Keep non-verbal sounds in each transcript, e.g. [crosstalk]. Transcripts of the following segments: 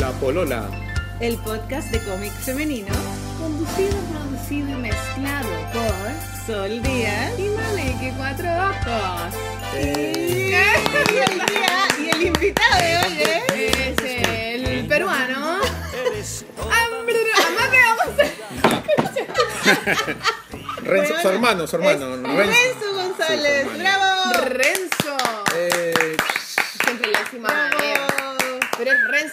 La Polola. El podcast de cómic femenino, conducido, producido y mezclado por Sol Díaz y Maleke Cuatro Ojos. Eh. Y, el día, y el invitado de hoy es el peruano. Amate, [laughs] Renzo, su hermano, su hermano. Renzo. Renzo González, Sí, hermano. bravo. Renzo. Eh, Siempre le decimos.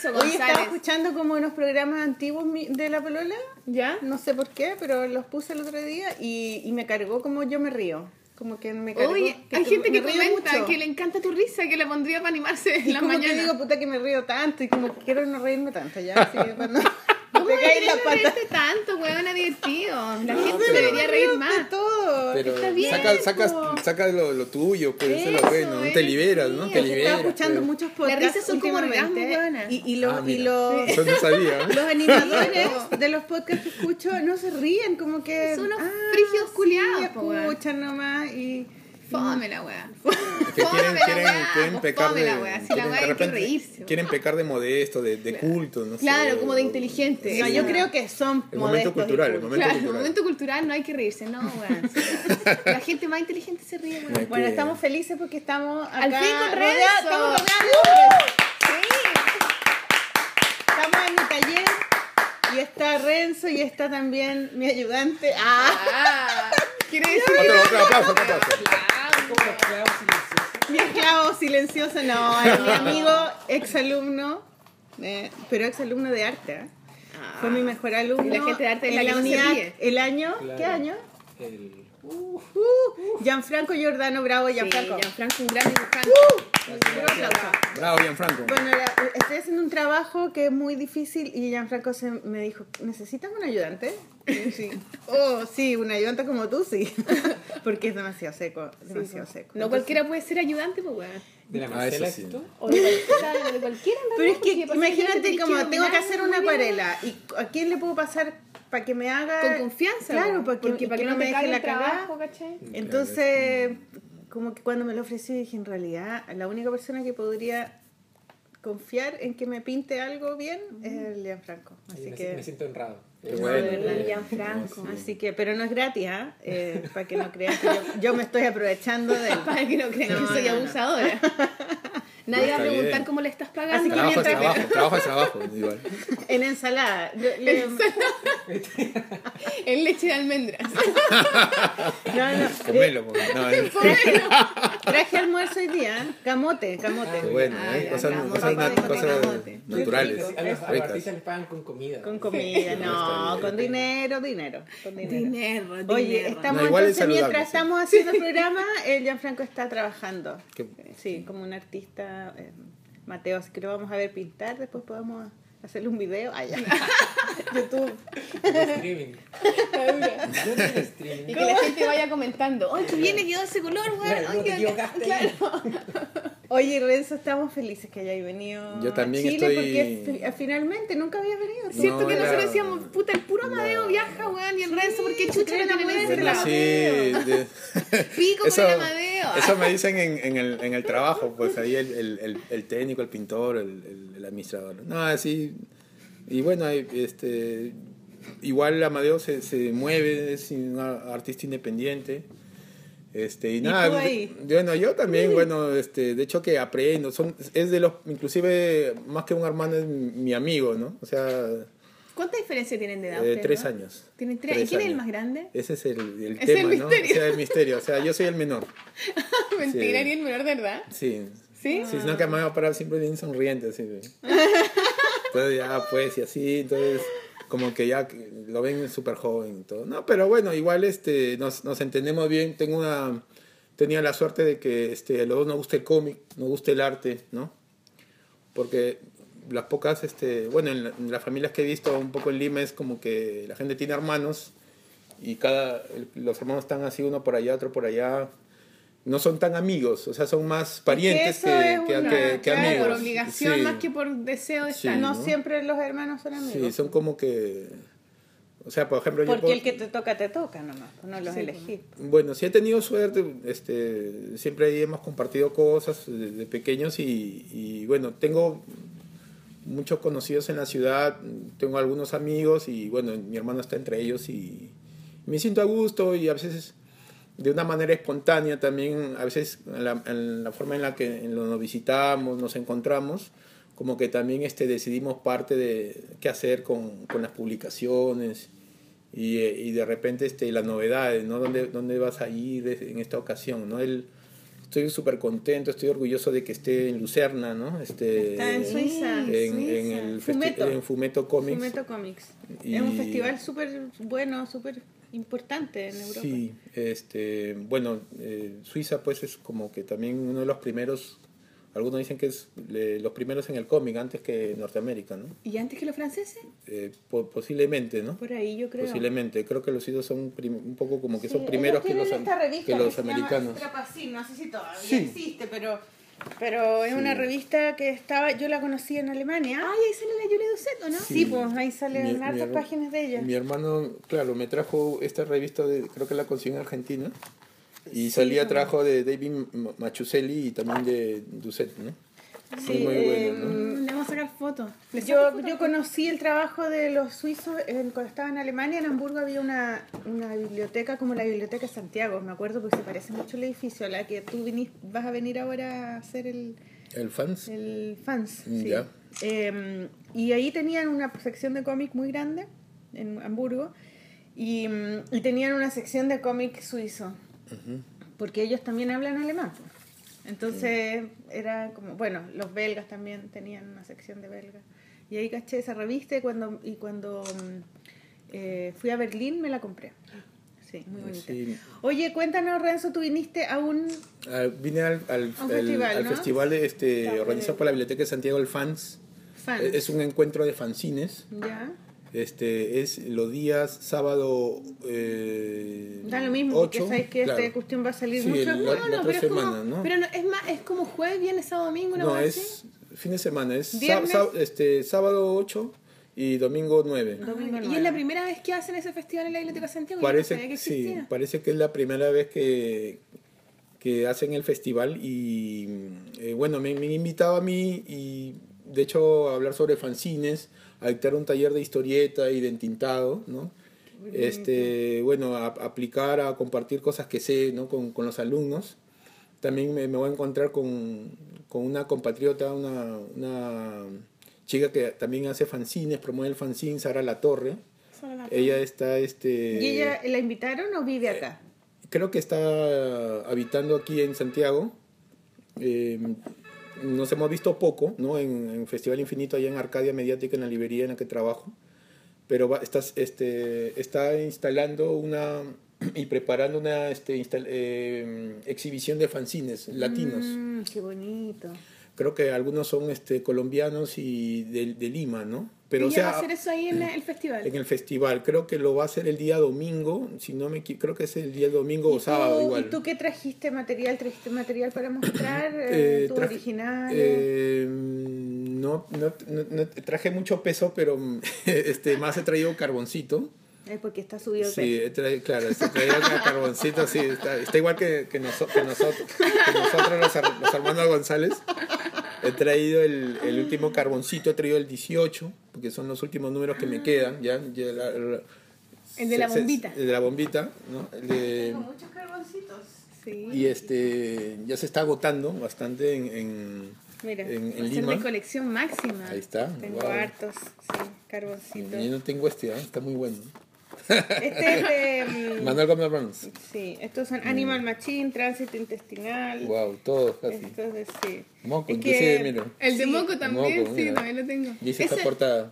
Hoy estaba escuchando como unos programas antiguos de la Polola. ¿Ya? No sé por qué, pero los puse el otro día y, y me cargó como yo me río. Como que me cargó. Oye, que hay te- gente que comenta mucho. que le encanta tu risa, que la pondría para animarse en Y las como que mañanas. digo, puta, que me río tanto y como que quiero no reírme tanto ya. Así que cuando [laughs] ¿Cómo me cae la pata. tanto, weón? divertido. La gente Pero debería reír más. todo. pero Está bien, saca, sacas, po. saca lo, lo tuyo, pues eso es lo bueno. Te liberas, ¿no? sí, Te liberas. Estaba escuchando pues. muchos podcasts risas son como orgasmos, y, y, los Ah, y los Eso no sabía. ¿eh? los animadores [laughs] de los podcasts que escucho no se ríen, como que. Son unos ah, frígidos sí, culiados, weón. escuchan nomás y. Fome la weá. Que quieren, la quieren, weá, quieren pecar fome de, la weá. Si la quieren, weá de hay que repente reírse. quieren pecar de modesto, de, de culto, no sé. Claro, como de inteligente. Yo creo que son El momento cultural, el momento Claro, en el cultural. momento cultural no hay que reírse, no, weón. [laughs] La gente más inteligente se ríe, No Bueno, que- estamos felices porque estamos acá Al fin con Renzo. Estamos. Estamos en mi taller y está Renzo y está también mi ayudante. Ah, Ah, quiere decir Otro, otro aplauso, otro aplauso. mi esclavo silencioso. No, es mi amigo, exalumno, eh, pero exalumno de arte. ¿eh? Fue mi mejor alumno. Y la gente de arte en la la unidad. ríe. ¿El año? Claro. ¿Qué año? El... Uh, Gianfranco Giordano, bravo Sí, Gianfranco. Gianfranco, un gran dibujante. Aplauso. Bravo, Gianfranco. Bueno, la- estoy haciendo un trabajo que es muy difícil y Gianfranco se me dijo, ¿necesitas un ayudante? Sí. [laughs] Oh, sí, un ayudante como tú, sí. [laughs] Porque es demasiado seco, demasiado seco. No cualquiera puede ser ayudante, pues, weón. ¿De la Ah, Marcela sí. esto? O de cualquiera, de cualquiera, Pero es que imagínate como tengo que hacer una acuarela y ¿a quién le puedo pasar para que me haga Con confianza, Claro, para que, porque para que que no me deje la cagada. Entonces, como que cuando me lo ofreció dije, en realidad, la única persona que podría confiar en que me pinte algo bien es el Gianfranco. Ay, Así me, que... me siento honrado. Qué No, bueno. de verdad. Gianfranco. Así que, pero no es gratis, ¿ah? Eh, para que no crean que yo, yo me estoy aprovechando de él. [laughs] Para que no crean No, que soy no, no. abusadora. [laughs] Nadie va a preguntar bien. cómo le estás pagando. Así que Trabajo es mientras- trabajo, trabajo es trabajo, igual. [laughs] En ensalada. Le- En leche de almendras. [laughs] no, no. Comelo, po. no, eh, [laughs] Traje, traje almuerzo hoy día, ¿eh? camote, camote. qué bueno, Ah, eh, cosas, camote, cosas, camote, cosas camote. naturales, A los, artistas les pagan con comida. Con comida, no, con dinero, dinero, con dinero. Dinero, dinero. Oye, estamos No, igual es entonces mientras sí. estamos haciendo el programa, el Gianfranco está trabajando. Qué- Sí, como un artista, eh, Mateo, así que lo vamos a ver pintar, después podemos hacerle un video. Ya. [laughs] YouTube. streaming. Yo tengo streaming. Y que la gente vaya comentando, ¡ay, que viene quedó ese color, weón! Claro. Oye, Renzo, estamos felices que hayáis venido Yo también a Chile estoy- porque fi- finalmente nunca había venido. No, Siento que era- nosotros decíamos, puta, el puro Amadeo No. viaja, weón, y el Renzo, ¿por qué chucha ese Bueno, la sí, de- [laughs] Pico con el Amadeo. eso me dicen en, en, el, en el trabajo, pues ahí el, el, el, el técnico, el pintor, el, el, administrador. No, así. Y bueno, este, igual Amadeo se, se mueve, es un artista independiente. Este, y, ¿Y nada, tú ahí? bueno, yo también, bueno, este, de hecho que aprendo, son, es de los, inclusive más que un hermano es mi amigo, ¿no? O sea, ¿Cuánta diferencia tienen de edad? eh, ustedes, tres no? años. ¿Tienen tres? ¿Y quién es el más grande? Ese es el, el Es el tema, ¿no? misterio. O sea, el misterio. O sea, yo soy el menor. [laughs] Mentira, Sí. ni el menor de verdad. Sí. ¿Sí? Sí, sino que además va a parar siempre bien sonriente, así. [laughs] Entonces ya, pues, y así, entonces, como que ya lo ven súper joven y todo. No, pero bueno, igual este, nos, nos entendemos bien. Tengo una, tenía la suerte de que este, a los dos nos gusta el cómic, nos gusta el arte, ¿no? Porque las pocas, este, bueno, en, la- en las familias que he visto un poco en Lima es como que la gente tiene hermanos y cada, los hermanos están así, uno por allá, otro por allá. No son tan amigos, o sea, son más parientes que, es que, una- que- que claro, amigos. Por obligación Sí. más que por deseo de Sí. estar. No, ¿no? siempre los hermanos son amigos. Sí, son como que. O sea, por ejemplo, yo. Porque puedo- el que te toca, te toca nomás, pues no los Sí, elegís. Bueno, sí he tenido suerte, este, siempre ahí hemos compartido cosas de, de pequeños y, y, bueno, tengo muchos conocidos en la ciudad, tengo algunos amigos y bueno, mi hermano está entre ellos y me siento a gusto y a veces de una manera espontánea también, a veces en la, en la forma en la que nos visitamos, nos encontramos, como que también este, decidimos parte de qué hacer con, con las publicaciones y, y de repente este, las novedades, ¿no? ¿Dónde, ¿Dónde vas a ir en esta ocasión? ¿no? El, estoy súper contento, estoy orgulloso de que esté en Lucerna, ¿no? Este, Está en Suiza. en, en el Fumeto. en Fumeto Comics. Fumeto Comics. Y- Es un festival súper bueno, súper importante en Europa. Sí, este, bueno, eh, Suiza pues es como que también uno de los primeros, algunos dicen que es eh, los primeros en el cómic antes que Norteamérica, ¿no? ¿Y antes que los franceses? Eh, po- posiblemente, ¿no? Por ahí yo creo. Posiblemente, creo que los suizos son un poco como que Sí, son primeros que los, que los se llama americanos. No sé si todavía Sí. existe, pero, pero es Sí. una revista que estaba, yo la conocí en Alemania. Ay, ahí sale la Julia Doucet, ¿o no? Sí, pues ahí salen Mi- mi hartas páginas de ella. Mi hermano, claro, me trajo esta revista, de, creo que la consiguió en Argentina, y salía trajo de David M- Machuselli y también de Ducet, ¿no? Sí, muy, muy eh, bueno, ¿no? Le vamos a sacar fotos. ¿Le saco Yo, yo conocí el trabajo de los suizos en- cuando estaba en Alemania. En Hamburgo había una, una biblioteca como la Biblioteca de Santiago, me acuerdo, porque se parece mucho el edificio a la que tú vinís, vas a venir ahora a hacer el, El fans. el fans. Mm, sí. ya. Eh, y ahí tenían una sección de cómic muy grande en Hamburgo y, mm, y tenían una sección de cómic suizo, porque ellos también hablan alemán. Entonces era como, bueno, los belgas también tenían una sección de belga. Y ahí caché esa revista y cuando, y cuando mm, eh, fui a Berlín me la compré. Sí, muy bonita. Sí. Oye, cuéntanos, Renzo, tú viniste a un... Ah, vine al, al, un festival, al ¿no? festival este, organizado por la Biblioteca de Santiago, el FANS. Fan. Eh, Es un encuentro de fanzines. ¿Ya? Este, es los días sábado eh, Da lo mismo, ocho, porque sabéis que claro. esta cuestión va a salir Sí, mucho. el- la- No, la no, otra pero es semana, como, ¿no? pero no, es más, es como jueves, viernes, sábado, domingo, una No, es así. fin de semana, es sá- ¿Viernes? sá- este, sábado 8 y domingo 9. Domingo y nueve. es la primera vez que hacen ese festival en la Biblioteca de Santiago. yo no Parece, que sí, parece que es la primera vez que, que hacen el festival y eh, bueno, me, me han invitado a mí y de hecho a hablar sobre fanzines, a dictar un taller de historieta y de entintado, ¿no? Este, bueno, a, aplicar, a compartir cosas que sé, ¿no? Con, con los alumnos. También me, me voy a encontrar con, con una compatriota, una, una chica que también hace fanzines, promueve el fanzine, Sara La Torre. Ella está, este... ¿Y ella la invitaron o vive acá? Creo que está habitando aquí en Santiago. Eh, nos hemos visto poco, ¿no? En, en Festival Infinito, allá en Arcadia Mediática, en la librería en la que trabajo. Pero va, estás, este, está instalando una [clears throat] y preparando una este, instal- eh, exhibición de fanzines latinos. Mm, qué bonito. Creo que algunos son este, colombianos y de, de Lima, ¿no? Pero o sea, va a hacer eso ahí en el festival. en el festival. Creo que lo va a hacer el día domingo, si no me creo que es el día domingo ¿Y o sábado igual. ¿Y tú qué trajiste material? ¿Trajiste material para mostrar? Eh, ¿Tu traje- original? eh, no, no, no- no- traje mucho peso, pero [laughs] este, más he traído carboncito. Eh, porque está subido el Sí, peso. he traído, claro, he traído ca- carboncito, sí, está, está igual que, que, noso- que nosotros, que nosotros los, los hermanos González. He traído el, el último carboncito, he traído el 18, porque son los últimos números que me quedan, ¿ya? Ya la- la- El de la se- se- bombita. El de la bombita, ¿no? El de- Tengo muchos carboncitos. Sí. y este ya se está agotando bastante en, en, Mira, en, en Lima. de colección máxima. Ahí está. Tengo wow. hartos, sí, carboncitos. Yo no tengo este, ¿eh? está muy bueno. Este es de... mm, Manuel Gómez Burns. Sí, estos son Animal Machine, Tránsito Intestinal. Wow, todos casi. Esto es de, sí. Moco, Es inclusive, que- mira. El de Sí. Moco también, Moco, sí, también lo tengo. Dice esta Ese- portada.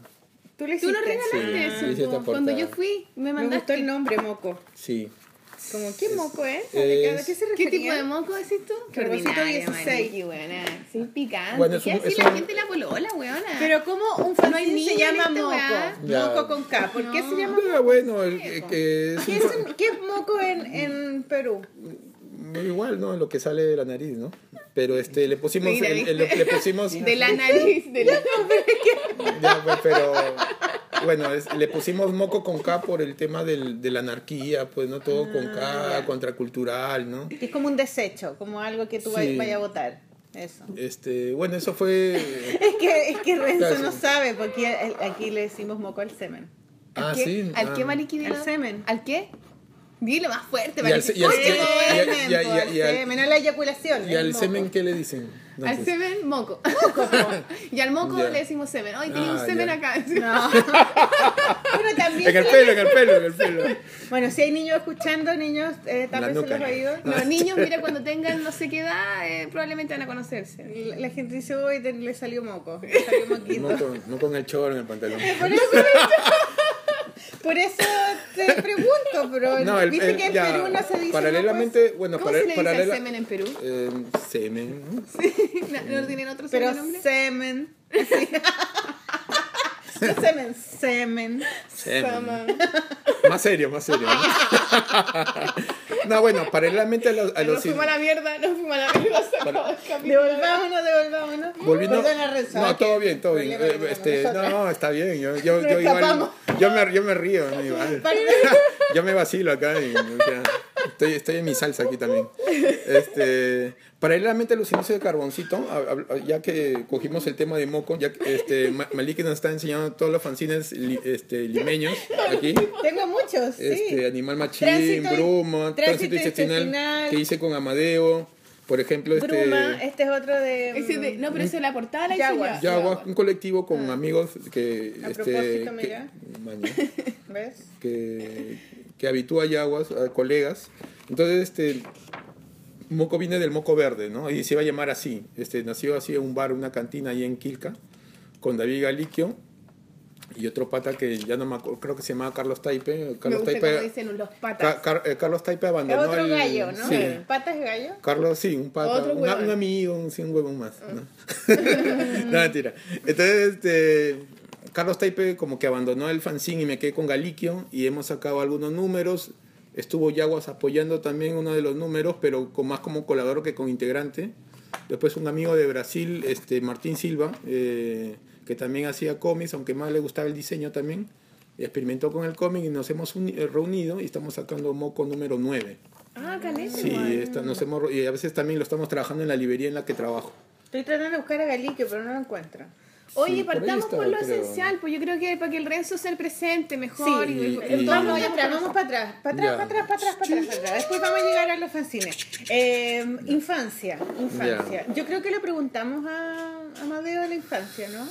Tú le Tú lo hiciste. regalaste Sí, eso. Cuando yo fui, me Me mandaste. gustó el nombre, Moco. Sí. Como, ¿qué moco es? es- ¿De qué se ¿Qué refería? tipo de moco decís tú? Qué ordinaria, 16. Qué buena. Sin picante. Bueno, es ¿Qué es la un- gente la polola, weona? Pero como un No hay se llama moco. Ya. Moco con K. ¿Por qué se No. llama Ah, bueno, el- eh, que es ¿Qué es, un- qué es moco en, en Perú? igual, ¿no? Lo que sale de la nariz, ¿no? Pero este le pusimos Mira, el- el- ¿viste? le pusimos De la nariz. De la... Ya, pues, pero bueno, es- le pusimos moco con K por el tema del, de la anarquía, pues no todo con Ah, K, contracultural, ¿no? Es como un desecho, como algo que tú Sí. vay- vayas a votar. Eso. Este, bueno, eso fue... [laughs] Es que, es que Renzo Claro, no sabe, porque aquí, aquí le decimos moco al semen. Ah, ¿Al qué? sí. ¿Al ah. qué? Dilo? Al semen. ¿Al qué? Dilo más fuerte, se- y al- Oye, y al- no, y al- Semen, y al- po, y al- al y al- semen, no la eyaculación. ¿Y al moco. semen qué le dicen? Al semen, moco. [laughs] y al moco le decimos semen. Hoy tenía un Ah, semen acá. No. [laughs] Pero también. En el pelo, en el pelo, en el [laughs] pelo. Bueno, si hay niños escuchando, niños, eh, nuca. los oídos. Los niños, mira, cuando tengan no sé qué edad, eh, probablemente van a conocerse. La, la gente dice, hoy le salió moco. Le salió moquito. No con, no con el chorro en el pantalón. Por eso, por eso te [laughs] pregunto, pero No, el- que en ya, Perú no se dice. Paralelamente, bueno, ¿Cómo para- se le dice semen en Perú? Eh, semen, ¿no? [laughs] ¿No, no tienen otro pero sobrenombre? semen. [laughs] así. No semen, semen. Semen. Más serio, más serio. ¿no? [laughs] No, bueno, paralelamente a los... A Nos los fuimos a la mierda, nos fuimos a la mierda. capítulo. Devolvámonos, devolvámonos. Volviendo, no, todo bien, todo bien. Eh, Este, no, está bien. Yo, yo, Nos yo igual, yo me, yo me río, ¿no? igual. [laughs] Yo me vacilo acá y, o sea, estoy, estoy en mi salsa aquí también. Este, paralelamente a los inicios de Carboncito, a- a- ya que cogimos el tema de Moco, ya que este, [laughs] Ma- Maliki nos está enseñando todos los fanzines li- este, limeños [laughs] aquí. Tengo muchos, sí. Este, Animal Machín, Tránsito- Brumo, Tránsito Tránsito Intestinal, que hice con Amadeo. Por ejemplo, este... Bruma, este es otro de. Ese de- no, pero ese de la portada la Yaguas. yo. Yagua, un colectivo con amigos que, A este, propósito, que, mira. maña, [laughs] ¿Ves? que, que habitúa a Yaguas, a colegas. Entonces, este, Moco viene del Moco Verde, ¿no? Y se iba a llamar así. Este, nació así en un bar, una cantina ahí en Quilca, con David Galiquio y otro pata que ya no me acuerdo, creo que se llamaba Carlos Taipe. Me Carlos gusta Taipe, dicen los patas. Ca- Car- eh, Carlos Taipe abandonó otro el- gallo, ¿no? Sí. ¿Patas gallo? Carlos, sí, un pata, Otro un, amigo, un, sí, un huevón más. ¿no? [laughs] no, mentira. Entonces, este, Carlos Taipe como que abandonó el fanzine y me quedé con Galiquio y hemos sacado algunos números. Estuvo Yaguas apoyando también uno de los números, pero con más como colaborador que con integrante. Después un amigo de Brasil, este, Martín Silva, eh, que también hacía cómics, aunque más le gustaba el diseño también. Experimentó con el cómic y nos hemos eh, reunido y estamos sacando Moco número 9. Ah, caleta. Sí, esta- nos hemos, y a veces también lo estamos trabajando en la librería en la que trabajo. Estoy tratando de buscar a Galique, pero no lo encuentro. Oye, Sí, partamos por lo creo. esencial, pues yo creo que para que el Renzo sea el presente mejor. Sí, y, y- y- y- todos Vamos vayamos atrás, vamos para atrás, para atrás, para atrás, para atrás, para atrás, para atrás. Después vamos a llegar a los fanzines. Eh, infancia, infancia. Yo creo que le preguntamos a Amadeo de la infancia, ¿no?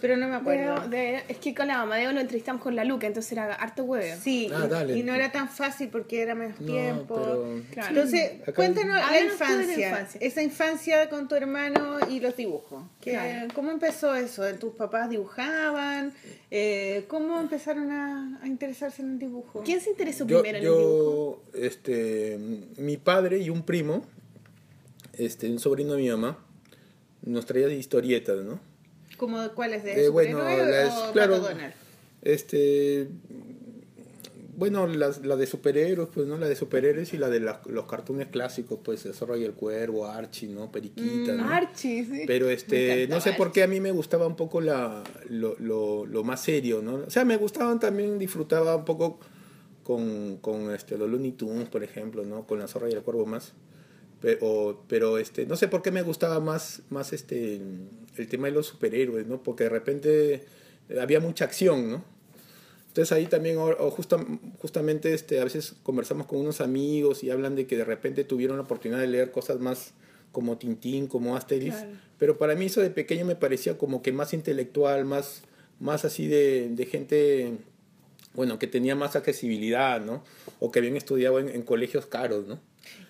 Pero no me acuerdo. De- de- es que con la Amadeo lo entrevistamos con la Luca, entonces era harto huevo. Sí, Ah, y- dale. y no era tan fácil porque era menos No, tiempo. pero- Claro. Entonces, Acá- cuéntanos la de infancia, esa infancia con tu hermano y los dibujos. ¿Qué- Claro. ¿Cómo empezó eso? ¿Tus papás dibujaban? Eh, ¿Cómo empezaron a, a interesarse en el dibujo? ¿Quién se interesó Yo, primero en el dibujo? yo este, mi padre y un primo, este, un sobrino de mi mamá, nos traía de historietas, ¿no? ¿Cómo, ¿Cuáles de Eh, bueno, las- o claro. Donald? Este, bueno, las- la de superhéroes, pues, ¿no? La de superhéroes y la de la- los cartones clásicos, pues, y el Cuervo, Archie, ¿no? Periquita, ¿no? Archie, sí. Pero este, no sé por qué a mí me gustaba un poco la, lo, lo, lo más serio, ¿no? O sea, me gustaban también, disfrutaba un poco con, con este, los Looney Tunes, por ejemplo, ¿no? Con la zorra y el cuervo más. Pero, pero este, no sé por qué me gustaba más, más este, el tema de los superhéroes, ¿no? Porque de repente había mucha acción, ¿no? Entonces ahí también, o, justa- justamente, este, a veces conversamos con unos amigos y hablan de que de repente tuvieron la oportunidad de leer cosas más como Tintín, como Asterix, Claro. pero para mí eso de pequeño me parecía como que más intelectual, más, más así de, de gente, bueno, que tenía más accesibilidad, ¿no? O que habían estudiado en, en colegios caros, ¿no?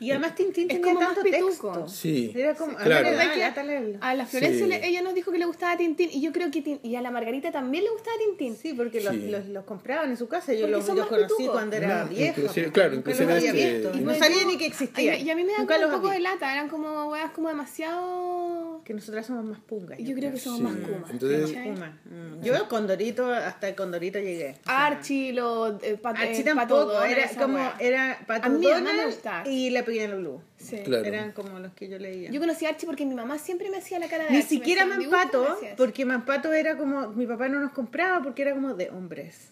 Y además Tintín Es tenía como más tanto pituco. texto. Sí, Era como, claro. ándale, ¿Verdad dale, que ándale, ándale. A la Florencia, Sí. le- ella nos dijo que le gustaba Tintín y yo creo que Tin- y a la Margarita también le gustaba Tintín. Sí, porque los, Sí. los, los compraban en su casa. Yo Porque los, los conocí pitucos. cuando era No, viejo. inclusive- claro, Nunca inclusive los había visto. Y No sabía ni que existía. Y, y a mí me da Nunca como los un poco vi. de lata, eran como weas como demasiado... Que nosotras somos más pungas. Yo creo que somos Sí. más kumas. Entonces-. Mm. Yo el Condorito, hasta el Condorito llegué. Archie, los eh, Archie eh, tampoco, era como, era Pato A y La Pequeña. Sí. Claro. Eran como los que yo leía. Yo conocí a Archie porque mi mamá siempre me hacía la cara de Ni Archie, me siquiera Mampato, porque Mampato era como, mi papá no nos compraba porque era como de hombres.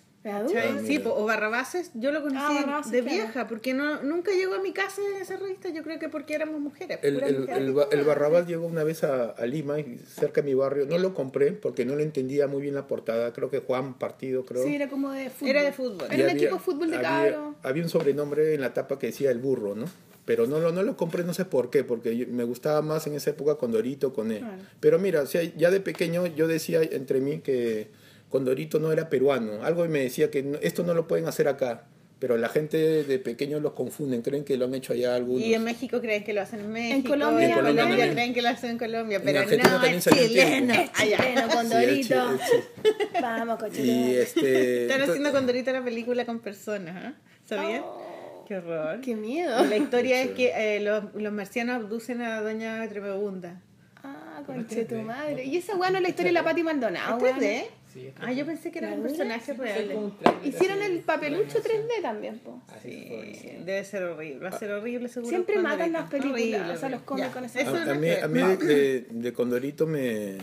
Sí, po, o Barrabases, yo lo conocí Ah, de claro. vieja, porque no, nunca llegó a mi casa esa revista, yo creo que porque éramos mujeres. El, Barrabás llegó una vez a, a Lima, cerca de mi barrio. No lo compré porque no le entendía muy bien la portada. Creo que Juan Partido, creo. Sí, era como de fútbol. Era de fútbol. Era un había- equipo de fútbol de había- cabro. Había un sobrenombre en la tapa que decía el burro, ¿no? Pero no lo, no lo compré, no sé por qué, porque me gustaba más en esa época Condorito con él. Claro. Pero mira, o sea, ya de pequeño yo decía entre mí que Condorito no era peruano. Algo me decía que no- esto no lo pueden hacer acá. Pero la gente de pequeño los confunden, creen que lo han hecho allá algunos. Y en México creen que lo hacen en México. Colombia y en. Colombia creen que lo hacen en Colombia. Pero Argentina no, también es chileno. Es chileno, con Sí, el chi- Dorito. el chi- Vamos, Y cochileno. este. Están haciendo con Dorito la película con personas, ¿ah? ¿Sabían? Oh, Qué horror. qué miedo. La historia es que eh, los, los marcianos abducen a Doña Tremebunda. Ah, conche tu madre. Y esa weá no es la historia de la Pati Maldonado, ¿Esto es de? Sí, Ah, yo pensé que era un ¿La personaje real. Hicieron el papelucho de 3D también, po. Así Sí, debe ser horrible. Va a ser horrible seguro. Siempre matan las películas, Horrible, o sea, los cómics con esa- Eso A, no a mí, a mí de, Condorito me,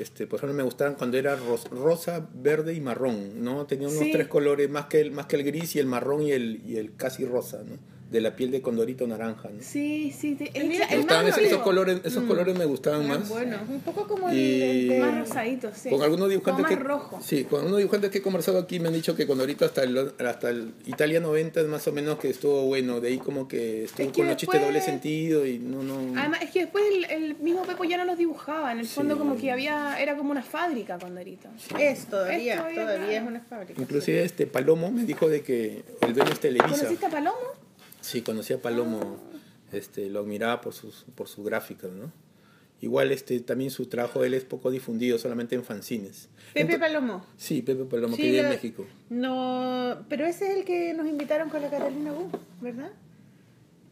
este, por ejemplo, me gustaban cuando era ros- rosa, verde y marrón, ¿no? Tenía unos Sí. tres colores, más que, el, más que el gris y el marrón y el, y el casi rosa, ¿no? De la piel de Condorito naranja, ¿no? Sí, sí. el, el gustaban esos, esos colores, esos Mm. colores me gustaban Ah, más. Bueno, un poco como el, Y- el de- Más rosadito, sí. Con algunos Como dibujantes más que rojo. sí, con algunos dibujantes que he conversado aquí me han dicho que Condorito hasta el hasta el Italia 90 es más o menos que estuvo bueno, de ahí como que estuvo Es que con los chistes después- doble sentido y no no Además, es que después el, el mismo Pepo ya no los dibujaba. En el fondo, Sí. como que había. Era como una fábrica con Dorito. Es todavía, Es todavía, todavía, es una fábrica. Inclusive este Palomo me dijo de que el dueño es Televisa. ¿Conociste a Palomo? Sí, conocía a Palomo, este, lo admiraba por sus, por sus gráficas, ¿no? Igual este, también su trabajo él es poco difundido, solamente en fanzines. Pepe Ento- Palomo. Sí, Pepe Palomo, Sí, que vive en México. No, pero ese es el que nos invitaron con la Catalina Bu, ¿verdad?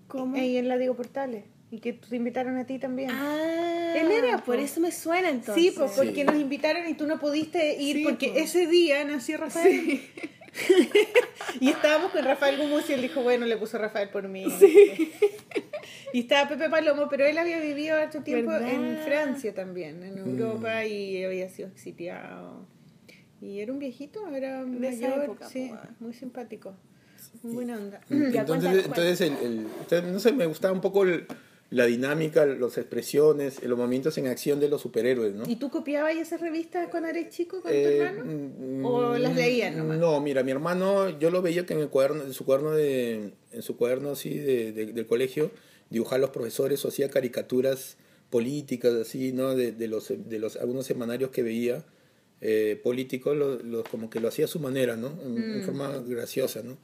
¿Cómo? Y en la Diego Portales. Y que te invitaron a ti también. Ah, Él era, por po. eso me suena entonces. sí, pues porque Sí. nos invitaron y tú no pudiste ir Sí, porque po. ese día nació Rafael. [laughs] [laughs] y estábamos con Rafael Gumus y él dijo, bueno, le puso Rafael por mí. y estaba Pepe Palomo, pero él había vivido harto tiempo ¿Verdad? en Francia también, en Mm. Europa y había sido exiliado. Y era un viejito, era De esa mayor, época, sí, ah. muy simpático. Muy buena onda. Ya, Entonces, entonces, el, no sé, me gustaba un poco el- la dinámica, las expresiones, los movimientos en acción de los superhéroes, ¿no? ¿Y tú copiabas esas revistas cuando eres chico con tu Eh, hermano? mm, ¿O las leían nomás? No, mira, mi hermano, yo lo veía que en el cuaderno, en su cuaderno de, en su cuaderno así de, de- del colegio, dibujaba a los profesores o hacía caricaturas políticas así, ¿no? De, de los, de los algunos semanarios que veía eh, políticos, lo, lo- como que lo hacía a su manera, ¿no? En, en Mm. forma graciosa, ¿no?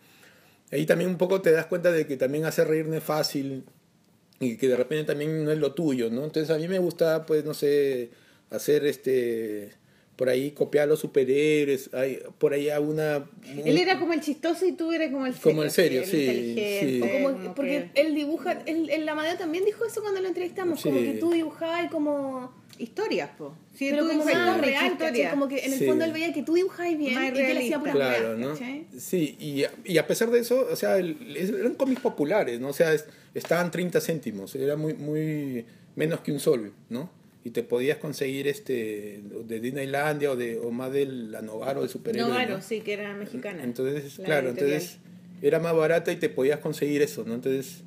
Ahí también un poco te das cuenta de que también hacer reír no es fácil y que de repente también no es lo tuyo, ¿no? Entonces a mí me gusta, pues, no sé, hacer este, por ahí copiar a los superhéroes, hay, por ahí alguna... Él era como el chistoso y tú eras como el serio. Como el serio, sí, sí. O como- como porque que- él dibuja, él, el Amadeo también dijo eso cuando lo entrevistamos, como Sí. que tú dibujabas y como... Historias, po. Sí, pero tú como real, historias. ¿cachai? Como que en el Sí. fondo él veía que tú dibujabas bien Más y que él hacía pura Claro, ¿no? Sí, y, a- y a pesar de eso, o sea, el- es- eran cómics populares, ¿no? O sea, es- estaban 30 céntimos, era muy, muy menos que un sol, ¿no? Y te podías conseguir este de Disneylandia o, de, o más del la Novaro de superhéroes. Novaro, ¿no? sí, que era mexicana. Entonces, La claro, editorial. entonces era más barata y te podías conseguir eso, ¿no? Entonces,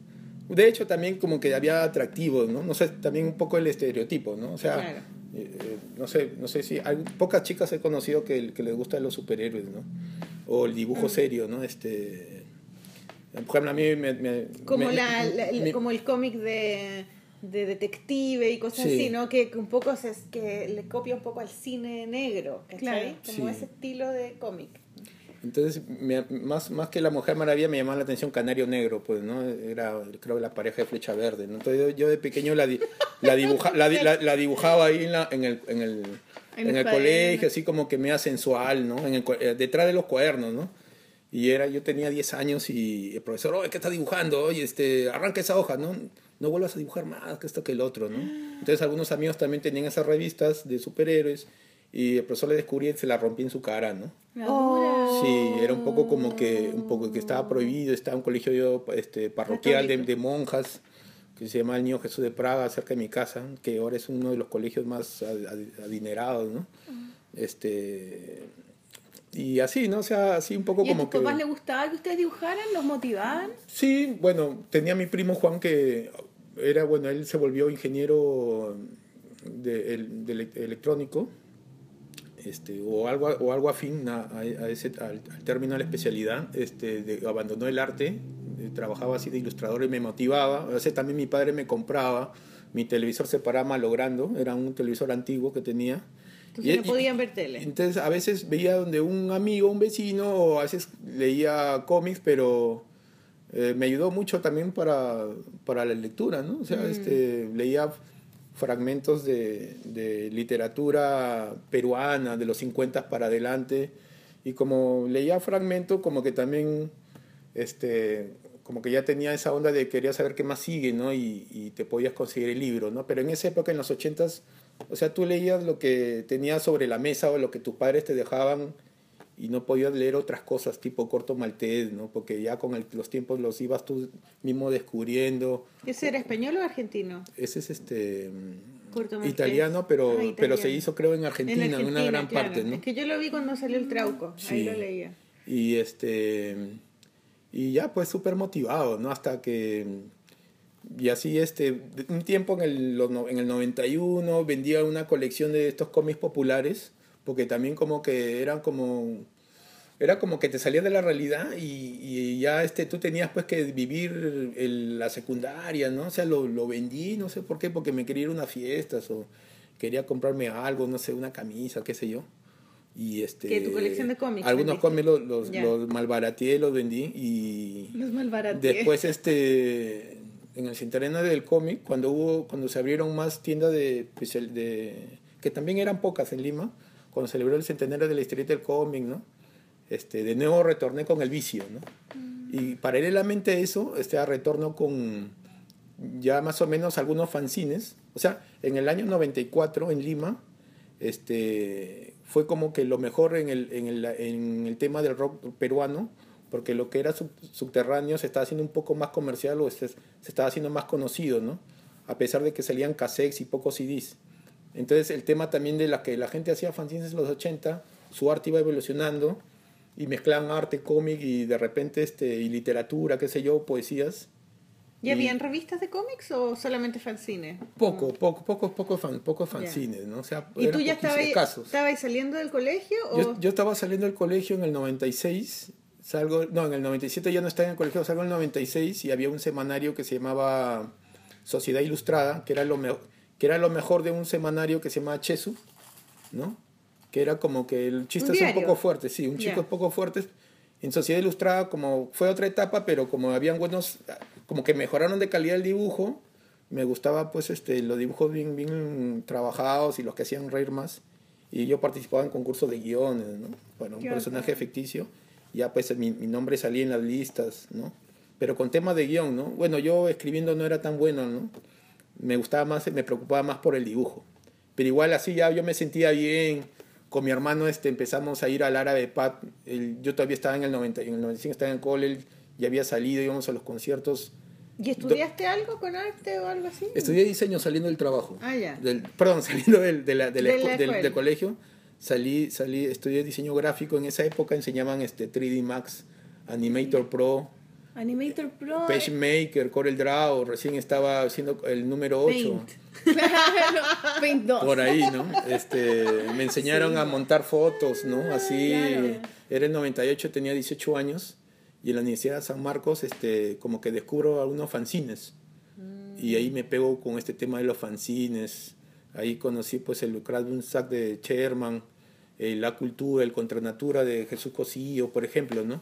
de hecho también como que había atractivos, ¿no? No sé, también un poco el estereotipo, ¿no? O sea, Claro. eh, eh, no sé, no sé si hay pocas chicas he conocido que, que les gustan los superhéroes, ¿no? O el Mm. dibujo serio, ¿no? Este, por ejemplo, a mí me... me- Como, me- la, la- el- me- como el cómic de, de detective y cosas Sí. así, ¿no? Que, que un poco se, que le copia un poco al cine negro, ¿cachai? Claro. Como Sí. ese estilo de cómic. Entonces, me- más, más que la Mujer Maravilla me llamaba la atención Canario Negro, pues, ¿no? Era, creo, la pareja de Flecha Verde, ¿no? Entonces, yo, de pequeño la, di- la, dibuja- la, la- la dibujaba ahí en, la- en el, en el, En en el colegio, así como que media sensual, ¿no? En el eh, detrás de los cuadernos, ¿no? Y era, yo tenía 10 años y el profesor, oye, ¿qué estás dibujando? Oye, este, arranca esa hoja, ¿no? No vuelvas a dibujar más que esto que el otro, ¿no? Entonces, algunos amigos también tenían esas revistas de superhéroes y el profesor le descubría y se la rompía en su cara, ¿no? Oh. Sí, era un poco como que un poco que estaba prohibido, estaba un colegio este, parroquial de, monjas que se llama el Niño Jesús de Praga, cerca de mi casa, que ahora es uno de los colegios más ad- ad- adinerados, ¿no? Este, y así, ¿no? O sea, así un poco ¿Y a como tus que... papás les gustaba que ustedes dibujaran? ¿Los motivaban? Sí, bueno, tenía mi primo Juan que era, bueno, él se volvió ingeniero de, el- de ele- electrónico, este, o algo, o algo afín a, a ese, al, al término de la especialidad, este, de- abandonó el arte, eh, trabajaba así de ilustrador y me motivaba, a veces también mi padre me compraba, mi televisor se paraba malogrando, era un televisor antiguo que tenía. Entonces Y- no y- podían ver tele. entonces a veces veía donde un amigo, un vecino, o a veces leía cómics, pero eh, me ayudó mucho también para, para la lectura, ¿no? O sea, este, leía fragmentos de, de literatura peruana de los 50 para adelante y como leía fragmentos como que también este como que ya tenía esa onda de quería saber qué más sigue, ¿no? Y, y te podías conseguir el libro, ¿no? Pero en esa época, en los 80s, o sea, tú leías lo que tenías sobre la mesa o lo que tus padres te dejaban y no podías leer otras cosas tipo corto maltés, ¿no? Porque ya con el- los tiempos los ibas tú mismo descubriendo. ¿Ese era español o argentino? Ese es este Corto maltés. italiano, pero, Ah, pero italiano. se hizo creo en Argentina, en, una gran claro. parte, ¿no? Es que yo lo vi cuando salió el Trauco, ahí Sí. lo leía. Y este y ya pues súper motivado, ¿no? Hasta que y así este un tiempo en el, en el 91 vendía una colección de estos cómics populares porque también como que eran como era como que te salías de la realidad y, y ya este tú tenías pues que vivir el- la secundaria, ¿no? O sea, lo, lo vendí, no sé por qué, porque me quería ir a unas fiestas o quería comprarme algo, no sé, una camisa, qué sé yo. Y este ¿Qué, tu colección de cómics Algunos cómics los, los, los malbarateé, los vendí y Los después este en el centenario del cómic cuando hubo cuando se abrieron más tiendas de, especial- de que también eran pocas en Lima cuando celebró el centenario de la historieta del cómic no este de nuevo retorné con el vicio no y paralelamente a eso este retorno con ya más o menos algunos fanzines. O sea en el año 94 en Lima este fue como que lo mejor en el, en el, en el tema del rock peruano porque lo que era sub- subterráneo se estaba haciendo un poco más comercial o se, se estaba haciendo más conocido, ¿no? A pesar de que salían cassettes y pocos CDs. Entonces el tema también de la que la gente hacía fanzines en los 80, su arte iba evolucionando y mezclaban arte, cómic y de repente este, y literatura, qué sé yo, poesías. ¿Y habían revistas de cómics o solamente fanzines? Poco, poco, poco, poco, fan, pocos fanzines, ¿no? O sea, ¿Y tú ya estabas estabas saliendo del colegio? O... Yo, yo estaba saliendo del colegio en el 96, salgo, no, en el 97 ya no estaba en el colegio, salgo en el 96 y había un semanario que se llamaba Sociedad Ilustrada, que era lo, me- que era lo mejor de un semanario que se llamaba Chesu, ¿no? Que era como que el chiste es un poco fuerte, sí, un chico un poco fuerte. En Sociedad Ilustrada como fue otra etapa, pero como habían buenos, como que mejoraron de calidad el dibujo, me gustaba pues este los dibujos bien, bien trabajados y los que hacían reír más. Y yo participaba en concursos de guiones, ¿no? Bueno, un personaje ficticio. Ya pues mi, mi nombre salía en las listas, ¿no? Pero con temas de guion, ¿no? Bueno, yo escribiendo no era tan bueno, ¿no? Me gustaba más, me preocupaba más por el dibujo. Pero igual así ya yo me sentía bien. Con mi hermano este, empezamos a ir al árabe Pat. El- yo todavía estaba en el 90, en el 95 estaba en el cole, ya había salido, íbamos a los conciertos. ¿Y estudiaste algo con arte o algo así? Estudié diseño saliendo del trabajo. Ah, ya. Del, perdón, [laughs] saliendo del, de la- de la De la del- del colegio. Salí, salí, estudié diseño gráfico. En esa época enseñaban este 3D Max, Animator Pro, Animator Pro. PageMaker, Corel Draw. Recién estaba haciendo el número 8. Paint. [laughs] Paint 2. Por ahí, ¿no? Este, me enseñaron a montar fotos, ¿no? Así, Claro. era el 98, tenía 18 años. Y en la Universidad de San Marcos, este, como que descubro algunos fanzines. Y ahí me pego con este tema de los fanzines. Ahí conocí pues el un Sack de Sherman, eh, La Cultura, el Contranatura de Jesús Cosillo, por ejemplo, ¿no?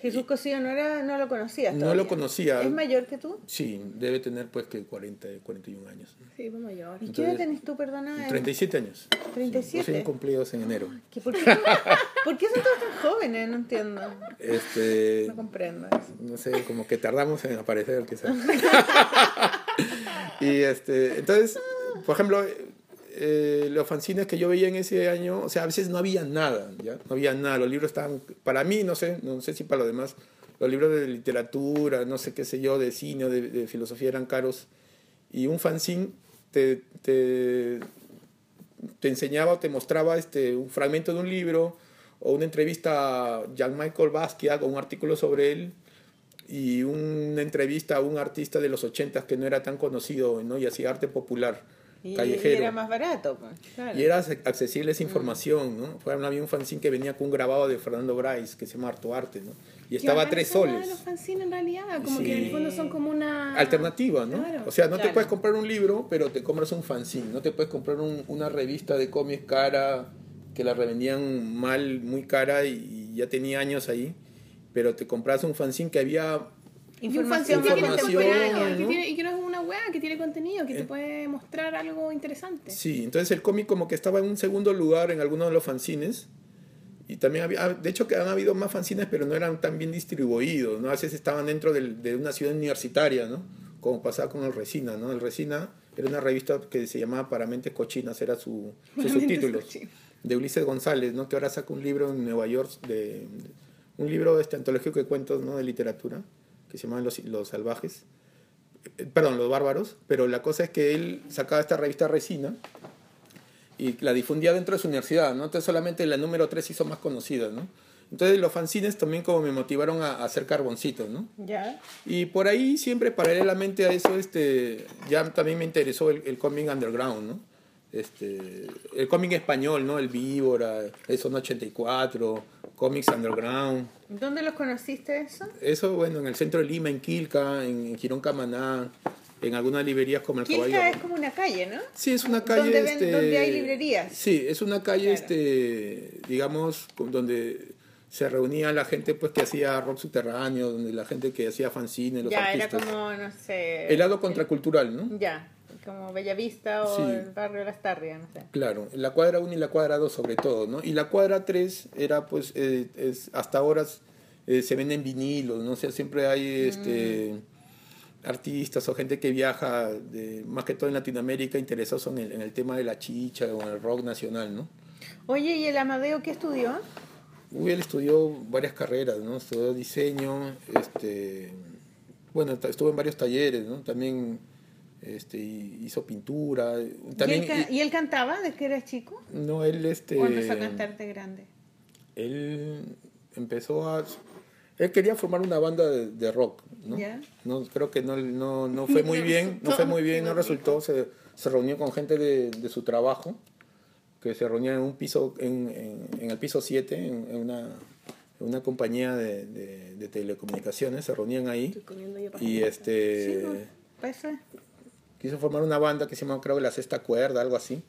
Jesús Cosío no, era, no lo conocías No todavía. lo conocía. ¿Es mayor que tú? Sí, debe tener pues que 40, 41 años. ¿no? Sí, fue mayor. ¿Y qué edad Entonces, tenés tú, perdona? 37 años. 37. Recién cumplidos en enero. ¿Qué- ¿Por qué, [laughs] ¿Por qué son todos tan jóvenes? No entiendo. Este, No comprendo eso. no sé, como que tardamos en aparecer quizás. [laughs] [laughs] y este, entonces, por ejemplo, eh, los fanzines que yo veía en ese año, o sea, a veces no había nada, ¿ya? No había nada, los libros estaban, para mí, no sé, no sé si para los demás, los libros de literatura, no sé qué sé yo, de cine, de, de filosofía eran caros, y un fanzine te, te, enseñaba o te mostraba este, un fragmento de un libro, o una entrevista a Jean-Michael Basquiat o un artículo sobre él y una entrevista a un artista de los 80 que no era tan conocido ¿no? y hacía arte popular Y, callejero. y era más barato. pues, claro. Y era accesible esa información, ¿no? Fue, había un fanzine que venía con un grabado de Fernando Bryce que se llama Harto Arte, ¿no? Y estaba a tres soles. los fanzines en realidad, como que en el fondo son como una Alternativa, ¿no? Claro. o sea, no te puedes comprar un libro, pero te compras un fanzine. No te puedes comprar un- una revista de cómics cara que la revendían mal, muy cara y, y ya tenía años ahí. Pero te compras un fanzine que había Información Información, que tiene- y que no es una weá, que tiene contenido, que te Eh. puede mostrar algo interesante. Sí, entonces el cómic como que estaba en un segundo lugar en algunos de los fanzines. Y también había, de hecho que han habido más fanzines, pero no eran tan bien distribuidos, ¿no? A veces estaban dentro del- de una ciudad universitaria, ¿no? Como pasaba con el Resina, ¿no? El Resina era una revista que se llamaba Para Mentes Cochinas, era su, [laughs] su subtítulo. De Ulises González, ¿no? Que ahora saca un libro en Nueva York, de, un libro este, antológico de cuentos, ¿no? De literatura, que se llama Los, los Salvajes. Eh, Perdón, Los Bárbaros. Pero la cosa es que él sacaba esta revista Resina, y la difundía dentro de su universidad, ¿no? Entonces solamente la número 3 hizo más conocida, ¿no? Entonces los fanzines también como me motivaron a, a hacer carboncitos, ¿no? Ya. Y por ahí siempre paralelamente a eso, este, ya también me interesó el, el cómic underground, ¿no? Este, el cómic español, ¿no? El Víbora, el Son 84, cómics underground. ¿Dónde los conociste eso? Eso, bueno, en el centro de Lima, en Quilca, en, en Girón Camaná, en algunas librerías como el Quilca Caballo. es como una calle, ¿no? Sí, es una calle. Donde ven- este, donde hay librerías. Sí, es una calle, Claro. este, digamos, donde se reunía la gente pues que hacía rock subterráneo, donde la gente que hacía fanzine, los ya, era artistas. como, no sé. El lado contracultural, ¿no? Ya, como Bellavista o Sí. el barrio de las Tarrias, no sé. Claro, la cuadra 1 y la cuadra 2 sobre todo, ¿no? Y la cuadra 3 era pues, eh, es, hasta ahora eh, se venden vinilos, ¿no? O sea, siempre hay este, artistas o gente que viaja, de, más que todo en Latinoamérica, interesados en el, en el tema de la chicha o en el rock nacional, ¿no? Oye, ¿y el Amadeo qué estudió? Uy, él estudió varias carreras, ¿no? Estudió diseño, este, bueno, estuvo en varios talleres, ¿no? También este, hizo pintura, también... ¿Y, él, ca- y él cantaba desde que era chico? no, él este... ¿O empezó a cantar de grande? Él empezó a... Él quería formar una banda de, de rock, ¿no? Ya. no Creo que no, no, no fue muy [laughs] bien, no fue muy bien, no resultó, se, se reunió con gente de, de su trabajo, que se reunían en un piso, en, en, en el piso 7, en, en una, una compañía de, de, de telecomunicaciones, se reunían ahí Estoy comiendo yo y este Pues eso es. Quiso formar una banda que se llama creo que la sexta cuerda, algo así.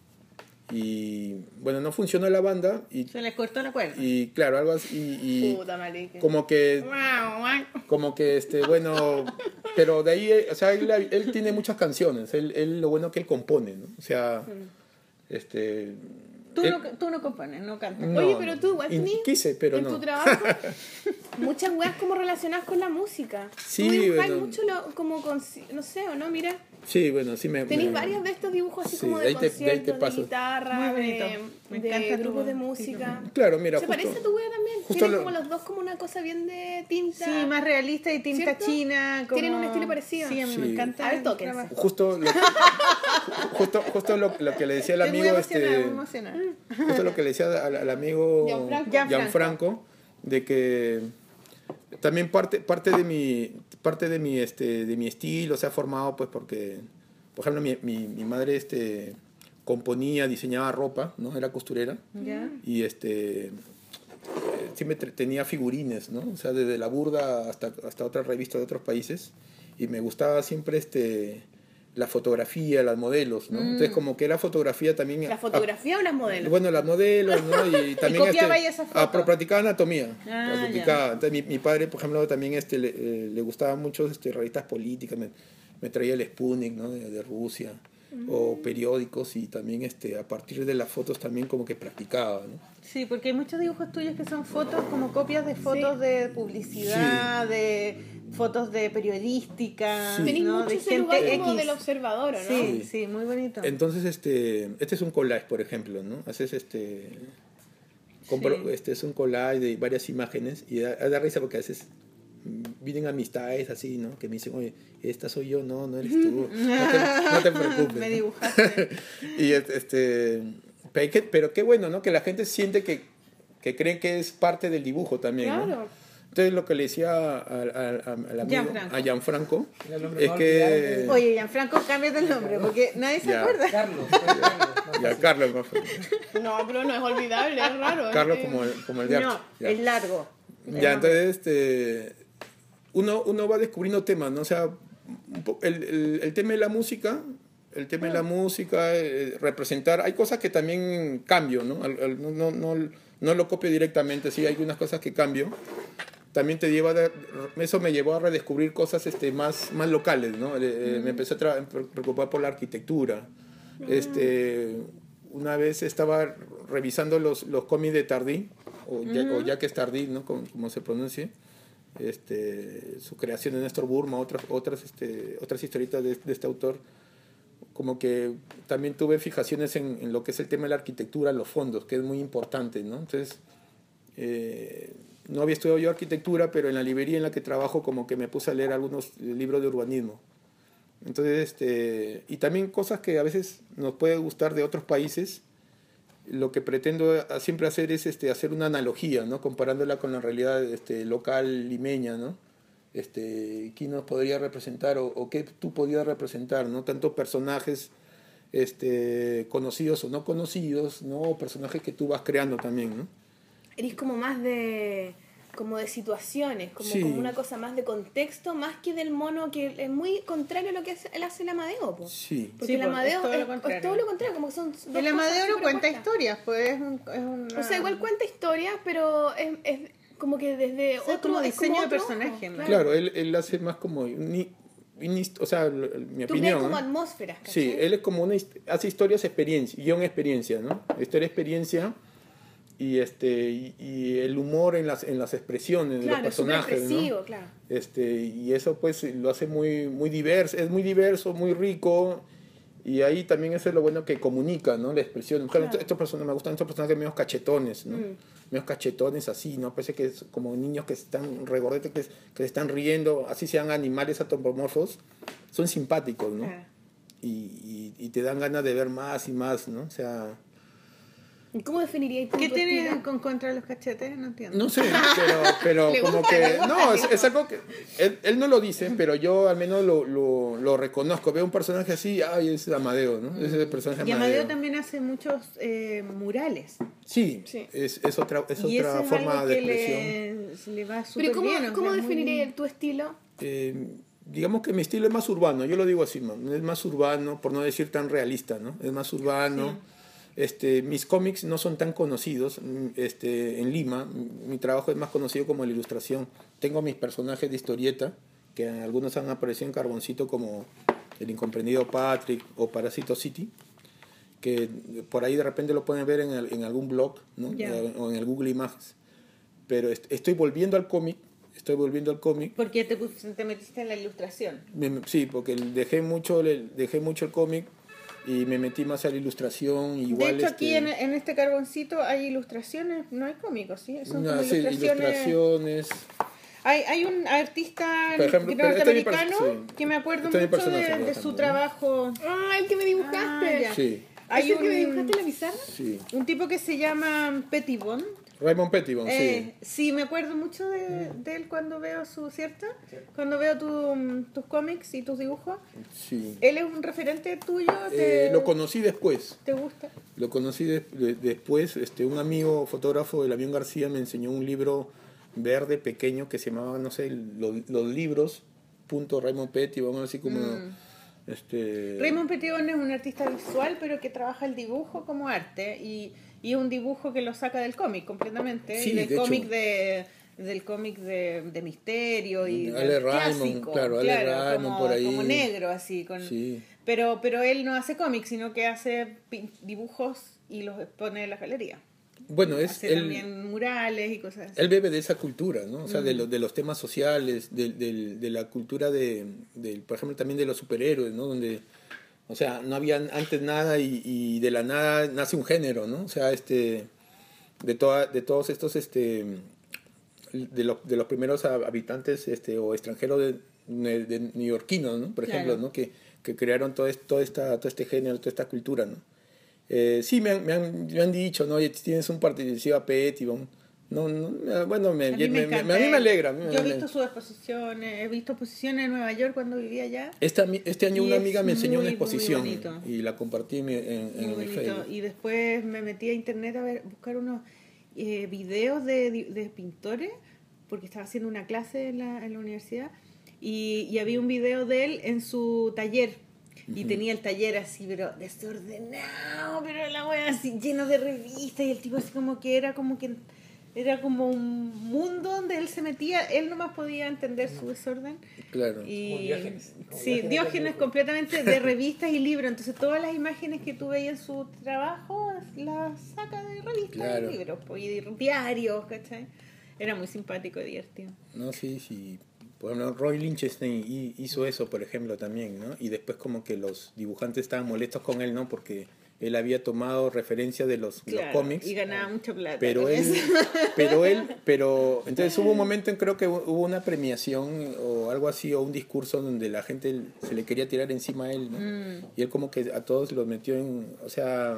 Y bueno, no funcionó la banda y, Se le cortó la cuerda. y claro, algo así y, y Puta marica. como que como que este bueno pero de ahí o sea él, él tiene muchas canciones él, él lo bueno que él compone no o sea este Tú, él- no, tú no compones, no cantas. no, Oye, pero tú igual y tenés quise pero en no tu trabajo [laughs] muchas weas como relacionadas con la música. Sí, Tú dibujas bueno. mucho lo- como con, no sé, ¿o no? Mira, sí bueno sí me tenéis me- varios de estos dibujos así Sí, como de de ahí te- de ahí te conciertos, de, paso. guitarra, Muy de, bonito. Me de grupos de sí, música. claro mira Se justo, parece a tu wea también. Tienen lo- como los dos como una cosa bien de tinta. Sí, más realista y tinta ¿Cierto? china. Como... Tienen un estilo parecido. Sí, a mí Sí. me encanta. A ver, el trabajo. justo lo, [laughs] justo justo lo, lo que le decía muy amigo emocionada, este muy emocionada. justo lo que le decía al, al amigo Gianfranco. Gianfranco, de que también parte parte de mi parte de mi este de mi estilo se ha formado pues porque por ejemplo mi, mi, mi madre este componía diseñaba ropa no era costurera. Y este siempre tenía figurines no o sea desde la burda hasta hasta otras revistas de otros países. Y me gustaba siempre este la fotografía, las modelos, ¿no? Entonces como que la fotografía también... ¿La fotografía o las modelos? Bueno, las modelos, ¿no? Y [laughs] también... copiaba este, pero practicaba anatomía. Ah, practicaba. Entonces, mi, mi padre, por ejemplo, también este, le, eh, le gustaban mucho este, revistas políticas. Me, me traía el Sputnik, ¿no? De, de Rusia. O periódicos y también este, a partir de las fotos también como que practicaba, ¿no? Sí, porque hay muchos dibujos tuyos que son fotos como copias de fotos de publicidad, de fotos de periodística, Sí. ¿no? mucho de ese gente lugar como X. del observador, ¿o ¿no? Sí, Sí. sí, muy bonito. Entonces, este, este es un collage, por ejemplo, ¿no? Haces este... Compro, Sí. este es un collage de varias imágenes y da, da risa porque a veces vienen amistades así, ¿no? Que me dicen, oye, esta soy yo, no, no eres tú, [laughs] no te, no te preocupes. Me ¿no? dibujaste. [laughs] y es- este, pero, qué, pero qué bueno, ¿no? Que la gente siente que, que creen que es parte del dibujo también. ¿no? Claro. Entonces lo que le decía al, al- al amigo, Gianfranco. a Gianfranco, es que... Oye, Gianfranco, cámbiate el nombre porque nadie se Ya. acuerda. Carlos, [laughs] Ya. Carlos, más fácil. No, pero no es olvidable, es raro. Carlos como el, como el de No. Ya. es largo. Ya, entonces, este, uno, uno va descubriendo temas, ¿no? O sea, el, el, el tema de la música, el tema de la música, eh, representar, hay cosas que también cambio, ¿no? No, no, no, no lo copio directamente, sí, hay algunas cosas que cambio. También te lleva, a- eso me llevó a redescubrir cosas este, más, más locales, ¿no? Eh, eh, Me empecé a pre- preocupar por la arquitectura. Este, una vez estaba revisando los, los cómics de Tardí, o, ya, o Jacques Tardí, ¿no? Como, como se pronuncie. Este, su creación de Néstor Burma, otras, otras, este, otras historietas de, de este autor. Como que también tuve fijaciones en, en lo que es el tema de la arquitectura, los fondos, que es muy importante, ¿no? Entonces, eh, no había estudiado yo arquitectura, pero en la librería en la que trabajo como que me puse a leer algunos libros de urbanismo. Entonces, este, y también cosas que a veces nos puede gustar de otros países. Lo que pretendo siempre hacer es este, hacer una analogía, ¿no? comparándola con la realidad este, local limeña, ¿no? Este, ¿Quién nos podría representar o, o qué tú podías representar? ¿no? Tanto personajes este, conocidos o no conocidos, ¿no? o personajes que tú vas creando también. ¿no? Eres como más de como de situaciones, como, Sí. como una cosa más de contexto, más que del mono, que es muy contrario a lo que hace, él hace el Amadeo. po. Sí. Porque Sí, el po, es Amadeo todo lo es, contrario. todo lo contrario, como que son dos El Amadeo no cuenta historias, pues es, un, es una... O sea, igual cuenta historias, pero es, es como que desde O sea, otro como diseño de otro personaje, ojo, ¿no? Claro, él, él hace más como... ni- ni- o sea, lo- mi Tú opinión. como atmósferas, ¿cachai? Sí, él es como una hace historias experiencia, guion experiencia, ¿no? Historia experiencia y este y, y el humor en las en las expresiones de los personajes, ¿no? claro. Este y eso pues lo hace muy muy diverso, es muy diverso, muy rico y ahí también eso es lo bueno que comunica, ¿no? La expresión. Claro, Claro. estos personajes me gustan estos personajes medio cachetones, ¿no? Mm. Medio cachetones así, ¿no? Parece que es como niños que están regordetes que, que se están riendo, así sean animales antropomorfos, son simpáticos, ¿no? Y, y, y te dan ganas de ver más y más, ¿no? O sea, ¿Y ¿Cómo definirías tú ¿Qué tiene con contra los cachetes? No entiendo. no sé, pero, pero como gusta, que... no, es, algo que... Él, él no lo dice, pero yo al menos lo, lo, lo reconozco. Veo un personaje así, ay, es Amadeo, ¿no? Ese es el personaje Y Amadeo. Amadeo también hace muchos eh, murales. Sí, Sí. Es, es otra, es y otra forma algo de que expresión. le, le va súper Pero ¿cómo, bien. o ¿cómo sea, muy- definirías tu estilo? Eh, digamos que mi estilo es más urbano, yo lo digo así, man, es más urbano, por no decir tan realista, ¿no? Es más urbano. Este, mis cómics no son tan conocidos mm, este, en Lima. mm, Mi trabajo es más conocido como la ilustración. Tengo mis personajes de historieta, que algunos han aparecido en Carboncito como El Incomprendido Patrick o Parasito City, que por ahí de repente lo pueden ver en, el- en algún blog. Eh, o en el Google Images. Pero est- estoy volviendo al cómic, estoy volviendo al cómic Porque te, pus- te metiste en la ilustración. sí, porque dejé mucho, dejé mucho el cómic y me metí más a la ilustración. Igual, de hecho, aquí este, en, en este carboncito hay ilustraciones, no hay cómicos, ¿sí? Son una como serie de ilustraciones. ilustraciones. Hay, hay un artista ejemplo, este norteamericano sí. que me acuerdo Este mucho de, su trabajo. Ah, el que me dibujaste. Ah. Sí, Hay ¿Es el que me un, dibujaste en la pizarra? sí. un tipo que se llama Pettibon. Raymond Pettibon, Eh, sí, me acuerdo mucho de, de él cuando veo su, ¿cierto? Cuando veo tu- tus cómics y tus dibujos. sí. sí. ¿Él es un referente tuyo? Eh, ¿Te, lo conocí después. ¿Te gusta? Lo conocí de- de- después. Este, un amigo fotógrafo, el avión García, me enseñó un libro verde pequeño que se llamaba, no sé, lo- los libros. Punto Raymond Pettibon, así como. Mm. Este, Raymond Pettibon es un artista visual, pero que trabaja el dibujo como arte y, y un dibujo que lo saca del cómic completamente. Sí, y del de cómic de del cómic de, de misterio y Ale Raymond, clásico, claro, Ale Raymond como, por ahí. como negro así con Sí. pero pero él no hace cómics sino que hace dibujos y los pone en la galería Bueno, es hace él, también murales y cosas así él bebe de esa cultura, ¿no? O sea, Mm. de, los de los temas sociales, de, del- de la cultura de, del- por ejemplo, también de los superhéroes, ¿no? Donde, o sea, no había antes nada y, y de la nada nace un género, ¿no? O sea, este, de, toda, de todos estos, este, de, los de los primeros habitantes este, o extranjeros de, de, neoyorquinos, ¿no? Por ejemplo, Claro. ¿no? Que, que crearon todo, esto, toda esta, todo este género, toda esta cultura, ¿no? Eh, sí, me han, me, han, me han dicho, ¿no? Oye, tienes un participa PET y vamos- No, no, me- bueno, me, A mí me, me- a mí me alegra. mí Yo he visto sus exposiciones, he visto exposiciones en Nueva York cuando vivía allá. Este, este año una amiga me enseñó muy, una exposición y la compartí en, en, en mi. Facebook. Y después me metí a internet a ver, buscar unos eh, videos de, de pintores, porque estaba haciendo una clase en la, en la universidad, y, y había un video de él en su taller. Y tenía el taller así, pero desordenado, pero la wea así lleno de revistas, y el tipo así como que era como que era como un mundo donde él se metía, él nomás podía entender su desorden. Claro. Y, Como Diógenes, como sí, Diógenes completamente de [laughs] revistas y libros. Entonces todas las imágenes que tú veías en su trabajo las saca de revistas Claro. y libros y de diarios, ¿cachai? Era muy simpático y divertido. No, sí, sí. Ejemplo, Roy Lichtenstein hi- hizo eso, por ejemplo, también, ¿no? Y después como que los dibujantes estaban molestos con él, ¿no? Porque él había tomado referencia de los, cómics. Y ganaba mucha plata. Pero él, eso. [laughs] pero él, pero entonces hubo un momento en creo que hubo una premiación o algo así o un discurso donde la gente se le quería tirar encima a él, ¿no? Mm. Y él como que a todos los metió en, o sea,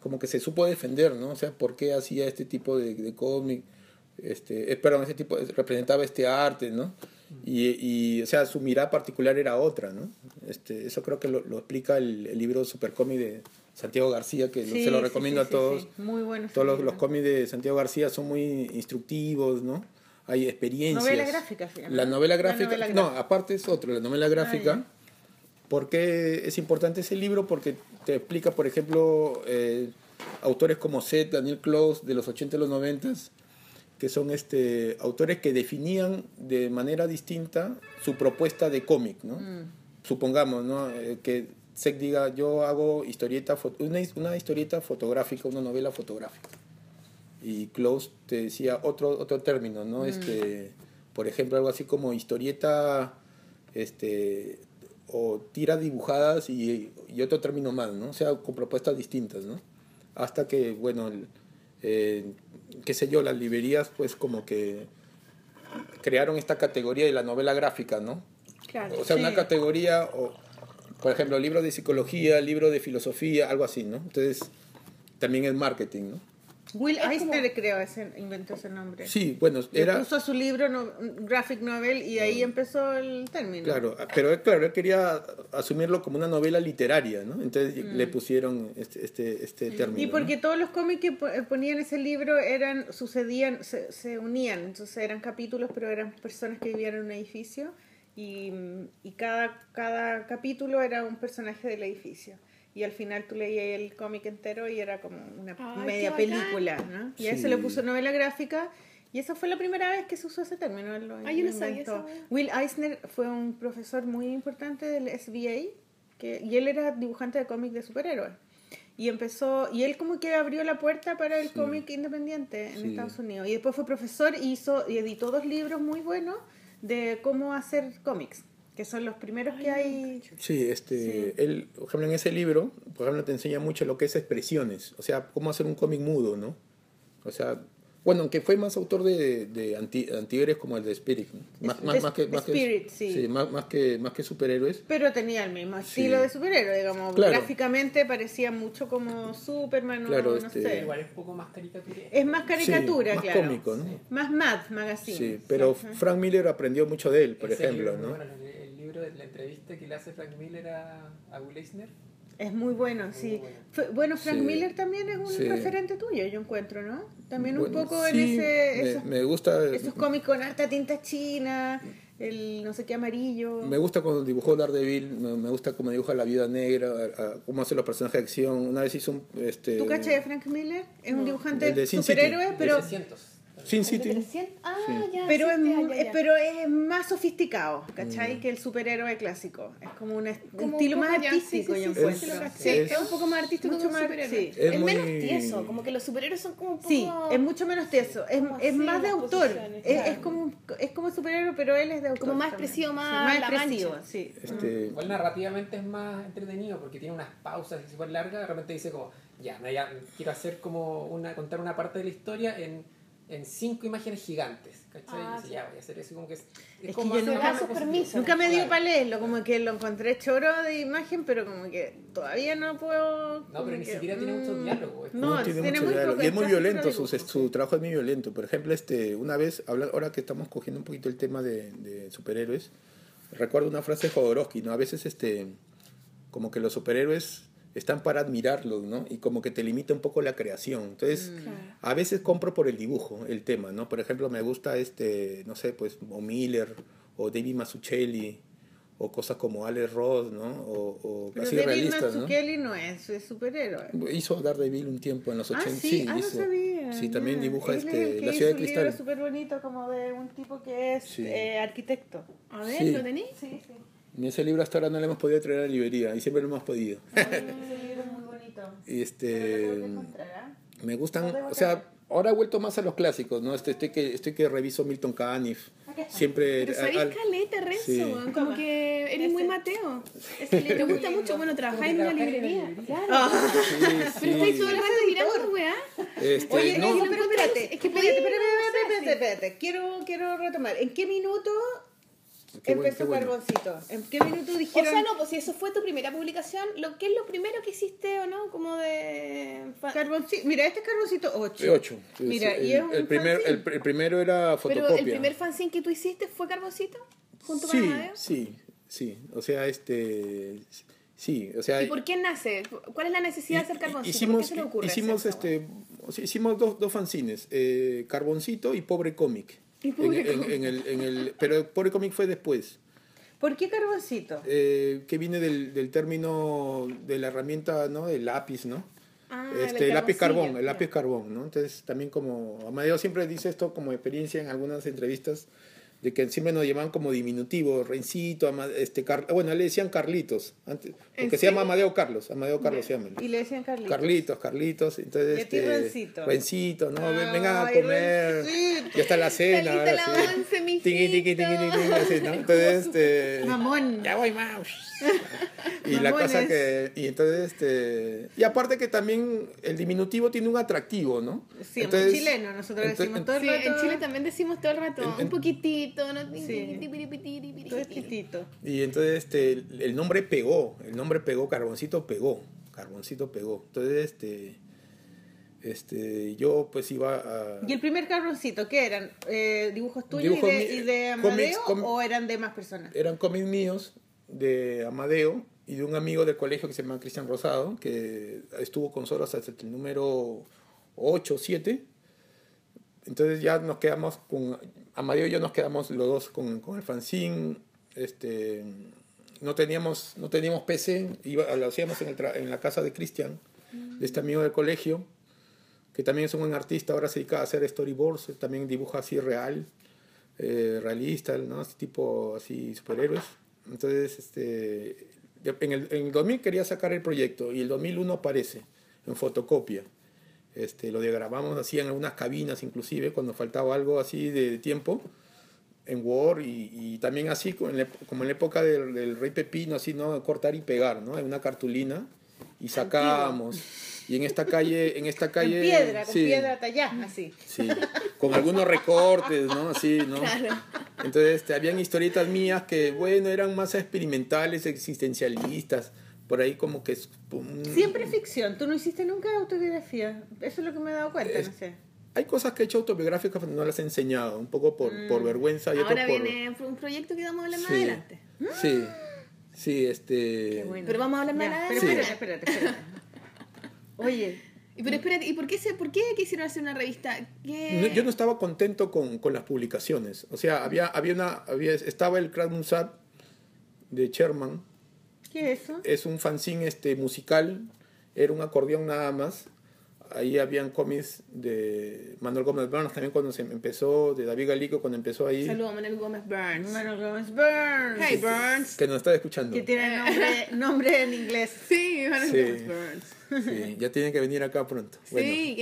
como que se supo defender, ¿no? O sea, ¿por qué hacía este tipo de, de cómic? Este, eh, perdón, ese tipo representaba este arte, ¿no? Y, y, o sea, su mirada particular era otra, ¿no? Este, eso creo que lo, lo explica el, el libro Super Cómic de Santiago García, que Sí, se lo recomiendo sí, a todos. Muy bueno. ese Todos los, cómics de Santiago García son muy instructivos, ¿no? Hay experiencias. Novela gráfica se llama, La ¿no? novela La gráfica. novela no, gráfica. Ah, aparte es otro, la novela gráfica. ya. ¿Por qué es importante ese libro? Porque te explica, por ejemplo, eh, autores como Seth, Daniel Close, de los 80 y los 90, que son este, autores que definían de manera distinta su propuesta de cómic, ¿no? Mm. Supongamos, ¿no? Eh, que Seth diga, yo hago historieta, una, his- una historieta fotográfica, una novela fotográfica. Y Close te decía otro, otro término, ¿no? Este, por ejemplo, algo así como historieta, este, o tiras dibujadas y, y otro término más, ¿no? O sea, con propuestas distintas, ¿no? Hasta que, bueno, el- eh, qué sé yo, las librerías pues como que crearon esta categoría de la novela gráfica, ¿no? Claro. O sea, Sí. una categoría, o, por ejemplo, libro de psicología, libro de filosofía, algo así, ¿no? Entonces, también es marketing, ¿no? Will Es como- Eisner creo ese, inventó ese nombre. Sí, bueno, Le era... puso su libro no, graphic novel y ahí empezó el término. Claro, pero él, claro, él quería asumirlo como una novela literaria, ¿no? Entonces le pusieron este, este, este término. Mm. Y porque ¿no? todos los cómics que eh, ponían ese libro eran sucedían, se, se unían, entonces eran capítulos, pero eran personas que vivían en un edificio y, y cada, cada capítulo era un personaje del edificio. Y al final tú leías el cómic entero y era como una Ay, media película, ¿no? Y a eso Sí. le puso novela gráfica y esa fue la primera vez que se usó ese término. lo Ay, inventó. sabía wea. Will Eisner fue un profesor muy importante del SBA que, y él era dibujante de cómics de superhéroes. Y empezó, y él como que abrió la puerta para el cómic independiente en Sí. Estados Unidos. Y después fue profesor y hizo, y editó dos libros muy buenos de cómo hacer cómics, que son los primeros que hay. Sí, este, Sí. él, por ejemplo, en ese libro, por ejemplo, te enseña mucho lo que es expresiones, o sea, cómo hacer un cómic mudo, ¿no? O sea, bueno, aunque fue más autor de, de anti, antihéroes como el de Spirit. Más, Es- más, más que, más que- Spirit, sí. más, más que, más que superhéroes. Pero tenía el mismo Sí. estilo de superhéroe, digamos. Claro. Gráficamente parecía mucho como Superman o Claro, no este- sé. Igual es un poco más caricatura. Es más caricatura, Sí, más claro. cómico, ¿no? Más Mad Magazine. Sí, pero Ajá. Frank Miller aprendió mucho de él, por Ese ejemplo, libro ¿no? bueno, el, libro de la entrevista que le hace Frank Miller a, a Will Eisner. Es muy bueno, sí. bueno. Fue- bueno, Frank Sí. Miller también es un Sí. referente tuyo, yo encuentro, ¿no? También un Bueno, poco en ese... me, esos, me gusta esos cómics con alta tinta china, el no sé qué amarillo. me gusta cuando dibujó Daredevil me, me gusta cómo dibuja la vida negra a- a- cómo hace los personajes de acción una vez hizo un este ¿Tú cachai de Frank Miller? Es un dibujante de superhéroe, pero, De 600. Sin ¿El de City 300? Ah, Sí. ya. pero, sí, es, ya, ya, ya. pero es más sofisticado, ¿cachai? Mm. Que el superhéroe clásico. Es como un est- Como un estilo más artístico, sí, yo sí, sí, encuentro. sí, lo Es- es- Es un poco más artístico Mucho más- superhéroe. sí. Es, Es muy- menos tieso, como que los superhéroes son como un poco... Sí, es mucho menos teso, es, Como es así más de autor, es, como es como superhéroe, pero él es de autor. Como más expresivo, Sí, más más expresivo, sí. este Igual narrativamente es más entretenido porque tiene unas pausas súper largas. De repente dice como, ya, no, ya quiero hacer como una, contar una parte de la historia en en cinco imágenes gigantes. ¿Cachai? Ah, y dice, sí. ya, voy a hacer eso como que es, que yo como nunca me- permiso. Nunca me dio Claro. para leerlo, como que lo encontré choro de imagen, pero como que todavía no puedo. No, como pero ni que, siquiera tiene mucho mm, diálogo, es No, No, tiene, mucho muy diálogo. Y es muy violento, su, su trabajo es muy violento. Por ejemplo, este, una vez, habla- ahora que estamos cogiendo un poquito el tema de, de superhéroes, recuerdo una frase de Jodorowsky, ¿no? A veces, este, como que los superhéroes están para admirarlos, ¿no? Y como que te limita un poco la creación. Entonces, Claro. a veces compro por el dibujo el tema, ¿no? Por ejemplo, me gusta, este, no sé, pues, o Miller, o David Mazzucchelli, o cosas como Alex Ross, ¿no? O, o Pero así David realistas, ¿no? Mazzucchelli no es, es superhéroe. Hizo Daredevil un tiempo en los 80. Ah, sí, ah, no hizo. sabía. Sí, también ya. dibuja Él es este, que La ciudad de un libro cristal. súper bonito, como de un tipo que es Sí. eh, arquitecto. A ver, Sí. ¿lo tenéis? Sí, sí. Y ese libro hasta ahora no lo hemos podido traer a la librería y siempre lo hemos podido. [laughs] Ese libro es muy bonito. Este ¿ah? me gustan, o sea, ahora he vuelto más a los clásicos, ¿no? Este, estoy que estoy que reviso Milton Caniff. Siempre Pero sabéis al- caleta, Renzo, Sí. como Toma. que eres Ese. muy Mateo. Ese libro Te gusta lindo. mucho, bueno, trabajar Como en una en librería. Claro. Ah. sí, Pero estáis todo el sí. rato mirando, weá. Este, Oye, no, pero espérate, Es que espérate, espérate, espérate, espérate, espérate. Quiero, quiero retomar. ¿En qué minuto qué empezó qué bueno. Carboncito? ¿En qué minuto O dijeron sea, no, pues si eso fue tu primera publicación, lo ¿qué es lo primero que hiciste o no? Como de... Carboncito? Mira, este es Carboncito 8. Sí, ocho. Sí, Mira, sí, y el, es un el primer, el, el primero era Pero fotocopia. el primer fanzine que tú hiciste fue Carboncito, junto sí, con Amadeo. sí, sí. O sea, este, sí, o sea. ¿Y por qué nace? ¿Cuál es la necesidad de hacer Carboncito? Hicimos, ¿Por qué se le ocurre hicimos, este, o hicimos dos, dos fanzines, eh, Carboncito y Pobre Cómic. Y En- en- en el, en el, pero Pobre fue después, ¿Por qué Carboncito? eh, que viene del, del término de la herramienta, ¿no? El lápiz, ¿no? Ah, este, el lápiz carbón, el lápiz carbón, ¿no? Entonces también como Amadeo siempre dice esto como experiencia en algunas entrevistas de que siempre nos llamaban como diminutivo, Rencito, Ama- este, Car- bueno, le decían Carlitos, antes, ¿En porque se llama? Amadeo Carlos, Amadeo Carlos se llama. Y le decían Carlitos. Carlitos, Carlitos, entonces Y este, Rencito. Rencito, no, Ven- vengan a comer. Rencito. Ya está la cena, ahora la sí. once, mijito. Tiqui, tiqui, tiqui, tiqui, así, ¿no? [laughs] Entonces, este Mamón. ya voy más. [laughs] Y la Mamones. cosa que y entonces este y aparte que también el diminutivo tiene un atractivo, ¿no? Sí, muy chileno, nosotros ento- decimos todo el Sí, rato. en Chile también decimos todo el rato, En- en- un poquitito, ¿no? Sí. Todo es chiquitito. Y entonces este el, el nombre pegó, el nombre pegó, Carboncito pegó, Carboncito pegó. Entonces este este yo pues iba a ¿Y el primer carboncito qué eran? Eh, ¿Dibujos tuyos y, de, mi- y de cómics, Amadeo com- o eran de más personas? eran cómics míos de Amadeo y de un amigo del colegio que se llama Cristian Rosado, que estuvo con nosotros hasta el número 8 o 7. Entonces ya nos quedamos con, Amadeo y yo nos quedamos los dos con, con el fanzine. Este, no, teníamos, no teníamos PC, iba, lo hacíamos en, el tra- en la casa de Cristian, de este amigo del colegio, que también es un buen artista, ahora se dedica a hacer storyboards, también dibuja así real eh, realista, ¿no? Así tipo así superhéroes. Entonces, este, en el, en el 2000 quería sacar el proyecto y el 2001 aparece en fotocopia. Este, lo diagramamos así en algunas cabinas inclusive cuando faltaba algo así de tiempo en Word y, y también así como en, la, como en la época del, del Rey Pepino, así, ¿no? Cortar y pegar, ¿no? En una cartulina y sacábamos. Y en esta calle, en esta calle... en piedra, con sí. piedra tallada, así. Sí, con algunos recortes, ¿no? Así, ¿no? Claro. Entonces, este, habían historietas mías que, bueno, eran más experimentales, existencialistas, por ahí como que... es un- Siempre ficción. Tú no hiciste nunca autobiografía. Eso es lo que me he dado cuenta, Es- no sé. Hay cosas que he hecho autobiográficas, pero no las he enseñado, un poco por, por vergüenza y otro Mm. Ahora por... viene un proyecto que vamos a hablar más Sí, adelante. sí, sí, este... Qué bueno. Pero vamos a hablar más adelante. Pero Sí. espérate, espérate, espérate. Oye, Y pero espérate, ¿y por qué, se, por qué quisieron hacer una revista? ¿Qué... No, yo no estaba contento con, con las publicaciones. O sea, había, había una, había, estaba el Kramusat de Sherman. ¿Qué es eso? Es un fanzine este, musical, era un acordeón nada más. Ahí habían cómics de Manuel Gómez Burns también cuando se empezó, de David Galico cuando empezó ahí. Saludos a Manuel Gómez Burns. Manuel Gómez Burns. Hey Burns. Que nos está escuchando. Que tiene nombre, nombre en inglés. Sí, Manuel Sí. Gómez Burns. Sí, [laughs] ya tienen que venir acá pronto. Sí.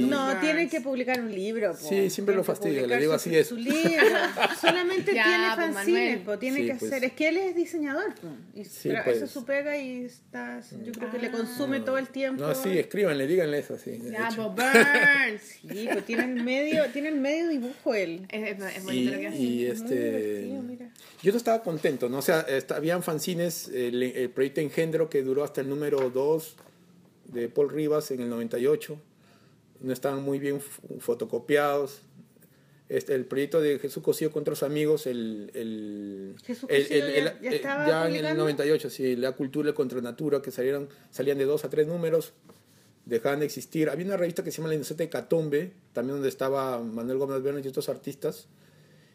No, Burns. tiene que publicar un libro. po. Sí, siempre lo fastidio, le digo su- así es. Su libro. [laughs] Solamente Ya, tiene pues, fanzines, Manuel. po, tiene Sí, que pues. hacer. Es que él es diseñador, y Sí, pero pues. eso es su pega y está, yo creo que le Ah. consume todo el tiempo. No, sí, escríbanle, díganle. eso, sí. Ya, pues Burns. [laughs] Sí, pues tiene el medio, tiene el medio dibujo él. Es, es- es Y, bonito lo que hace. y, Muy este mira. yo no estaba contento, ¿no? O sea, esta- habían fanzines, el, el proyecto Engendro que duró hasta el número 2 de Paul Rivas en el 98, no estaban muy bien fotocopiados. Este, el proyecto de Jesús Cosío contra los amigos, el, el, Jesús el- el- ya- ya eh, estaba ya en el publicando. 98, sí, la cultura contra natura, que salieron, salían de dos a tres números, dejaban de existir. Había una revista que se llama La Inocente Catombe, también donde estaba Manuel Gómez Bernes y otros artistas.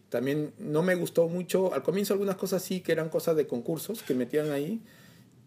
También no me gustó mucho, al comienzo algunas cosas sí, que eran cosas de concursos que metían ahí,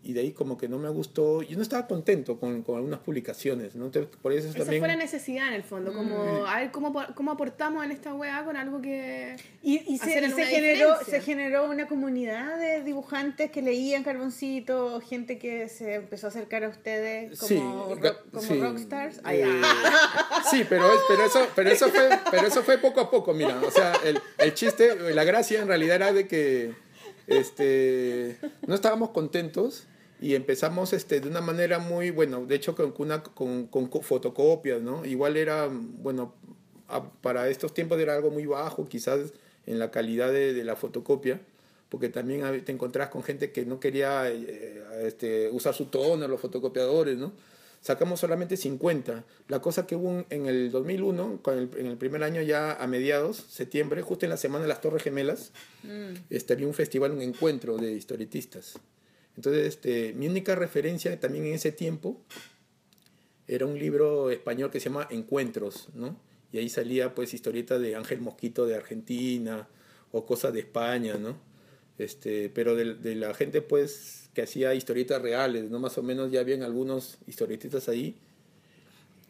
y de ahí como que no me gustó, yo no estaba contento con, con algunas publicaciones, ¿no? Entonces, por eso Esa también... fue la necesidad en el fondo, como a ver cómo, cómo aportamos en esta weá con algo que... Y, y se, y generó, se generó una comunidad de dibujantes que leían Carboncito, gente que se empezó a acercar a ustedes como, Sí, rock- ga- como sí, rockstars. eh, Ay, ah. [laughs] sí, pero, pero, eso, pero, eso fue, pero eso fue poco a poco, mira. O sea, el, el chiste, la gracia en realidad era de que este, no estábamos contentos y empezamos este, de una manera muy, bueno, de hecho con, una, con, con co- fotocopias, ¿no? Igual era, bueno, a- para estos tiempos era algo muy bajo, quizás en la calidad de, de la fotocopia, porque también te encontrás con gente que no quería eh, este, usar su tono, los fotocopiadores, ¿no? Sacamos solamente 50. La cosa que hubo en el 2001, con el- en el primer año ya a mediados, septiembre, justo en la semana de las Torres Gemelas, este, había un festival, un encuentro de historietistas. Entonces, este, mi única referencia también en ese tiempo era un libro español que se llama Encuentros, ¿no? Y ahí salía pues historietas de Ángel Mosquito de Argentina o cosas de España, ¿no? Este, pero de, de la gente pues que hacía historietas reales, ¿no? Más o menos ya habían algunos historietistas ahí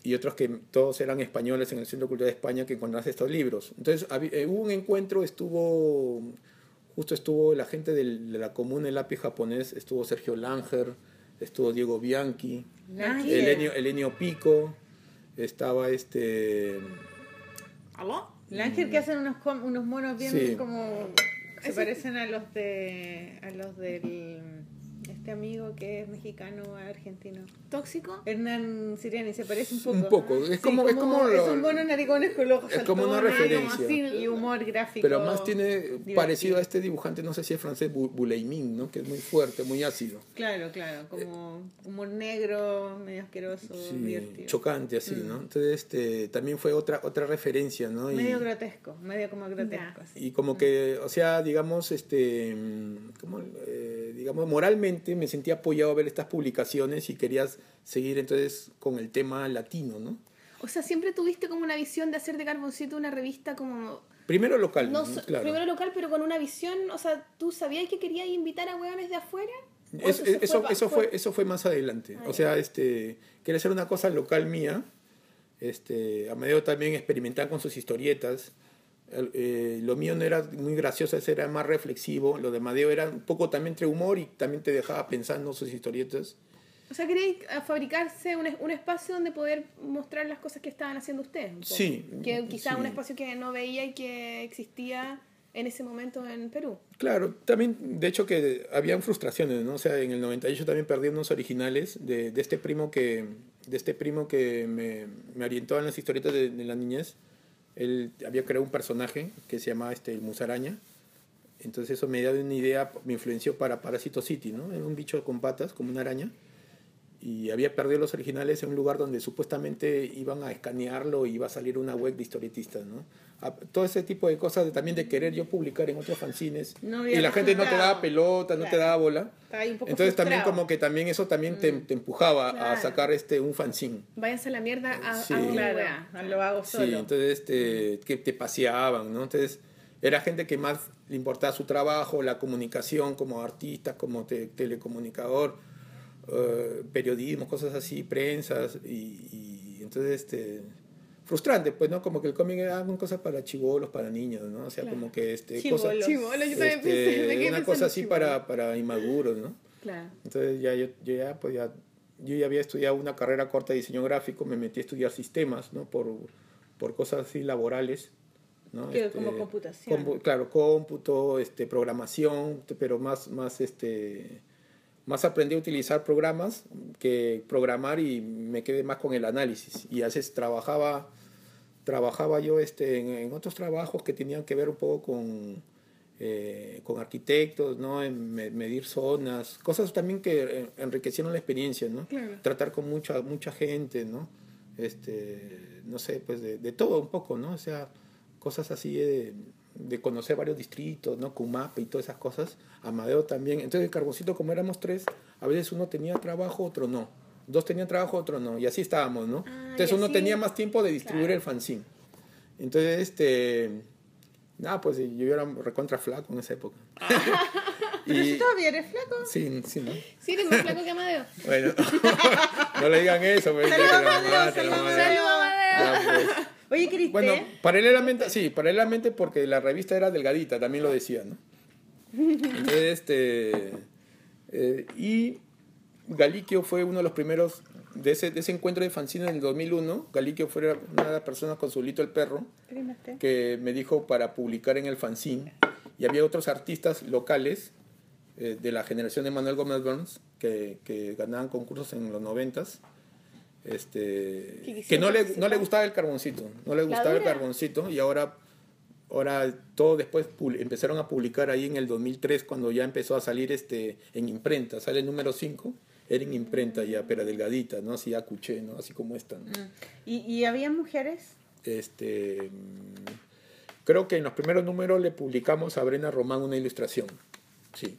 y otros que todos eran españoles en el Centro Cultural de España que encontraste estos libros. Entonces eh, hubo un encuentro, estuvo, justo estuvo la gente del- de la comuna El lápiz japonés, estuvo Sergio Langer, estuvo Diego Bianchi, Langer. Elenio, Elenio Pico, estaba este... ¿Aló? El ángel que hacen unos, com- unos monos bien Sí. como... Se parecen a los de... a los del... este amigo que es mexicano argentino. ¿Tóxico? Hernán Siriani, se parece un poco. Un poco, es como- es como lo- Son buenos naricones con los ojos es como una referencia. como Y humor gráfico. Pero más tiene divertido. parecido a este dibujante, no sé si es francés, Bu- Bouleimin, ¿no? Que es muy fuerte, muy ácido. Claro, claro, como humor negro, medio asqueroso, Sí, divertido. chocante así, ¿no? Entonces, este, también fue otra, otra referencia, ¿no? Y- Medio grotesco, medio como grotesco. así. Y como que, o sea, digamos, este, mm, ¿cómo? Eh, digamos, moralmente me sentía apoyado a ver estas publicaciones y querías seguir entonces con el tema latino, ¿no? O sea, siempre tuviste como una visión de hacer de Carboncito una revista como... Primero local, No, ¿no? so- claro. Primero local, pero con una visión, o sea, ¿tú sabías que querías invitar a hueones de afuera? ¿O Es- se es- eso, fue, eso fue más adelante. Ah, o sea, este, quería hacer una cosa local mía, este, a medio también experimentar con sus historietas. Eh, lo mío no era muy gracioso, ese era más reflexivo. Lo de Madeo era un poco también entre humor y también te dejaba pensando sus historietas. O sea, eh, fabricarse un, un espacio donde poder mostrar las cosas que estaban haciendo ustedes. un poco. Sí, Que quizá sí. un espacio que no veía y que existía en ese momento en Perú. Claro, también, de hecho que habían frustraciones, ¿no? O sea, en el 98 también perdí unos originales de, de este primo que, de este primo que me, me orientó en las historietas de, de la niñez. Él había creado un personaje que se llamaba este, el Musaraña. Entonces eso me dio una idea, me influenció para Parasito City, ¿no? Era un bicho con patas, como una araña. Y había perdido los originales en un lugar donde supuestamente iban a escanearlo y iba a salir una web de historietistas, ¿no? Todo ese tipo de cosas de, también de querer yo publicar en otros fanzines No y la gente no te daba pelota, no te daba bola. Estaba ahí un poco Entonces también como que también eso también te, te empujaba a sacar este un fanzine. Váyanse a la mierda a, Sí. a lo hago Sí, solo. entonces este, que te paseaban, ¿no? Entonces era gente que más le importaba su trabajo, la comunicación como artista, como te- telecomunicador, eh, periodismo, cosas así, prensas, y, y entonces este frustrante, pues, ¿no? Como que el cómic era una cosa para chivolos, para niños, ¿no? O sea, Claro. como que este, cosas, Chibolo, yo también este, pensé, una cosa así chibolo. para, para inmaduros, ¿no? Claro. Entonces ya yo, yo ya pues ya yo ya había estudiado una carrera corta de diseño gráfico, me metí a estudiar sistemas, ¿no? Por, por cosas así laborales, ¿no? Que como computación. compu- claro, cómputo, este, programación, pero más, más este, más aprendí a utilizar programas que programar y me quedé más con el análisis. Y a veces trabajaba, trabajaba yo este, en, en otros trabajos que tenían que ver un poco con, eh, con arquitectos, ¿no? En me- medir zonas, cosas también que eh, enriquecieron la experiencia, ¿no? Claro. Tratar con mucha, mucha gente, ¿no? Este, no sé, pues de, de todo un poco, ¿no? O sea, cosas así de, de conocer varios distritos, ¿no? Cumapa y todas esas cosas. Amadeo también. Entonces, el carboncito, como éramos tres, a veces uno tenía trabajo, otro no. Dos tenían trabajo, otro no. Y así estábamos, ¿no? Ah, Entonces, uno tenía más tiempo de distribuir Claro. el fanzine. Entonces, este. Nada, pues yo era recontra flaco en esa época. [laughs] Pero y, si todavía eres flaco. sí, sí, ¿no? Sí, eres más flaco que Amadeo. Bueno, [laughs] no le digan eso, pues, Saludos, Amadeo, saludos. Saludos, Amadeo. Oye. Bueno, paralelamente, sí, paralelamente porque la revista era delgadita, también lo decía, ¿no? Entonces, este. eh, y Galiquio fue uno de los primeros de ese, de ese encuentro de fanzine en el 2001. Galiquio fue una de las personas con su Lito el perro que me dijo para publicar en el fanzine. Y había otros artistas locales eh, de la generación de Manuel Gómez Burns que, que ganaban concursos en los noventas. Este, Que no le, no le gustaba el carboncito, no le gustaba el carboncito y ahora, ahora todo después pu- empezaron a publicar ahí en el 2003 cuando ya empezó a salir este en imprenta, sale el número 5, era en imprenta ya, pero delgadita, ¿no? Así acuché, ¿no? Así como esta. ¿no? ¿Y, ¿Y había mujeres? Este, mm, creo que en los primeros números le publicamos a Brenda Román una ilustración. Sí.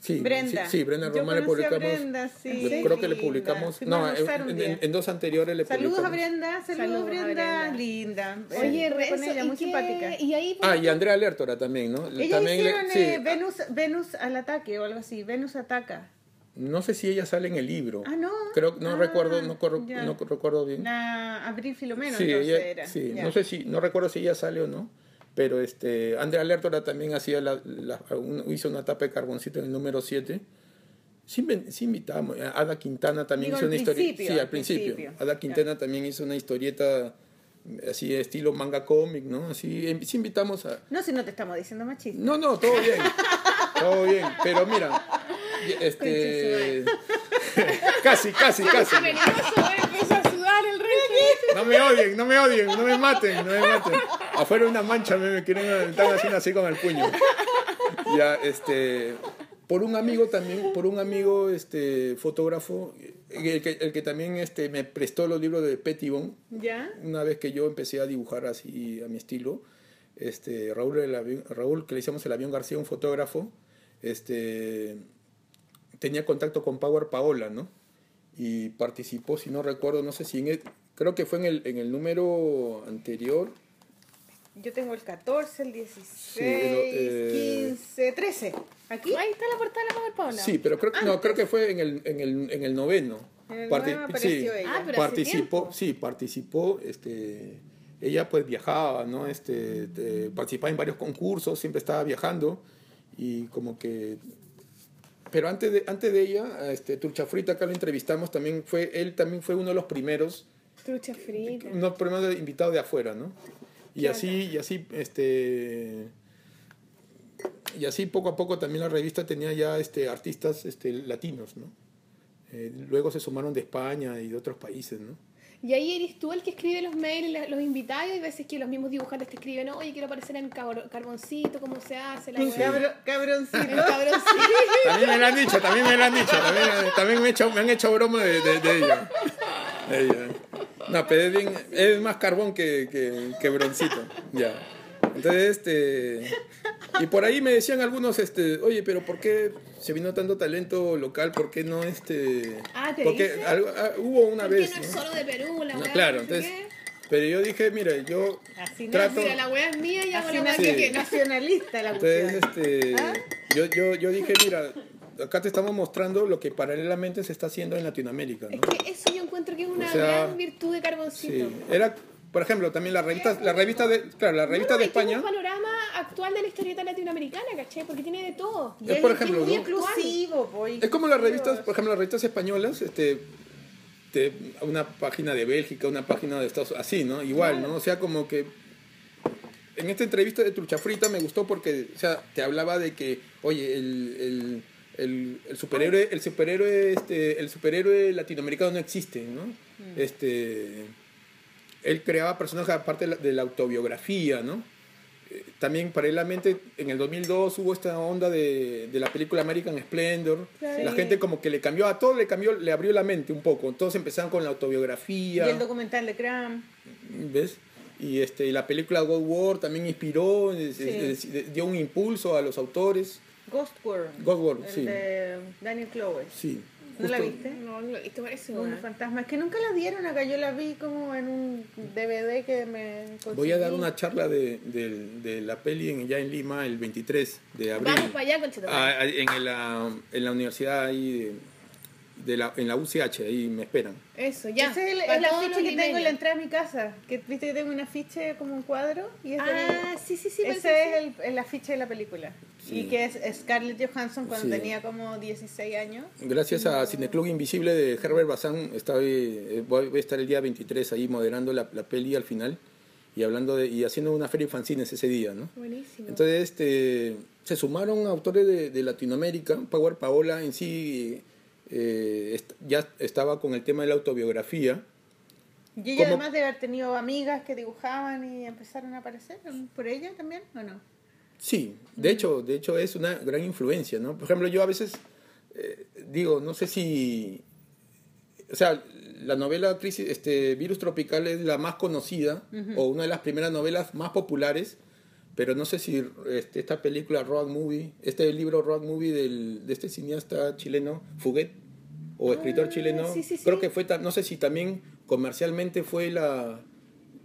Sí, Brenda. Sí, sí, Brenda Yo Román le a publicamos. Brenda, sí. le- creo que le publicamos. A No, en, en- en dos anteriores le Saludos a publicamos. Brenda, saludos, Saludos a Brenda. Brenda. linda. Oye, Rezo, con ella, muy ¿y qué- simpática. Y ahí, Ah, y Andrea Lertora también, ¿no? Ellos también le- hicieron sí, eh, Venus, Venus al ataque o algo así, Venus ataca. No sé si ella sale en el libro. Ah, ¿no? Creo, no Ah, recuerdo, no, corro- no recuerdo bien. La Abril Filomeno, sí, entonces ella- era. sí, Ya. no sé si, no recuerdo si ella sale o no, pero este, Andrea Lertora también hacía la, la- un- hizo una tapa de carboncito en el número 7. Sí, invitamos, a Ada Quintana también Digo, hizo una historieta. Sí, al principio. Ada Quintana también hizo una historieta así estilo manga cómic, ¿no? Así, em- sí invitamos a... No, si no te estamos diciendo machista. No, no, todo bien. todo bien, pero mira, este... [laughs] casi, casi, casi. peligroso, eh, empezó a sudar el resto. No me odien, no me odien, no me maten, no me maten. Afuera una mancha me, quieren, están haciendo así con el puño. Ya, este, por un amigo también, por un amigo, este, fotógrafo, el que, el que también, este, me prestó los libros de Pettibon, ¿Ya? una vez que yo empecé a dibujar así a mi estilo, este, Raúl, el avión- Raúl que le decíamos el avión García, un fotógrafo, este, tenía contacto con Power Paola, ¿no? Y participó, si no recuerdo, no sé si en el- creo que fue en el, en el número anterior, Yo tengo el 14, el 16, Sí, lo- eh, 15, 13. ¿Aquí? Ahí está la portada de la Power Paula. sí, pero creo, no, creo que fue en el, en el, en el noveno. En el Parti- noveno apareció ella. Ah, pero participó, sí, participó, este, ella pues viajaba, ¿no? Este, te- participaba en varios concursos, siempre estaba viajando y como que... Pero antes de, antes de ella, este, Turcha Frita, acá lo entrevistamos, también fue, él también fue uno de los primeros, Trucha frita. los primeros invitados de afuera, ¿no? Y así, y así, este... Y así poco a poco también la revista tenía ya este, artistas este, latinos, ¿no? Eh, luego se sumaron de España y de otros países, ¿no? Y ahí eres tú el que escribe los mails, los invitados, y hay veces que los mismos dibujantes te escriben, oye, quiero aparecer en carboncito, cómo se hace la Un weá". cabro- cabroncito. Cabroncito. También me lo han dicho, también me lo han dicho, también, también me, he hecho- me han hecho broma de, de, de ella. De ella. No, pero es, bien, es más carbón que, que, que broncito, ya. Entonces, este... Y por ahí me decían algunos, este, oye, pero ¿por qué se vino tanto talento local? ¿Por qué no, este... Ah, ¿te porque dicen? algo- ah, hubo una ¿Por qué vez, no es ¿no? solo de Perú, la No, weá? claro, no sé entonces... qué? Pero yo dije, mira, yo Así no, trato... Mira, la weá es mía y hago Así la weá que Sí. que nacionalista la Entonces, cuestión. este, ¿Ah? yo, yo, yo dije, mira, acá te estamos mostrando lo que paralelamente se está haciendo en Latinoamérica, Es ¿no? que eso yo encuentro que es una O sea, gran virtud de carboncito. Sí, era, por ejemplo, también la revista, la revista de, claro, la revista No, de es que es España, un panorama actual de la historieta latinoamericana, ¿cachai? Porque tiene de todo. Y es, por es ejemplo, muy ¿no? inclusivo, po, es como las revistas, por ejemplo, las revistas españolas, este, te- una página de Bélgica, una página de Estados Unidos, así, ¿no? Igual, ¿no? O sea, como que en esta entrevista de Trucha Frita me gustó porque, o sea, te hablaba de que, oye, el, el, el, el superhéroe, el superhéroe, este, el superhéroe latinoamericano no existe, ¿no? Este, él creaba personajes aparte de la, de la autobiografía, ¿no? Eh, También paralelamente en el 2002 hubo esta onda de, de la película American Splendor. La Sí. gente como que le cambió a todo, le cambió, le abrió la mente un poco. Todos empezaron con la autobiografía. Y el documental de Cram. ¿Ves? Y este, y la película God War también inspiró, Sí. es- es- dio un impulso a los autores. Ghost World. God War, el sí. de Daniel Clowes. Sí. ¿No la justo- viste? No, he visto, parece. Weón. Fantasma. Es que nunca la dieron acá. Yo la vi como en un DVD que me conseguí. Voy a dar una charla de, del- de la peli en, ya en Lima el 23 de abril. Vamos para allá, conchito. Ah, ah, en, la, en la universidad ahí de, de la, en la UCH, ahí me esperan. Eso, ya. Ese es el, todos afiche los que tengo en la entrada de mi casa. Que viste que tengo un afiche como un cuadro. Y es Ah, sí, sí, sí. ese es el, el afiche de la película. Sí. Y que es Scarlett Johansson cuando Sí. tenía como 16 años. Gracias a Cineclub Invisible de Herbert Bazán, está, eh, voy voy a estar el día 23 ahí moderando la, la peli al final y hablando de, y haciendo una feria de fanzines ese día, ¿no? Buenísimo. Entonces, este, se sumaron autores de, de Latinoamérica. Power Paola en sí eh, ya estaba con el tema de la autobiografía. Y ella ¿Cómo? además de haber tenido amigas que dibujaban y empezaron a aparecer por ella también, ¿o no? Sí, de hecho, de hecho es una gran influencia, ¿no? Por ejemplo, yo a veces eh, digo, no sé si, o sea, la novela Crisis, este, Virus Tropical es la más conocida o una de las primeras novelas más populares, pero no sé si este, esta película Road Movie, este libro Road Movie del, de este cineasta chileno Fuguet o escritor chileno, sí, sí, sí. creo que fue, no sé si también comercialmente fue la,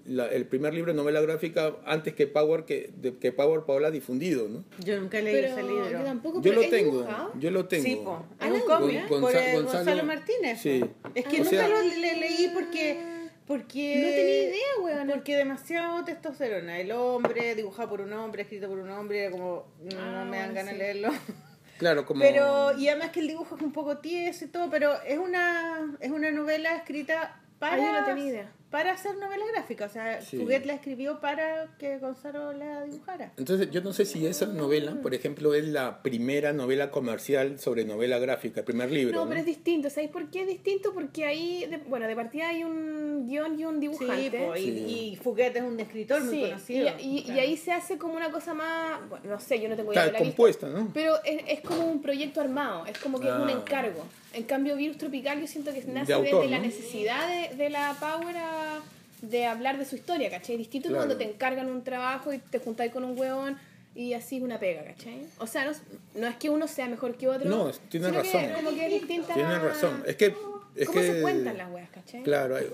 la- el primer libro de novela gráfica antes que Power que, de- que Power Paola difundido, ¿no? Yo nunca leí pero ese libro. yo tampoco. Yo lo ¿es tengo, dibujado? yo lo tengo. Sí, po. Ah, Es un cómic Gonza- por el Gonzalo- Gonzalo, Martínez. Sí. Es que O nunca sea- lo le- leí porque, porque... No tenía idea, weón. Porque demasiado testosterona. El hombre, dibujado por un hombre, escrito por un hombre, era como... No Ah, me dan ganas sí. de leerlo. [laughs] Claro, como Pero, y además que el dibujo es un poco tieso y todo, pero es una, es una novela escrita para, Ah, yo no tenía idea. Para hacer novela gráfica. O sea, Sí. Fuguet la escribió para que Gonzalo la dibujara. Entonces, yo no sé si esa novela, por ejemplo, es la primera novela comercial sobre novela gráfica, el primer libro. No, ¿no? pero es distinto. ¿Sabéis por qué es distinto? Porque ahí, de- bueno, de partida hay un guion y un Sí, dibujante. po, y, Sí. y Fuguet es un escritor muy conocido. Y, y- y Claro. ahí se hace como una cosa más, bueno, no sé, yo no tengo idea Está de la vista, compuesta, ¿no? Pero es, es como un proyecto armado, es como que es un Ah. encargo. En cambio, Virus Tropical yo siento que nace autor, desde la necesidad de, de la Power a- de hablar de su historia, ¿cachai? Distinto Claro. cuando te encargan un trabajo y te juntáis con un hueón y así una pega, ¿cachai? O sea, no, no es que uno sea mejor que otro. No, que razón. como que es distinta Tienes la- razón. Es que. Es ¿Cómo que, se cuentan las weas, cachai? Claro, hay,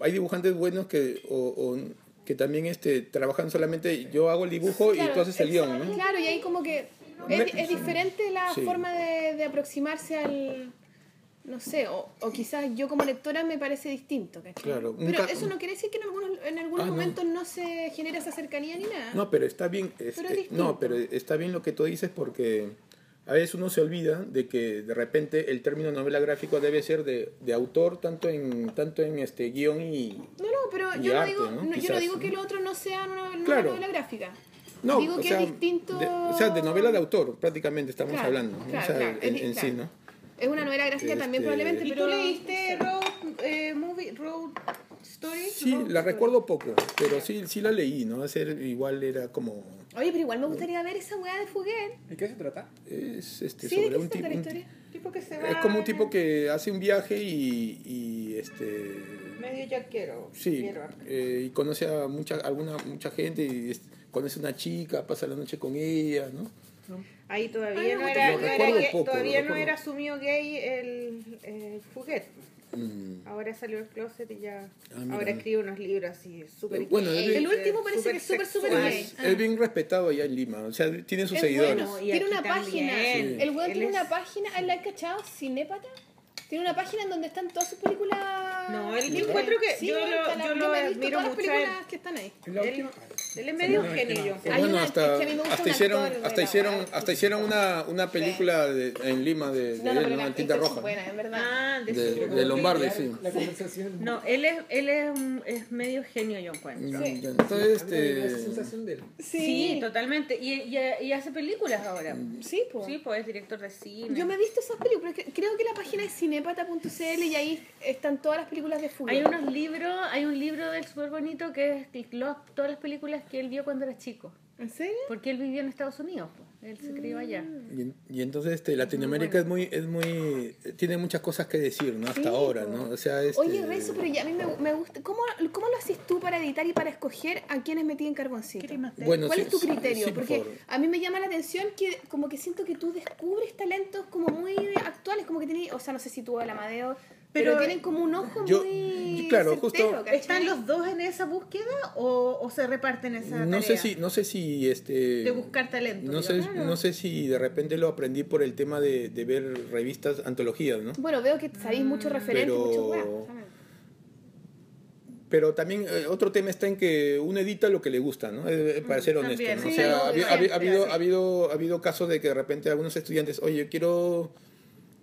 hay dibujantes buenos que, o, o que también este, trabajan solamente. Yo hago el dibujo y tú haces el guion, ¿no? Claro, y ahí como que es, es diferente la Sí. forma de, de aproximarse al... No sé, o, o quizás yo como lectora me parece distinto, ¿cachai? Claro, Pero eso no quiere decir que en algunos, en algunos Ah, no. momentos no. se genera esa cercanía ni nada. No, pero está bien. es- Pero es eh, no, pero está bien lo que tú dices porque a veces uno se olvida de que de repente el término novela gráfico debe ser de, de autor tanto en tanto en este guion y No, no, pero yo, no arte, digo, ¿no? yo no digo que lo otro no sea una, una Claro. novela gráfica. no, digo o que sea, es distinto... de- o sea, de novela de autor prácticamente estamos Claro, hablando, o sea, en, sí, ¿no? Es una novela gráfica también Este- probablemente, ¿Y pero... tú leíste Road, eh, movie, Road Story? Sí, Road la Story. recuerdo poco, pero sí, sí la leí, ¿no? Hacer igual era como Oye, pero igual me gustaría ver esa weá de Fuguet. ¿De qué se trata? es este Sí, ¿de sobre qué un tipo historia? Tipo que se es va como un tipo que hace un viaje y, y este Medio yaquero. Sí, quiero. eh, y conoce a mucha, alguna, mucha gente y es- conoce una chica, pasa la noche con ella, ¿no? Ahí todavía Ay, no era, no era gay- poco, todavía no era asumido gay el, el Fuguet. Mm. Ahora salió del closet y ya. Ah, ahora escribe unos libros así súper Eh, bueno, gay, el último parece que es súper, súper gay. Es, Ah. es bien respetado allá en Lima, o sea, tiene sus Es seguidores. bueno. Tiene una página. El weón tiene es- una página, ¿la has cachado? Cinépata. Tiene una página en donde están todas sus películas. No, libres. encuentro que Sí, yo lo- yo lo admiro las películas que están ahí. ¿Es la Él- es medio genio. John Hay bueno, una- hasta, es que a mí me gusta hasta hicieron, actor hasta hicieron, weá. hasta hicieron una, una película de- en Lima de, de No, no, él, ¿no? En tinta roja. buena, en verdad. Ah, de De- sí. De Lombardi, sí. La conversación. No, él es, él es, un- es medio genio, yo encuentro. Sí. Entonces, este, sensación de él. Sí, totalmente. Y, y, y hace películas ahora. Sí, pues. Sí, pues es director de cine. Yo me he visto esas películas, cre- creo que la página es cinepata.cl y ahí están todas las películas de fútbol. Hay unos libros, hay un libro del súper bonito que es todas las películas que él vio cuando era chico. ¿En serio? Porque él vivía en Estados Unidos, pues. él se crió allá. y, y entonces este, Latinoamérica es muy, es muy, tiene muchas cosas que decir, ¿no? Hasta Sí, ahora. ¿no? O sea, este, Oye, Rezo, pero ya a mí me, me gusta. ¿Cómo, ¿Cómo lo haces tú para editar y para escoger a quienes metí en carboncito? ¿Qué más te- Bueno, ¿Cuál sí, es tu criterio? sí, por Porque favor. a mí me llama la atención que como que siento que tú descubres talentos como muy actuales, como que tienen, o sea, no sé si tú o el Amadeo, pero, Pero tienen como un ojo yo- muy claro, certero, justo- ¿cachai? ¿Están los dos en esa búsqueda o, o se reparten esa no sé si, no sé si este de buscar talento? no sé, no sé si de repente lo aprendí por el tema de, de ver revistas, antologías, ¿no? Bueno, veo que sabéis muchos referentes, Pero- ¿sabes? Pero también eh, otro tema está en que uno edita lo que le gusta, ¿no? Eh, para ser honesto. también, ¿no? sí, o sea, ha, ha habi- siempre, ha habido, ha, habido, ha habido casos de que de repente algunos estudiantes, oye, yo quiero,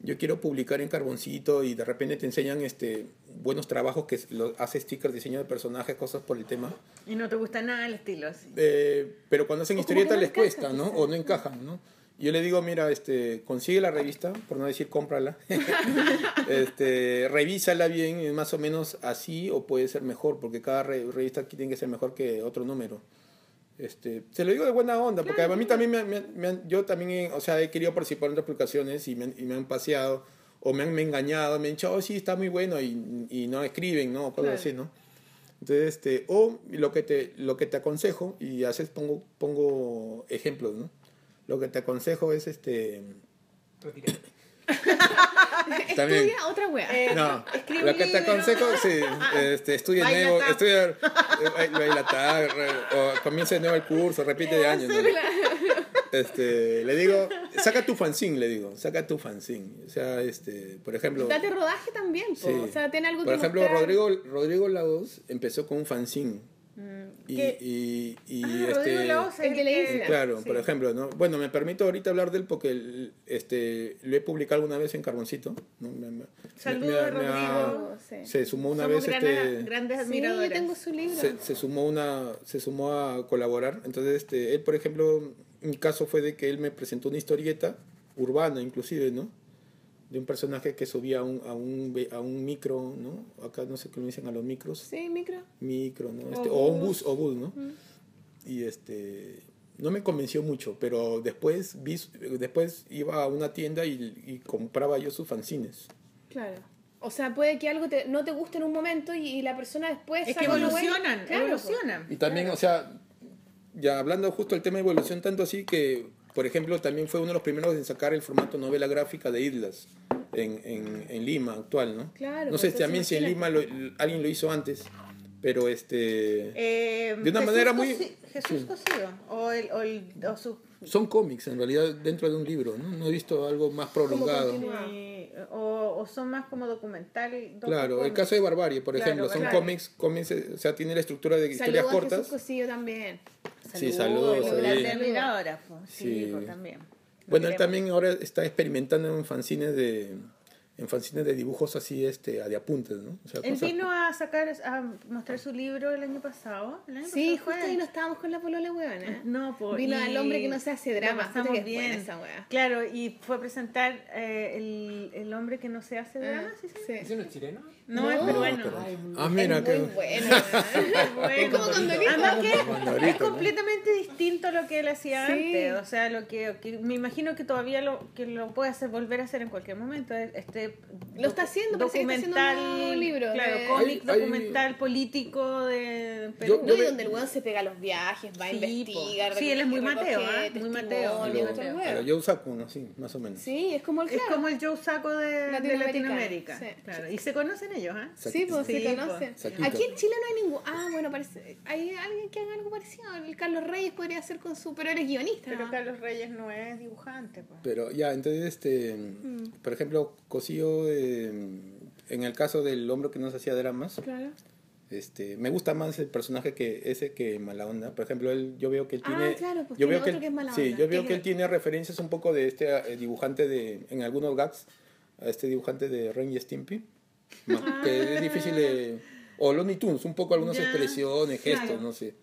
yo quiero publicar en Carboncito y de repente te enseñan este buenos trabajos que lo, hace stickers, diseño de personajes, cosas por el tema. Y no te gusta nada el estilo así. Eh, pero cuando hacen historietas no les encaja, cuesta, ¿no? quizás. O no encajan, ¿no? Yo le digo, mira, este, consigue la revista, por no decir cómprala, [laughs] este, revísala bien, más o menos así o puede ser mejor, porque cada re- revista aquí tiene que ser mejor que otro número. Este, se lo digo de buena onda, porque a mí también me, me- me han- yo también, o sea, he querido participar en otras publicaciones y me, han- y me han paseado o me han engañado, me han dicho, oh, sí, está muy bueno y, y no escriben, ¿no? O cosas Claro. así, ¿no? Entonces, este, o lo que te, lo que te aconsejo, y haces, pongo, pongo ejemplos, ¿no? Lo que te aconsejo es este. Retirado. [laughs] También. Estudia otra wea. No, escribe lo que te aconsejo, sí, este, estudia Baila nuevo, estudia, eh, baila o comienza de nuevo el curso, repite de año. ¿no? Este, le digo, saca tu fanzine, le digo, saca tu fanzine. O sea, este, por ejemplo. Date rodaje también, po. Sí. o sea, tiene algo Por que ejemplo, mostrar. Rodrigo, Rodrigo Lagos empezó con un fanzine. Y, ¿Qué? y, y, Ah, este, el de la isla. Claro, sí. por ejemplo, ¿no? Bueno, me permito ahorita hablar de él porque el- este, lo he publicado alguna vez en Carboncito. ¿no? Me- me- Saludos, me ha- ha- Rodrigo. Sí. Se sumó una Somos vez grandes, este, grandes Sí, yo tengo su libro. se, se sumó una se sumó a colaborar entonces este él por ejemplo mi caso fue de que él me presentó una historieta urbana inclusive no de un personaje que subía a un a un, a un micro no acá no sé qué le dicen a los micros Sí, micro. micro no O este, o, un bus. o bus no y este no me convenció mucho pero después vi después iba a una tienda y, y compraba yo sus fanzines Claro. O sea, puede que algo te, no te guste en un momento y, y la persona después Es que evolucionan, Claro, evolucionan. Y también, o sea, ya hablando justo del tema de evolución, tanto así que, por ejemplo, también fue uno de los primeros en sacar el formato novela gráfica de Islas en, en, en Lima actual, ¿no? Claro, No sé también si en Lima lo- alguien lo hizo antes, pero este... Eh, De una Jesús manera muy- Cosi- Jesús sí. Cosío. O, el, o, el, o su. Son cómics, en realidad, dentro de un libro, ¿no? No he visto algo más prolongado. o, o son más como documental. Claro, el caso de Barbarie, por Claro, ejemplo, son claro. cómics, cómics, eh, o sea, tiene la estructura de historias Saludos a Jesús cortas. Cosillo también. Sí, saludos, Saludos, admiradora, pues. Sí, Sí. también. Bueno, él también ahora está experimentando en fanzines de en fanzines de dibujos así este de apuntes, ¿no? O sea, Él cosas- vino a sacar, a mostrar su libro el año pasado. ¿El año Sí, pasado justo ahí no estábamos con la polola huevona. No, pues. Vino al hombre que no se hace drama. que es bien. buena esa wea. Claro, y fue a presentar eh, el, el hombre que no se hace drama, ¿sí? sí? Sí. ¿Ese no es chileno? No, No, es peruano. muy ah, mira es que muy bueno. Bueno. [laughs] Es como con Dorito. Además que Condorito, es ¿no? completamente distinto a lo que él hacía Sí. antes. O sea, lo que, que me imagino que todavía lo que lo puede hacer volver a hacer en cualquier momento. Este Lo está haciendo, parece que está haciendo un libro claro, de- cómic, Hay- hay- documental, político de Yo- Perú. No, yo y donde el weón se pega a los viajes, va a Sí, investigar. Sí, él es muy Mateo, ¿ah? Muy Mateo. Pero yo saco, ¿no? Sí, más o menos. Sí, es como el Es claro. como el Joe Saco de de Latinoamericano, Latinoamérica. sí. Claro. Y se conocen ellos, ¿ah? Sí, pues Sí, se conocen. Saquito. Aquí en Chile no hay ningún. Ah, bueno, parece. Hay alguien que haga algo parecido. El Carlos Reyes podría hacer con su. Pero eres guionista. Pero ¿no? Carlos Reyes no es dibujante, pues. Pero ya, entonces, este, Mm. por ejemplo, Cosío, eh, en el caso del hombre que no se hacía dramas, Claro. Este, me gusta más el personaje que ese que mala onda. Por ejemplo, él, yo veo que él Ah, tiene. claro, pues yo tiene veo que, otro él- que es mala Sí, onda. yo veo ¿Quién que él tiene referencias un poco de este eh, dibujante de. En algunos gags, a este dibujante de Ren y Stimpy. ma- Que es difícil de. O Looney Tunes, un poco algunas Ya, expresiones, gestos, claro. no sé.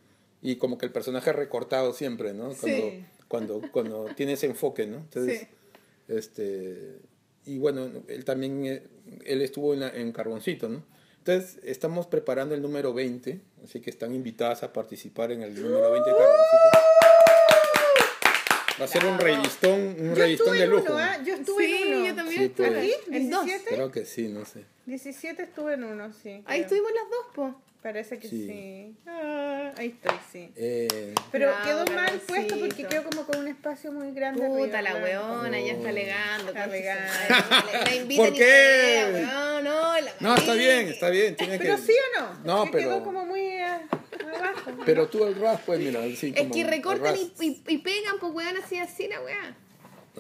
Y como que el personaje recortado siempre, ¿no? Cuando, Sí. cuando, cuando tiene ese enfoque, ¿no? Entonces, Sí. este. Y bueno, él también. eh, Él estuvo en, la- en Carboncito, ¿no? Entonces, estamos preparando el número 20, así que están invitadas a participar en el número 20 de Carboncito. Va a ser un revistón, un revistón estuve de lujo. uno, ¿ah? Yo estuve Sí, en uno. yo también. Sí, pues. ¿Aquí? El dos. ¿17? Creo que sí, no sé. 17 estuve en uno, sí. Ahí creo. estuvimos las dos, po. Parece que sí. Sí. Ah, ahí estoy, sí. Eh, Pero quedó mal puesto porque quedó como con un espacio muy grande. Puta arriba, la weona, ya está alegando. Está madre, La, ¿Por y qué? pelea, weón, no, la no, está bien, está bien. Tiene Pero que, sí o no? No, que Quedó pero- como muy eh, abajo. Pero tú el rap, pues mira, sí, Es como que el recortan y, y pegan, pues weón, así, así la weá.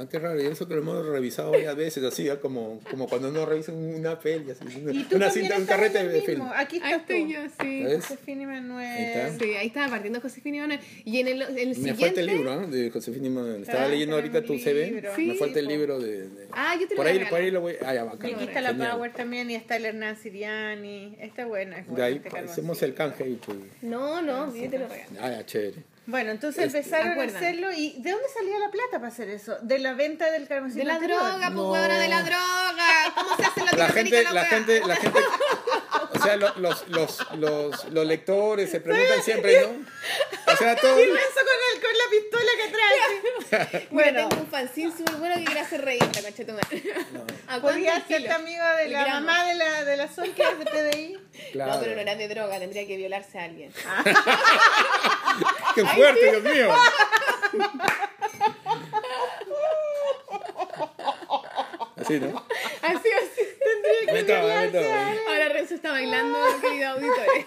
Ah, qué raro, y eso que lo hemos revisado varias veces, así, ¿ah? como, como cuando uno revisa una peli, así, una, Y tú una cinta, un carrete de film. Aquí Ahí estás estoy tú. yo, sí. Josefina y Ahí Manuel. está. Sí, ahí estaba partiendo Josefina y Manuel. Y en el, el Me siguiente... falta el libro, ¿no? De Josefina y Manuel. Estaba Ah, leyendo ahorita tu CV. libro. Me Sí, falta el libro de. de- Ah, yo te lo por voy a ahí, regalar. por ahí lo voy. Ah, ya, Y bacán. aquí está la Genial. Power también y está el Hernán Siriani. Esta es buena. Es De buena ahí este hacemos el canje y pues. No, no, yo te lo regalo. Ah, ya, chévere. Bueno, entonces Este, empezaron a hacerlo. ¿Y de dónde salía la plata para hacer eso? ¿De la venta del carboncito De la anterior? droga, pues No. huevona, de la droga. ¿Cómo se hace la gente, la gente, la gente. O sea, lo- los, los, los, los lectores se preguntan siempre, ¿no? O sea, todo. Y con, el, con la pistola que trae. Bueno, [laughs] bueno, tengo un fanzine súper bueno que quiere hacer revista, concha tu madre. ¿A [laughs] cuánto podía el ser kilo? amigo de El la gramo. mamá de la, de la Sol que es de PDI. Claro. No, pero no era de droga, tendría que violarse a alguien. [laughs] ¡Qué fuerte, Dios mío! Así, ¿no? Así, así. Ahí está, ahí está. Ahora Renzo está bailando, querido auditores.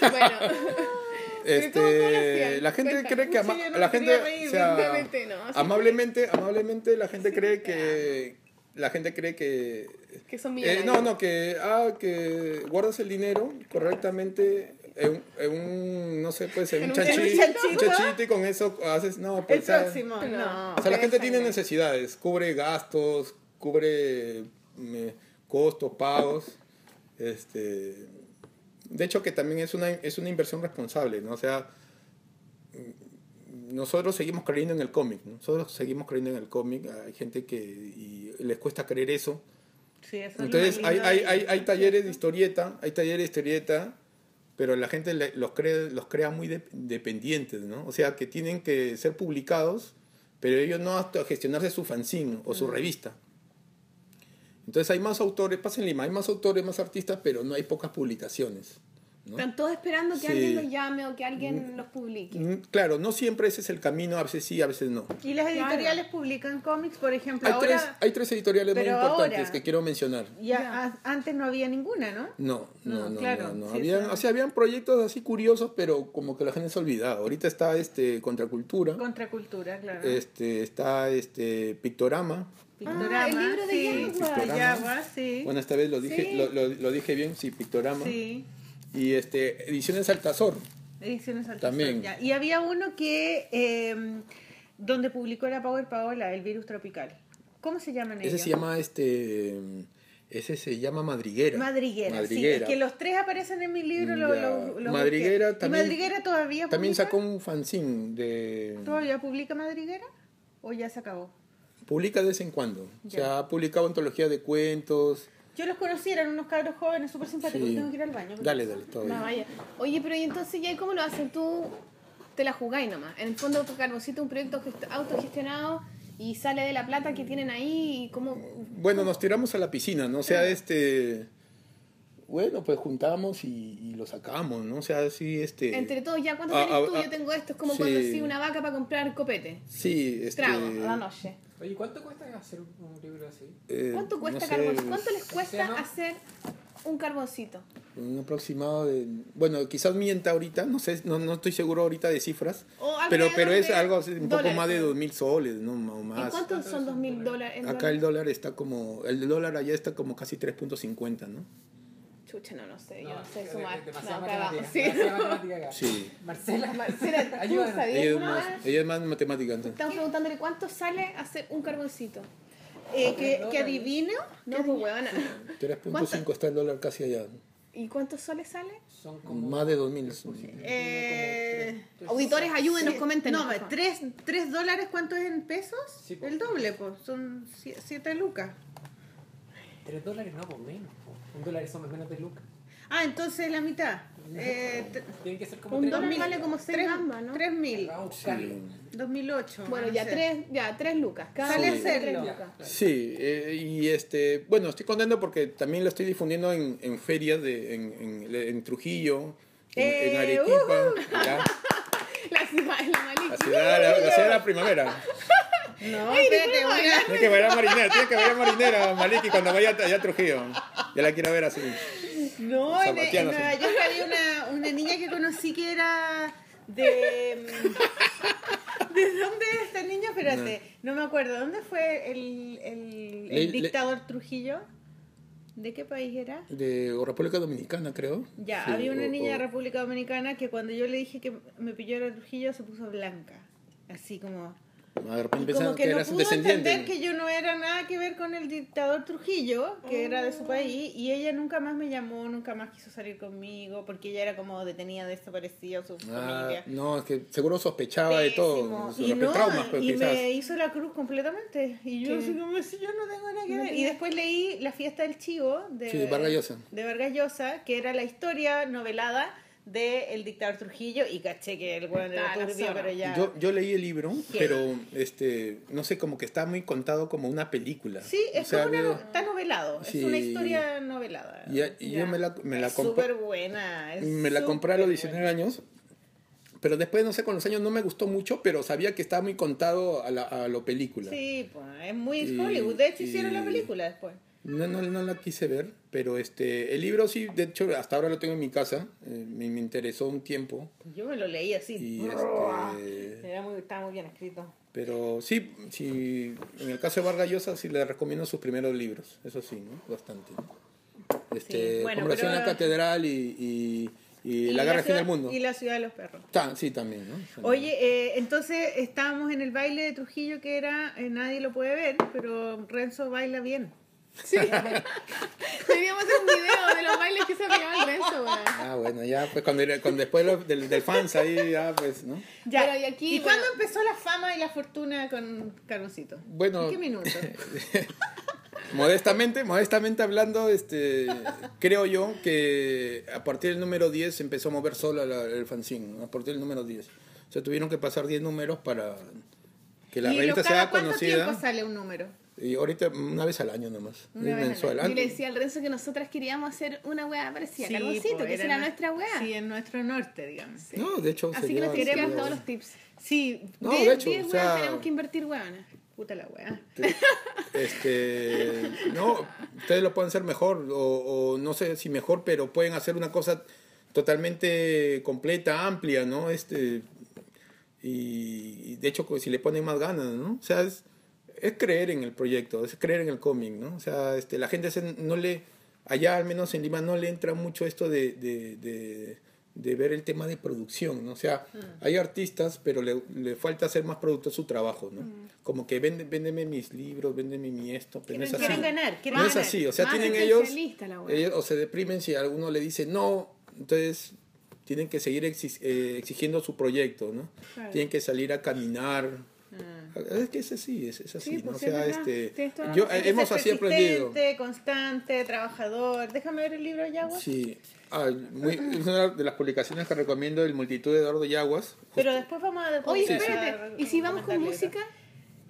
bueno, ¿cómo- cómo lo Este, la gente Cuenta. cree que ama- no la me gente, reír, o sea, no, amablemente, amablemente la gente cree que la gente cree que que son eh, millonarios. no, no, que ah, que guardas el dinero correctamente en, en un no sé, pues en, En un un chanchito, un chanchito y con eso haces no, pues El o sea, próximo. No. o sea, la gente tiene necesidades, cubre gastos, cubre mm, costos, pagos. Este, de hecho que también es una es una inversión responsable, ¿no? O sea, nosotros seguimos creyendo en el cómic, ¿no? nosotros seguimos creyendo en el cómic, hay gente que y les cuesta creer eso. Sí, eso Entonces hay, hay, hay, hay talleres de historieta, hay talleres de historieta, pero la gente los, cree, los crea muy de- dependientes, ¿no? O sea, que tienen que ser publicados, pero ellos no hasta gestionarse su fanzine o su revista. Entonces hay más autores, pasa en Lima, hay más autores, más artistas, pero no hay pocas publicaciones. ¿No? Están todos esperando que Sí. alguien los llame o que alguien los publique. Mm, Claro, no siempre ese es el camino, a veces sí, a veces no. Y las Claro. editoriales publican cómics, por ejemplo, Hay, ahora... tres, hay tres editoriales muy importantes ahora- que quiero mencionar. Ya, a- antes no había ninguna, ¿no? No, no, No, no, claro, no, no. sí, Habían, sí. o sea, habían proyectos así curiosos, pero como que la gente se ha olvidado. Ahorita está este Contracultura, Contracultura, claro. este está este Pictorama. Pictorama, Ah, el libro de sí. Yagua. Yagua, sí. Bueno, esta vez lo dije, Sí. lo, lo- lo dije bien, sí, Pictorama. sí. Y este Ediciones Altazor. Ediciones Altazor, También. ya. Y había uno que... eh, donde publicó la Power Paola, el virus tropical. ¿Cómo se llaman ellos? Ese se llama este ese se llama Madriguera. Madriguera, Madriguera. sí. Es que los tres aparecen en mi libro. Lo, lo- lo Madriguera busqué. ¿Y también- Madriguera todavía También publica? sacó un fanzine de ¿Todavía publica Madriguera? ¿O ya se acabó? publica de vez en cuando. O Ya. sea, ha publicado antología de cuentos. Yo los conocí, eran unos cabros jóvenes súper simpáticos. Sí. Tengo que ir al baño. Dale, dale, todo bien. Oye, pero ¿y entonces ya cómo lo hacen? Tú te la jugáis nomás. En el fondo, Carboncito es un proyecto gest- autogestionado y sale de la plata que tienen ahí y cómo... Bueno, nos tiramos a la piscina, ¿no? O sea, este. Bueno, pues juntamos y, y lo sacamos, ¿no? O sea, sí, este. Entre todos, ya, ¿cuánto Ah, tienes ah, tú? Yo tengo esto. Es como sí. cuando sí una vaca para comprar copete. Sí, este. Trago a la noche. Oye, ¿cuánto cuesta hacer un libro así? eh, ¿Cuánto no cuesta sé, Carboncito? ¿Cuánto les ¿Se cuesta llama? hacer un carboncito? Un aproximado de... Bueno, quizás mienta ahorita, no sé, no, no estoy seguro ahorita de cifras, pero, pero es algo así, un poco dólares, más de ¿no? dos mil soles, ¿no? O ¿Y más. cuántos son dos mil dólares? en Acá el dólar está como, el dólar allá está como casi 3.50, ¿no? Chucha, no, no sé, yo no, sé sumar. No, cagamos. Sí. [laughs] Sí. Marcela, [laughs] Marcela, ¿tú [laughs] ayúdanos. sabías Ella es más, ella es más matemática, entonces. Estamos preguntándole cuánto sale hacer un carboncito. Eh, que, que adivino. No, pues huevona. 3.5 está el dólar casi allá. ¿Y cuántos soles sale? Son como. Más de 2.000. Eh, Auditores, ayúdenos, comenten. no, tres, tres dólares, ¿cuánto es en pesos? Sí, el doble, pues. Son sie- siete lucas. Tres dólares no, pues menos. Un dólar son menos de lucas. Ah, entonces la mitad. Eh, Tienen que ser como Un tres dólar mil. vale como seis tres- gambas, ¿no? tres mil. Vamos a buscarlo. 2008. Bueno, no ya sé. tres, ya tres lucas. Cada Sale tres hacerlo. lucas. Sí, eh, y este, bueno, estoy contento porque también lo estoy difundiendo en, en ferias de, en, en, en Trujillo, en, en Eh, Arequipa, ya, [laughs] La ciudad la la ciudad, la, la ciudad de la primavera. No, espérate, una- Tiene que bailar marinera, tiene que bailar marinera, Maliki, cuando vaya allá a Trujillo. Ya la quiero ver así. No, en, en Nueva. York había una, una niña que conocí que era de... mm, [laughs] ¿De dónde es esta niña? Espérate, no, me acuerdo. ¿Dónde fue el, el, el le- dictador Trujillo? ¿De qué país era? De República Dominicana, creo. Ya, Sí, había una o- niña de República Dominicana que cuando yo le dije que me pilló Trujillo se puso blanca. Así como... De repente Y como pensaban que, que no pudo entender que yo no era nada que ver con el dictador Trujillo, que era de su país, y ella nunca más me llamó, nunca más quiso salir conmigo, porque ella era como detenida, desaparecida, su Ah, familia. no, es que seguro sospechaba de todo. Pésimo. Y, no, traumas, pues, y quizás. me hizo la cruz completamente. Y yo así como, si yo no tengo nada que ver. Y después leí La fiesta del chivo de, Sí, Vargas Llosa. de Vargas Llosa, que era la historia novelada del dictador Trujillo, y caché que el bueno era la turbio, pero ya... Yo, yo leí el libro, ¿Qué? pero este, no sé, como que está muy contado como una película. Sí, es O sea, como una, está novelado, Sí. es una historia novelada. Y, y yo me la, me la es compré. súper buena. es Me la compré a los súper 19 años. Pero después, no sé, con los años no me gustó mucho, pero sabía que estaba muy contado a, la, a lo película. Sí, pues es muy Y- Hollywood. De hecho, y- hicieron la película después. No, no, no la quise ver, pero este, el libro sí, de hecho, hasta ahora lo tengo en mi casa. eh, me, me interesó un tiempo. Yo me lo leí así. Y este, Era muy, estaba muy bien escrito. pero sí, sí, en el caso de Vargas Llosa sí le recomiendo sus primeros libros, eso sí, ¿no? Bastante. ¿no? Este, Sí, bueno, Conversación en la catedral y, y, y La guerra ciudad- del mundo. Y la ciudad de los perros. Ta- sí, también, ¿no? Oye, eh, entonces estábamos en el baile de Trujillo que era, eh, nadie lo puede ver, pero Renzo baila bien. Deberíamos [laughs] hacer un video de los bailes que se pegaba el Renzo, weón. Ah, bueno, ya, pues cuando, cuando después lo- del, del fans ahí, ya, pues, ¿no? Ya. Pero y aquí, ¿Y bueno- cuándo empezó la fama y la fortuna con Carboncito? Bueno. ¿En qué minuto? [laughs] Modestamente, modestamente hablando, este, creo yo que a partir del número 10 empezó a mover sola la- el fanzine, ¿no? a partir del número 10. O sea, tuvieron que pasar 10 números para que la ¿Y revista lo- cada sea cuánto conocida. tiempo sale un número? Y ahorita una vez al año nomás, Una vez al mensual. Yo le decía al Renzo que nosotras queríamos hacer una weá parecida Sí, Carboncito, pues, que era nue- nuestra weá. Sí, en nuestro norte, digamos. No, de hecho Así que nos queremos sería- todos los tips. Sí, No, de- de hecho, Diez o sea, tenemos que invertir weones. puta la wea. este, no, ustedes lo pueden hacer mejor o, o no sé si mejor, pero pueden hacer una cosa totalmente completa, amplia, ¿no? Este y, y de hecho si le ponen más ganas, ¿no? O sea, es, es creer en el proyecto, es creer en el cómic, ¿no? O sea, este, la gente se- no le allá al menos en Lima no le entra mucho esto de, de, de, de ver el tema de producción, ¿no? O sea, hay artistas, pero le, le falta hacer más producto a su trabajo, ¿no? Como que vende, véndeme mis libros, véndeme mi esto, pero no es así. Quieren ganar, quieren No es así, o sea, Más tienen ellos, o se deprimen si alguno le dice no, entonces tienen que seguir eh, exigiendo su proyecto, ¿no? Claro. Tienen que salir a caminar. Ah. Es que es así, es, es así, Sí, ¿no? pues O sí, es sea, este, yo, eh, hemos así aprendido. persistente, constante, trabajador. Déjame ver el libro de Yagua. Sí, ah, muy- es una de las publicaciones que recomiendo, el multitud de Eduardo Yaguas. Pero después vamos a... Oye, Sí, sí. espérate, ¿y si vamos con música?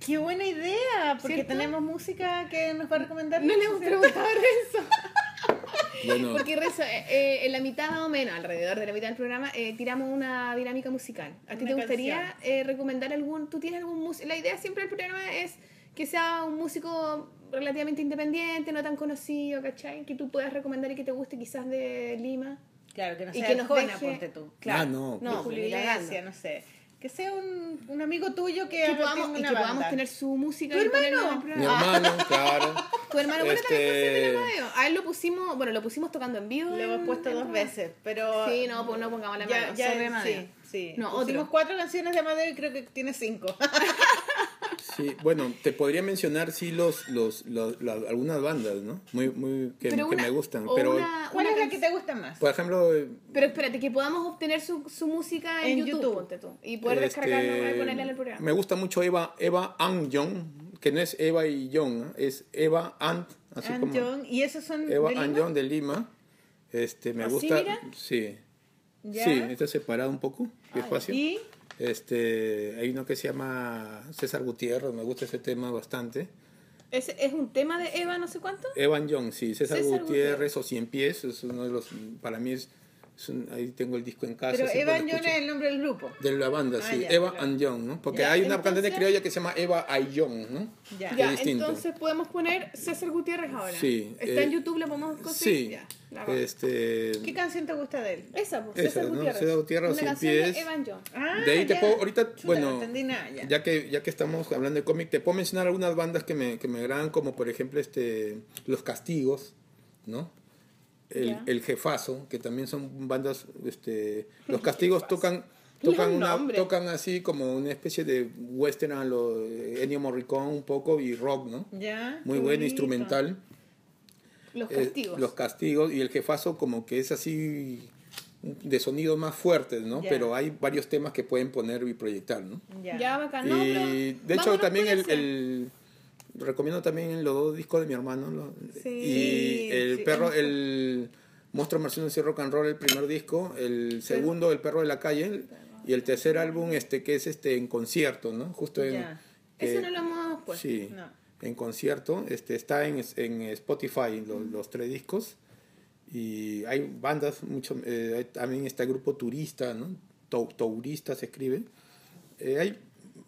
Qué buena idea, porque ¿Cierto? tenemos música que nos va a recomendar. No le hemos preguntado Renzo. [laughs] [laughs] Bueno, Porque Renzo, eh, eh, en la mitad más o menos, alrededor de la mitad del programa, eh, tiramos una dinámica musical. ¿A ti Una te gustaría eh, recomendar algún, tú tienes algún músico? La idea siempre del programa es que sea un músico relativamente independiente, no tan conocido, ¿cachai? Que tú puedas recomendar y que te guste quizás de Lima. Claro, que no Y sea que nos Arjona, deje- ponte tú. Ah, no. No, pues, Julio no sé. Que sea un, un amigo tuyo que, podamos, y que podamos tener su música ¿Tu hermano? Mi hermano, claro. Tu hermano, bueno, también Este- radio. A él lo pusimos, bueno, lo pusimos tocando en vivo. Lo hemos puesto en dos veces, pero... Sí, no, pues no pongamos la ya, mano. ya, sorry, Amadeo. sí, sí. No, Pusimos otro. cuatro canciones de Amadeo y creo que tiene cinco. [laughs] Sí, bueno, te podría mencionar sí los, los, los- la- algunas bandas, ¿no? Muy, muy que, Pero que una- me gustan. Pero, una- ¿Cuál una es la can- que te gusta más? por ejemplo, eh, Pero espérate, que podamos obtener su, su música en, En YouTube, YouTube. ponte tú. Y poder este, descargarla y ponerla en el programa. me gusta mucho Eva, Eva and John, que no es Eva y John, ¿no? es Eva and, así And como John, ¿Y esos son Eva de and Lima? John de Lima. Este, me ¿Así, gusta. mira? Sí. ¿Ya? Sí, está separado un poco, despacio. ¿Y? Este, hay uno que se llama César Gutiérrez, me gusta ese tema bastante. ¿Es, ¿Es un tema de Eva no sé cuánto? Evan Young, sí, César, César Gutiérrez, Gutiérrez. o Cien Pies, es uno de los, para mí es un- ahí tengo el disco en casa. Pero Evan lo John es el nombre del grupo. De la banda, Ah, sí, ya, Eva claro. and Young, ¿no? Porque Ya, hay una entonces- cantante criolla que se llama Eva I. Young, ¿no? Ya. Ya, distinto. entonces podemos poner César Gutiérrez ahora. Sí, Está eh, en YouTube, la podemos conseguir. Sí, Ya, este, ¿Qué canción te gusta de él? Esa, pues, esa, César ¿no? Gutiérrez. César Gutiérrez, canción Pies. de Evan John. Ah, de ahí te ya. puedo, ahorita, Chuta, bueno, no entendí nada ya. ya que ya que estamos hablando de cómic, te puedo mencionar algunas bandas que me, que me agradan, como por ejemplo este Los Castigos, ¿no? El, el Jefazo, que también son bandas, este, [laughs] Los Castigos tocan tocan una, tocan así como una especie de western a lo de Ennio Morricone un poco y rock, ¿no? Ya, Muy bueno, bonito. instrumental. Los Eh, castigos. los castigos y el jefazo como que es así de sonidos más fuertes, ¿no? Ya. Pero hay varios temas que pueden poner y proyectar, ¿no? Ya. Ya, bacán. No, y de hecho también el- recomiendo también los dos discos de mi hermano lo- Sí, y el sí, perro el monstruo marciano y rock and roll el primer disco el segundo el perro de la calle el- y el tercer álbum este que es este en concierto no justo en que- Ese no lo hemos puesto. sí No. en concierto este está en, en Spotify los, los tres discos y hay bandas mucho eh, también está el grupo turista no Tourista se escribe. Eh, hay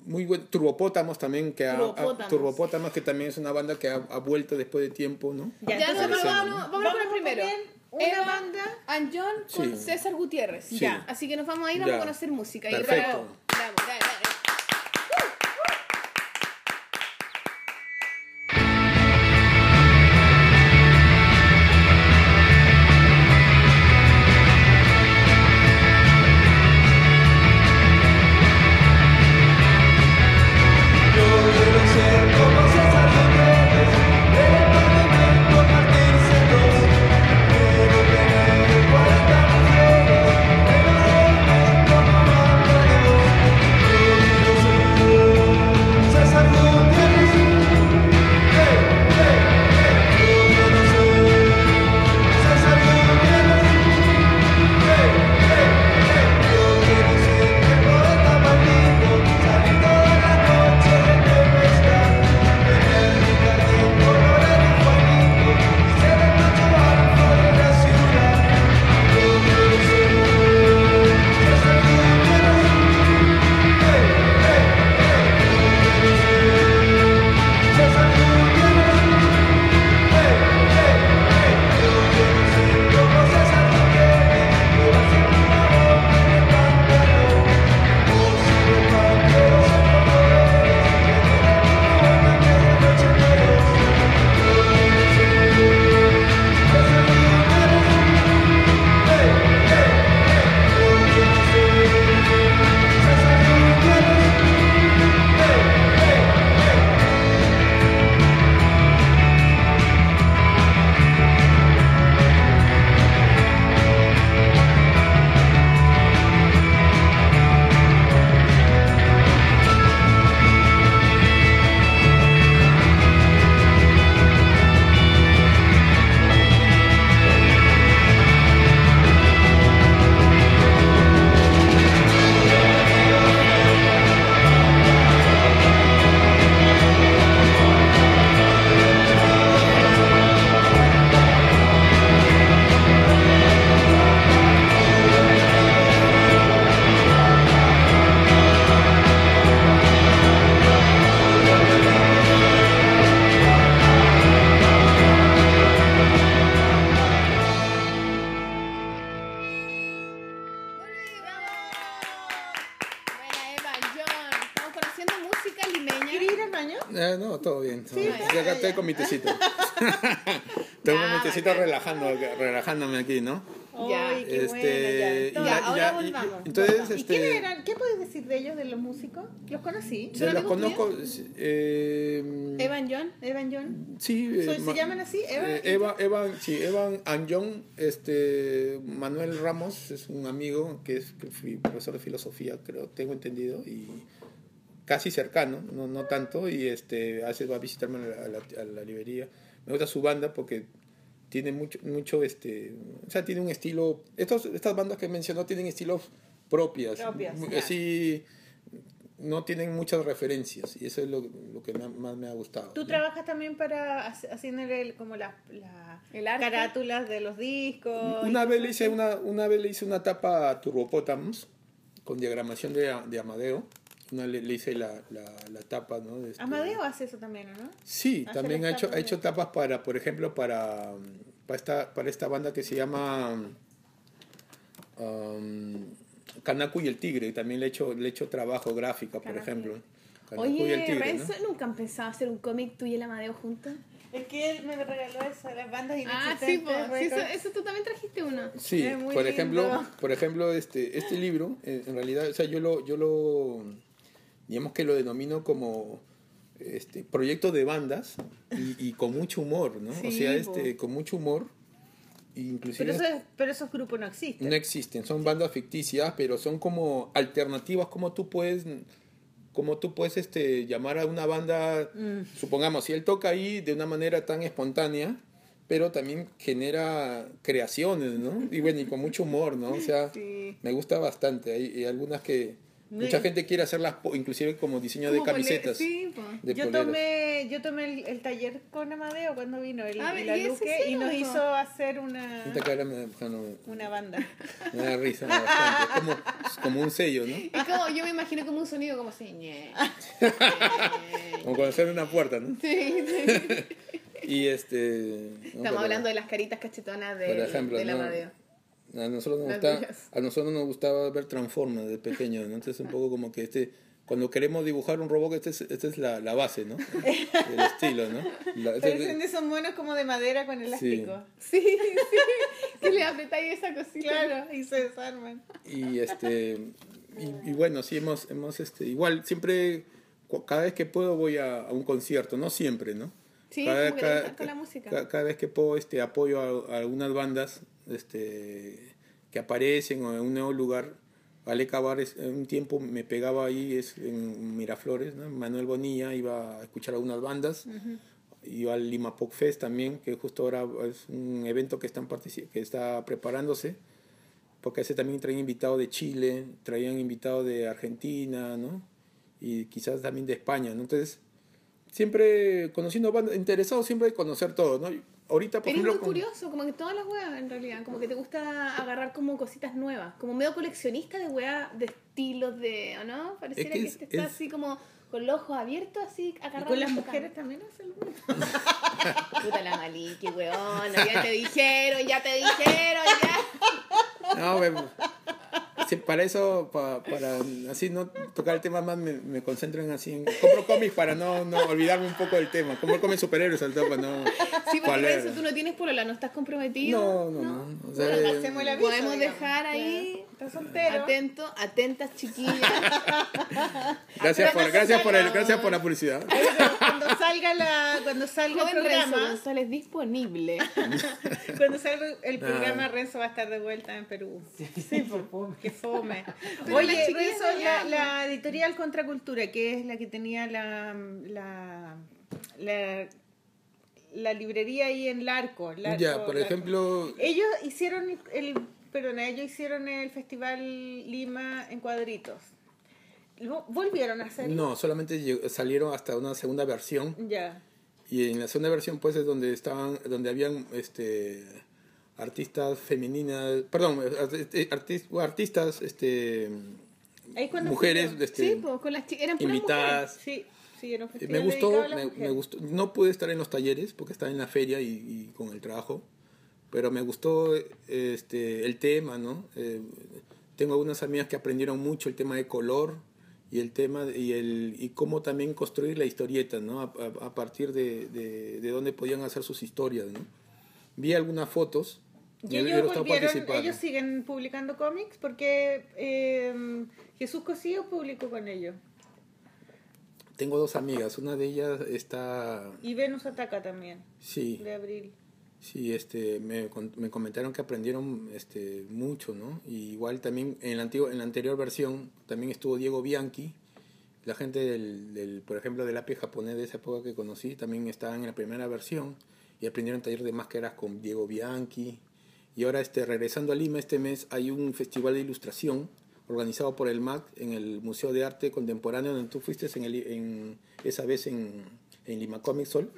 muy buen Turbopótamos también que ha- Turbopótamos. Turbopótamos que también es una banda que ha, ha vuelto después de tiempo no Ya, Ya, entonces pero vamos- vámonos, vámonos con el vamos a primero. una Eva banda. and John con Sí. César Gutiérrez. Sí. Ya. Así que nos vamos a ir, vamos a conocer música. Y Perfecto. bravo. Bravo, los conocí? se ¿Son los conozco. eh, Evan John. Evan John. Sí, eh, ¿Se- se Ma- llaman así? ¿Evan eh, y Eva, Evan, sí, Evan and John, este, Manuel Ramos es un amigo que es que fui profesor de filosofía, creo, tengo entendido, y casi cercano, no, no tanto, y este, hace va a visitarme a la, a la- a la librería. Me gusta su banda porque tiene mucho, mucho, este, o sea, tiene un estilo, estos, estas bandas que mencionó tienen estilos propias, Propias, mu- ya. No tienen muchas referencias, y eso es lo, lo que me ha- más me ha gustado. Tú ¿no? trabajas también para hac- haciendo el, como las la carátulas de los discos. Una vez, le hice una, una vez le hice una tapa a Turbopótamos con diagramación de, de Amadeo. Una le, le hice la, la, la tapa, ¿no? de este- Amadeo hace eso también, ¿o ¿no? Sí, hace también ha hecho, tapas ha hecho tapas para, por ejemplo, para, para, esta, para esta banda que se llama um, Kanaku y el Tigre. También le he hecho, le he hecho trabajo gráfica, por ejemplo. Kanaku y el Oye, ¿no? Renzo, ¿nunca han pensado hacer un cómic tú y el Amadeo juntos? Es que él me regaló eso, las bandas Ah, sí, po. Sí, eso, eso tú también trajiste uno. Sí, por ejemplo, lindo. por ejemplo, este, este libro, eh, en realidad, o sea, yo lo, yo lo, digamos que lo denomino como este proyecto de bandas y, y con mucho humor, ¿no? o Sí, sea, po. este, con mucho humor, inclusive Pero, eso es- pero esos grupos no existen. no existen, son bandas ficticias, pero son como alternativas, como tú puedes, como tú puedes este, llamar a una banda, Mm. supongamos, si él toca ahí de una manera tan espontánea, pero también genera creaciones, ¿no? Y bueno, y con mucho humor, ¿no? O sea, Sí. me gusta bastante. Hay, hay algunas que mucha gente quiere hacerlas, inclusive como diseño de Como camisetas. Sí, de yo poleras. tomé, yo tomé el, el taller con Amadeo cuando vino el, Ah, y ¿y la ese Luque sí, y nos hizo hacer una, una banda. me da risa bastante. Es como, es como un sello, ¿no? Y como, yo me imagino como un sonido como así, ñe. Como cuando se abre una puerta, ¿no? Sí, sí. Y este. no, Estamos hablando de las caritas cachetonas Por ejemplo, del no, Amadeo. A nosotros, nos Las gusta, mías. a nosotros nos gustaba ver Transformers de pequeños, ¿no? Entonces un poco como que este, cuando queremos dibujar un robot, esta es, esta es la, la base, ¿no? El estilo, ¿no? La- este- Parecen de esos monos como de madera con elástico. Sí, sí. Que le apretáis esa cosita. Claro, y se desarman. y este y, y bueno, sí hemos, hemos este, igual siempre, cada vez que puedo voy a, a un concierto, no siempre, ¿no? Sí, como que te gustan con la música. ca- cada vez que puedo este apoyo a, a algunas bandas este que aparecen o en un nuevo lugar Ale Cabar un tiempo me pegaba ahí es en Miraflores ¿no? Manuel Bonilla iba a escuchar algunas bandas iba al Lima Pop Fest también que justo ahora es un evento que están que está preparándose porque ese también traían invitados de Chile traían invitados de Argentina ¿no? y quizás también de España ¿no? entonces siempre conociendo bandas, interesado siempre de conocer todo, ¿no? Ahorita, por Eres ejemplo, muy con- curioso, como que todas las weas en realidad, como que te gusta agarrar como cositas nuevas, como medio coleccionista de weas, de estilos de, ¿o no? Pareciera que que, es- este está es- así como con los ojos abiertos, así agarrando. con las mujeres también hacen lo mismo. [laughs] Puta la maliki, weón, ya te dijeron, ya te dijeron, ya. No, me- sí, para eso, pa- para así no tocar el tema más, me, me concentro en así, en- compro cómics para no, no olvidarme un poco del tema, compro cómics superhéroes al topo, no. Sí, porque para eso tú no tienes polola, no estás comprometido. No, no, no. O sea, Bueno, hacemos el aviso, Podemos digamos. dejar ahí, Está soltero. atento, atentas chiquillas. [laughs] gracias, por, gracias, por el, gracias por la publicidad. Cuando salga la, cuando salga el Joven Renzo programa, González disponible. [laughs] cuando salga el Ah. programa, Renzo va a estar de vuelta en Perú. Sí, por favor. Qué fome. [laughs] Pero Oye, Renzo, la, la editorial Contracultura, que es la que tenía la, la, la, la librería ahí en Larco. Larco, Ya, por Larco. ejemplo, Ellos hicieron el, perdona, ellos hicieron el Festival Lima en cuadritos. ¿Volvieron a hacer? no, solamente salieron hasta una segunda versión. Ya. Y en la segunda versión, pues, es donde estaban, donde habían este artistas femeninas, perdón, arti- artis- artistas, este mujeres, fueron. este, Sí, pues con las chi- eran puras invitadas. Sí, sí, era un Eh, Me gustó, me, me gustó. No pude estar en los talleres porque estaba en la feria y, y con el trabajo, pero me gustó este el tema, ¿no? Eh, tengo algunas amigas que aprendieron mucho el tema de color y el tema y el y cómo también construir la historieta, ¿no? A, a- a partir de, de, de dónde podían hacer sus historias, ¿no? Vi algunas fotos. Y ellos volvieron, ellos siguen publicando cómics porque eh, Jesús Cosío publicó con ellos. Tengo dos amigas, una de ellas está Y Venus Ataca también, sí, de abril. Sí, este, me, me comentaron que aprendieron este, mucho, ¿no? Igual también en la, antigua, en la anterior versión también estuvo Diego Bianchi, la gente del, del, por ejemplo, del API japonés de esa época que conocí, también estaban en la primera versión y aprendieron taller de máscaras con Diego Bianchi. Y ahora, este, regresando a Lima este mes, hay un festival de ilustración organizado por el MAC en el Museo de Arte Contemporáneo, donde tú fuiste en, el, en esa vez en, en Lima Comic Sol,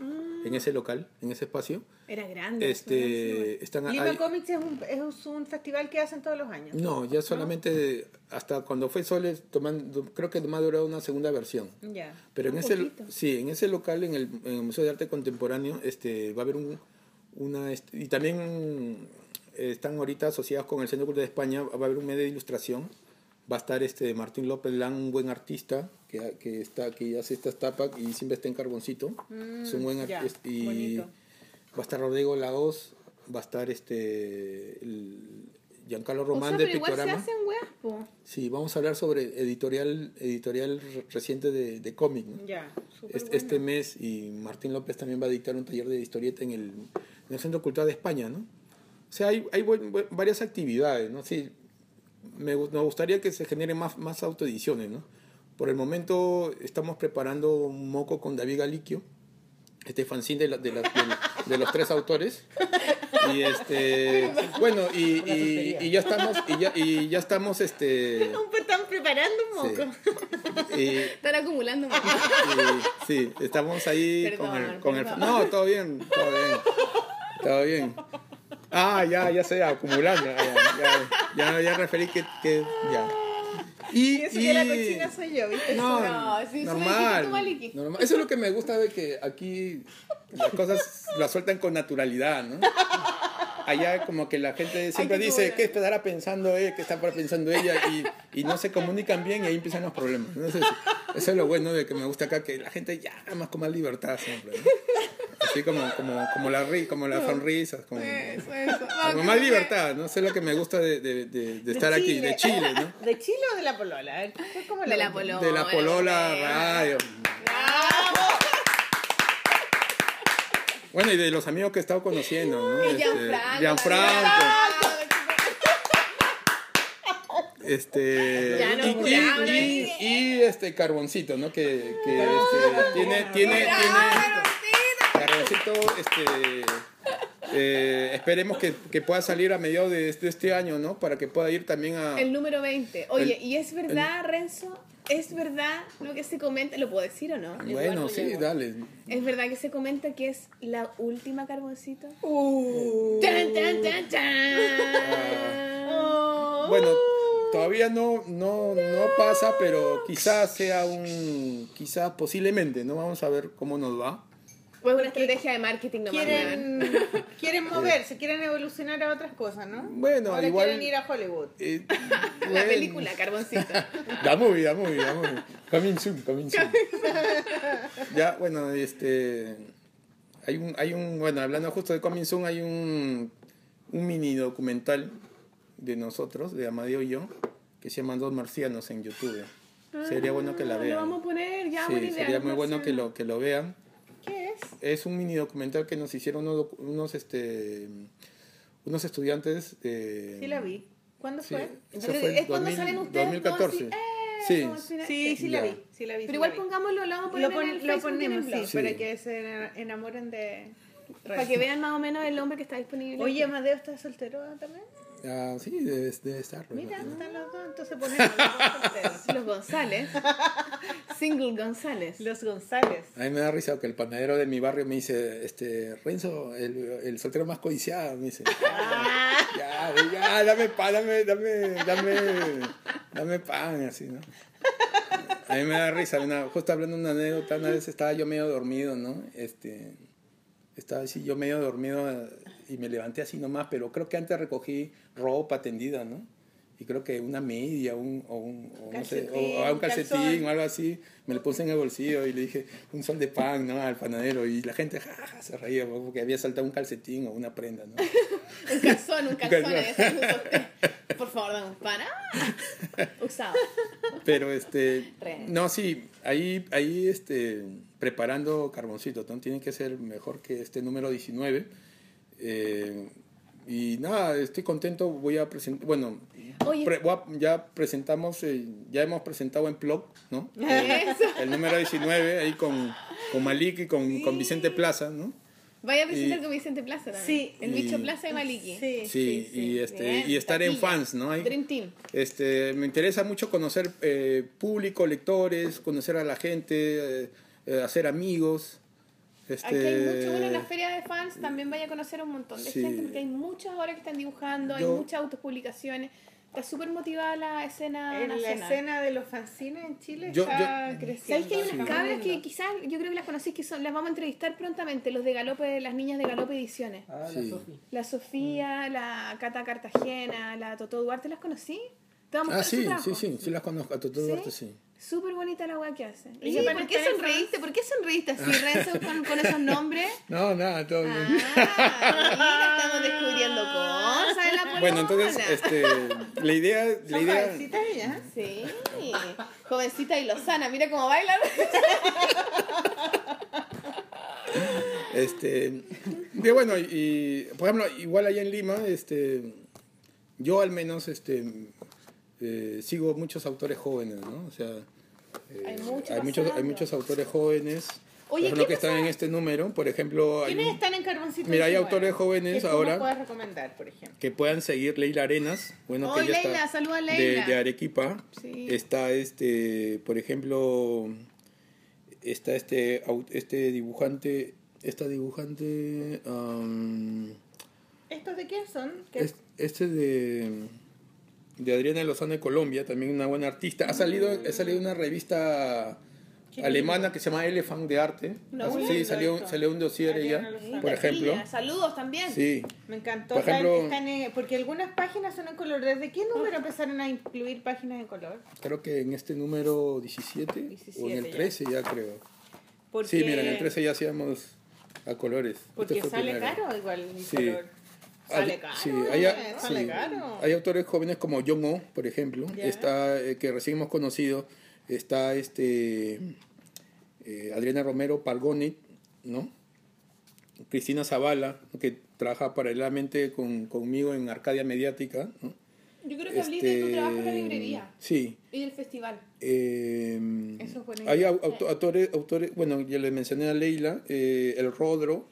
en ese local, en ese espacio. Era grande. Este, están Lima ahí- Comics es un, es un festival que hacen todos los años. No, ya solamente hasta cuando fue Soles, tomando, creo que nomás duró una segunda versión. Ya. Pero en Un ese, poquito. sí, en ese local, en el, en el Museo de Arte Contemporáneo, este, va a haber un, una, este, y también eh, están ahorita asociados con el Centro Cultural de España, va a haber un medio de ilustración, va a estar este Martín López Lan, un buen artista, que, que, está, que hace estas tapas y siempre está en carboncito, es un buen Mm, ya, artista, y bonito. va a estar Rodrigo Laos, va a estar este el Giancarlo O Román sea, de igual se Pictorama. hacen weas. Sí, vamos a hablar sobre editorial editorial re- reciente de, de cómic. ¿no? Este, este mes y Martín López también va a dictar un taller de historieta en el, en el Centro Cultural de España, ¿no? O sea, hay, hay buen- buen- varias actividades, ¿no? Sí, me, gu- me gustaría que se generen más, más autoediciones, ¿no? Por el momento estamos preparando un moco con David Galiquio, este fanzine de, la- de, la- de- de los tres autores. Y este, bueno, y, y, y ya estamos, y ya, y ya estamos, este, No, [laughs] pues están preparando un Sí. moco. y, Están acumulando y- sí, estamos ahí Perdón, con el, con el-. No, todo bien, todo bien. Todo bien. Ah, ya, ya sé, acumulando. Ya, ya, ya, ya referí que, que ya. Y, Y eso que la cochina soy yo, ¿viste? No, No, sí, normal, Maliki. normal. Eso es lo que me gusta de que aquí las cosas las sueltan con naturalidad, ¿no? Allá como que la gente siempre qué dice. ¿qué estará pensando ella? ¿Qué está pensando ella? Y, y no se comunican bien y ahí empiezan los problemas. Entonces, eso es lo bueno de que me gusta acá, que la gente ya más con más libertad siempre. ¿no? Así como, como, como, la, ri- como las sonrisas, como, Eso, eso. como más libertad, ¿no? Eso es lo que me gusta de, de, de- de estar aquí, de Chile, ¿no? [laughs] ¿De Chile o de la polola? Como De la polola. polola. De la Polola Radio. Bueno, y de los amigos que he estado conociendo, ¿no? Y Este, Gianfranco. Gianfranco. Este. Ya no y, y- juraba, y- y, este Carboncito, ¿no? Que, que este, tiene, tiene, tiene. Este. eh, esperemos que, que pueda salir a mediados de, de este año, ¿no? Para que pueda ir también a. El número 20. Oye, El- ¿y es verdad, Renzo? ¿Es verdad lo que se comenta? ¿Lo puedo decir o no? Bueno, Eduardo sí, Llegó. dale. ¿Es verdad que se comenta que es la última carboncito? Uh. ¡Tan, tan, tan, tan! Oh. Bueno, todavía no, no, no pasa, pero quizás sea un. Quizás posiblemente, ¿no? Vamos a ver cómo nos va. Pues una estrategia de marketing nomás. Quieren, [laughs] quieren moverse, quieren evolucionar a otras cosas, ¿no? Bueno, Ahora igual- quieren ir a Hollywood. Eh, [laughs] La bueno. película, Carboncito. [laughs] La movie, la movie, la movie. Coming soon, coming soon. Ya, bueno, este. Hay un, hay un. Bueno, hablando justo de coming soon, hay un. Un mini documental de nosotros, de Amadeo y yo, que se llama Dos Marcianos en YouTube. Sería bueno que la Ah, Lo vean. vamos a poner, ya, Sí, buena idea. sería muy bueno que lo, que lo vean. ¿Qué es? Es un mini documental que nos hicieron unos, unos, este, unos estudiantes de... Sí la vi. ¿Cuándo Sí, fue? fue es cuando 2000 salen ustedes 2014. dos así, ¡eh! Sí. Sí, sí la vi. Sí la vi. Pero sí igual vi. pongámoslo, lo vamos a poner Lo, pon- en el lo en el ponemos, sí, Sí. para que se enamoren de... Para que vean más o menos el hombre que está disponible. Oye, Amadeo está soltero también. Ah, sí, debe, debe estar. Mira, ¿no? están los dos, entonces ponemos los. [laughs] Los González. Single González. Los González. A mí me da risa que el panadero de mi barrio me dice, este, Renzo, el, el soltero más codiciado, me dice. ya, ya, dame pan, dame, dame, dame, dame pan, así, ¿no? A mí me da risa, una- justo hablando de una anécdota, una vez estaba yo medio dormido, ¿no? Este, estaba así yo medio dormido y me levanté así nomás, pero creo que antes recogí ropa tendida, ¿no? y creo que una media un, o un, o no sé, o, o un calcetín calzón. o algo así, me lo puse en el bolsillo y le dije un sol de pan ¿no? al panadero y la gente ja, ja, se reía porque había saltado un calcetín o una prenda. ¿no? [laughs] Un calzón, un calzón. calzón. Por favor, dame un pan. ¡Ah! Usado. Pero este, no, sí, ahí, ahí este, preparando carboncito, ¿no? tiene que ser mejor que este número 19. Eh, y nada, estoy contento, voy a presentar, bueno, Oye. pre- voy a- ya presentamos, eh, ya hemos presentado en blog, ¿no? El número 19, ahí con, con Malik y con, con Vicente Plaza, ¿no? Vaya a presentar Y- con Vicente Plaza también. Sí. El Y- bicho Plaza y Maliki. Sí, Sí, sí, sí. y, este, Bien, y estar en fans, ¿no? Ahí- Dream Team. Este, me interesa mucho conocer eh, público, lectores, conocer a la gente, hacer amigos. Este, Aquí hay mucho, bueno, en la feria de fans también vaya a conocer a un montón de Sí. gente, porque hay muchas ahora que están dibujando, hay Yo- muchas autopublicaciones. Está súper motivada la escena En la escena de los fanzines en Chile Yo- está yo- creciendo. ¿Sabéis que hay unas cabras que quizás, yo creo que las conocéis, que son, las vamos a entrevistar prontamente, los de Galope, las niñas de Galope Ediciones. Ah, Sí. la Sofi. La Sofía, la Cata Cartagena, la Totó Duarte, ¿las conocí? Te vamos a Ah, su sí, sí, sí, sí las conozco, a Toto ¿Sí? Duarte sí. Súper bonita la weá que hacen. Y ¿Y que ¿Por qué sonreíste? ¿Por qué sonreíste así, Renzo, con, con esos nombres? [laughs] No, nada, todo bien. Ah, mira, estamos descubriendo cosas en la polola. Bueno, entonces, este, la idea, la idea, jovencitas ellas. Sí, jovencita y lozana, mira cómo baila. este, de bueno, y por ejemplo, igual allá en Lima, este, yo al menos, este, eh, sigo muchos autores jóvenes, ¿no? O sea, eh, Hay mucho hay muchos, hay muchos autores jóvenes, Oye, por ejemplo, ¿qué que están en este número, por ejemplo, ¿Quiénes están en Carboncito? Mira, hay 19? autores jóvenes ahora. nos puedes recomendar, por ejemplo. que puedan seguir Leila Arenas, bueno, Oy, que ella Leila, está saluda a Leila. de Arequipa. Sí. Está este, por ejemplo, está este este dibujante, esta dibujante ¿Estos de quién son? ¿Qué- es- este de de Adriana Lozano de Colombia, también una buena artista. Ha salido ha salido una revista alemana que se llama Elephant de arte. No, sí, lindo salió esto. salió un dossier ella, por ejemplo. Saludos también. Sí. Me encantó. Por ejemplo- están- están en- porque algunas páginas son en color. ¿Desde qué número empezaron a incluir páginas en color? Creo que en este número 17, o en 17 el ya. 13 ya creo. Porque, Sí, mira, en el 13 ya hacíamos a colores. Porque Este fue sale primero. caro igual el Sí. color. Sale caro. sí, eh, hay, sale sí. caro. Hay autores jóvenes como John O, por ejemplo, está eh, que recién hemos conocido, está este eh, Adriana Romero Pargonit, ¿no? Cristina Zavala, que trabaja paralelamente con, conmigo en Arcadia Mediática, ¿no? Yo creo que hablé de tu trabajo en la librería Sí. y del festival. Eh, Eso es buena hay autores, autores, bueno, ya le mencioné a Leila, El Rodro,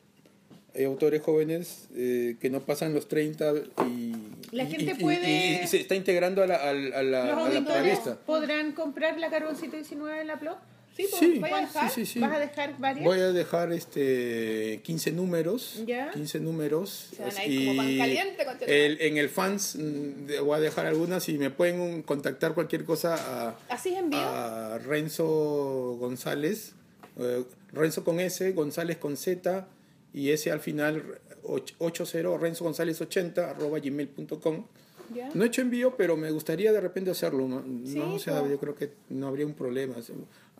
hay autores jóvenes eh, que no pasan los 30 y, La y- gente y- puede- y- y se está integrando a la, a la- a la- ¿Los a la auditores revista. podrán comprar la Carboncito 19 en la blog? Sí, pues, Sí, a dejar. sí, sí, sí. ¿Vas a dejar varias? Voy a dejar este 15 números. Ya. 15 números. Se van a ir como pan caliente, tu el- en el fans mm, voy a dejar algunas y me pueden contactar cualquier cosa a Renzo González. eh, Renzo con S, González con Z y S al final och- 80 Renzo González 80 arroba gmail.com. ¿Ya? No he hecho envío, pero me gustaría de repente hacerlo, ¿no? Sí, no o sea, yo creo que no habría un problema.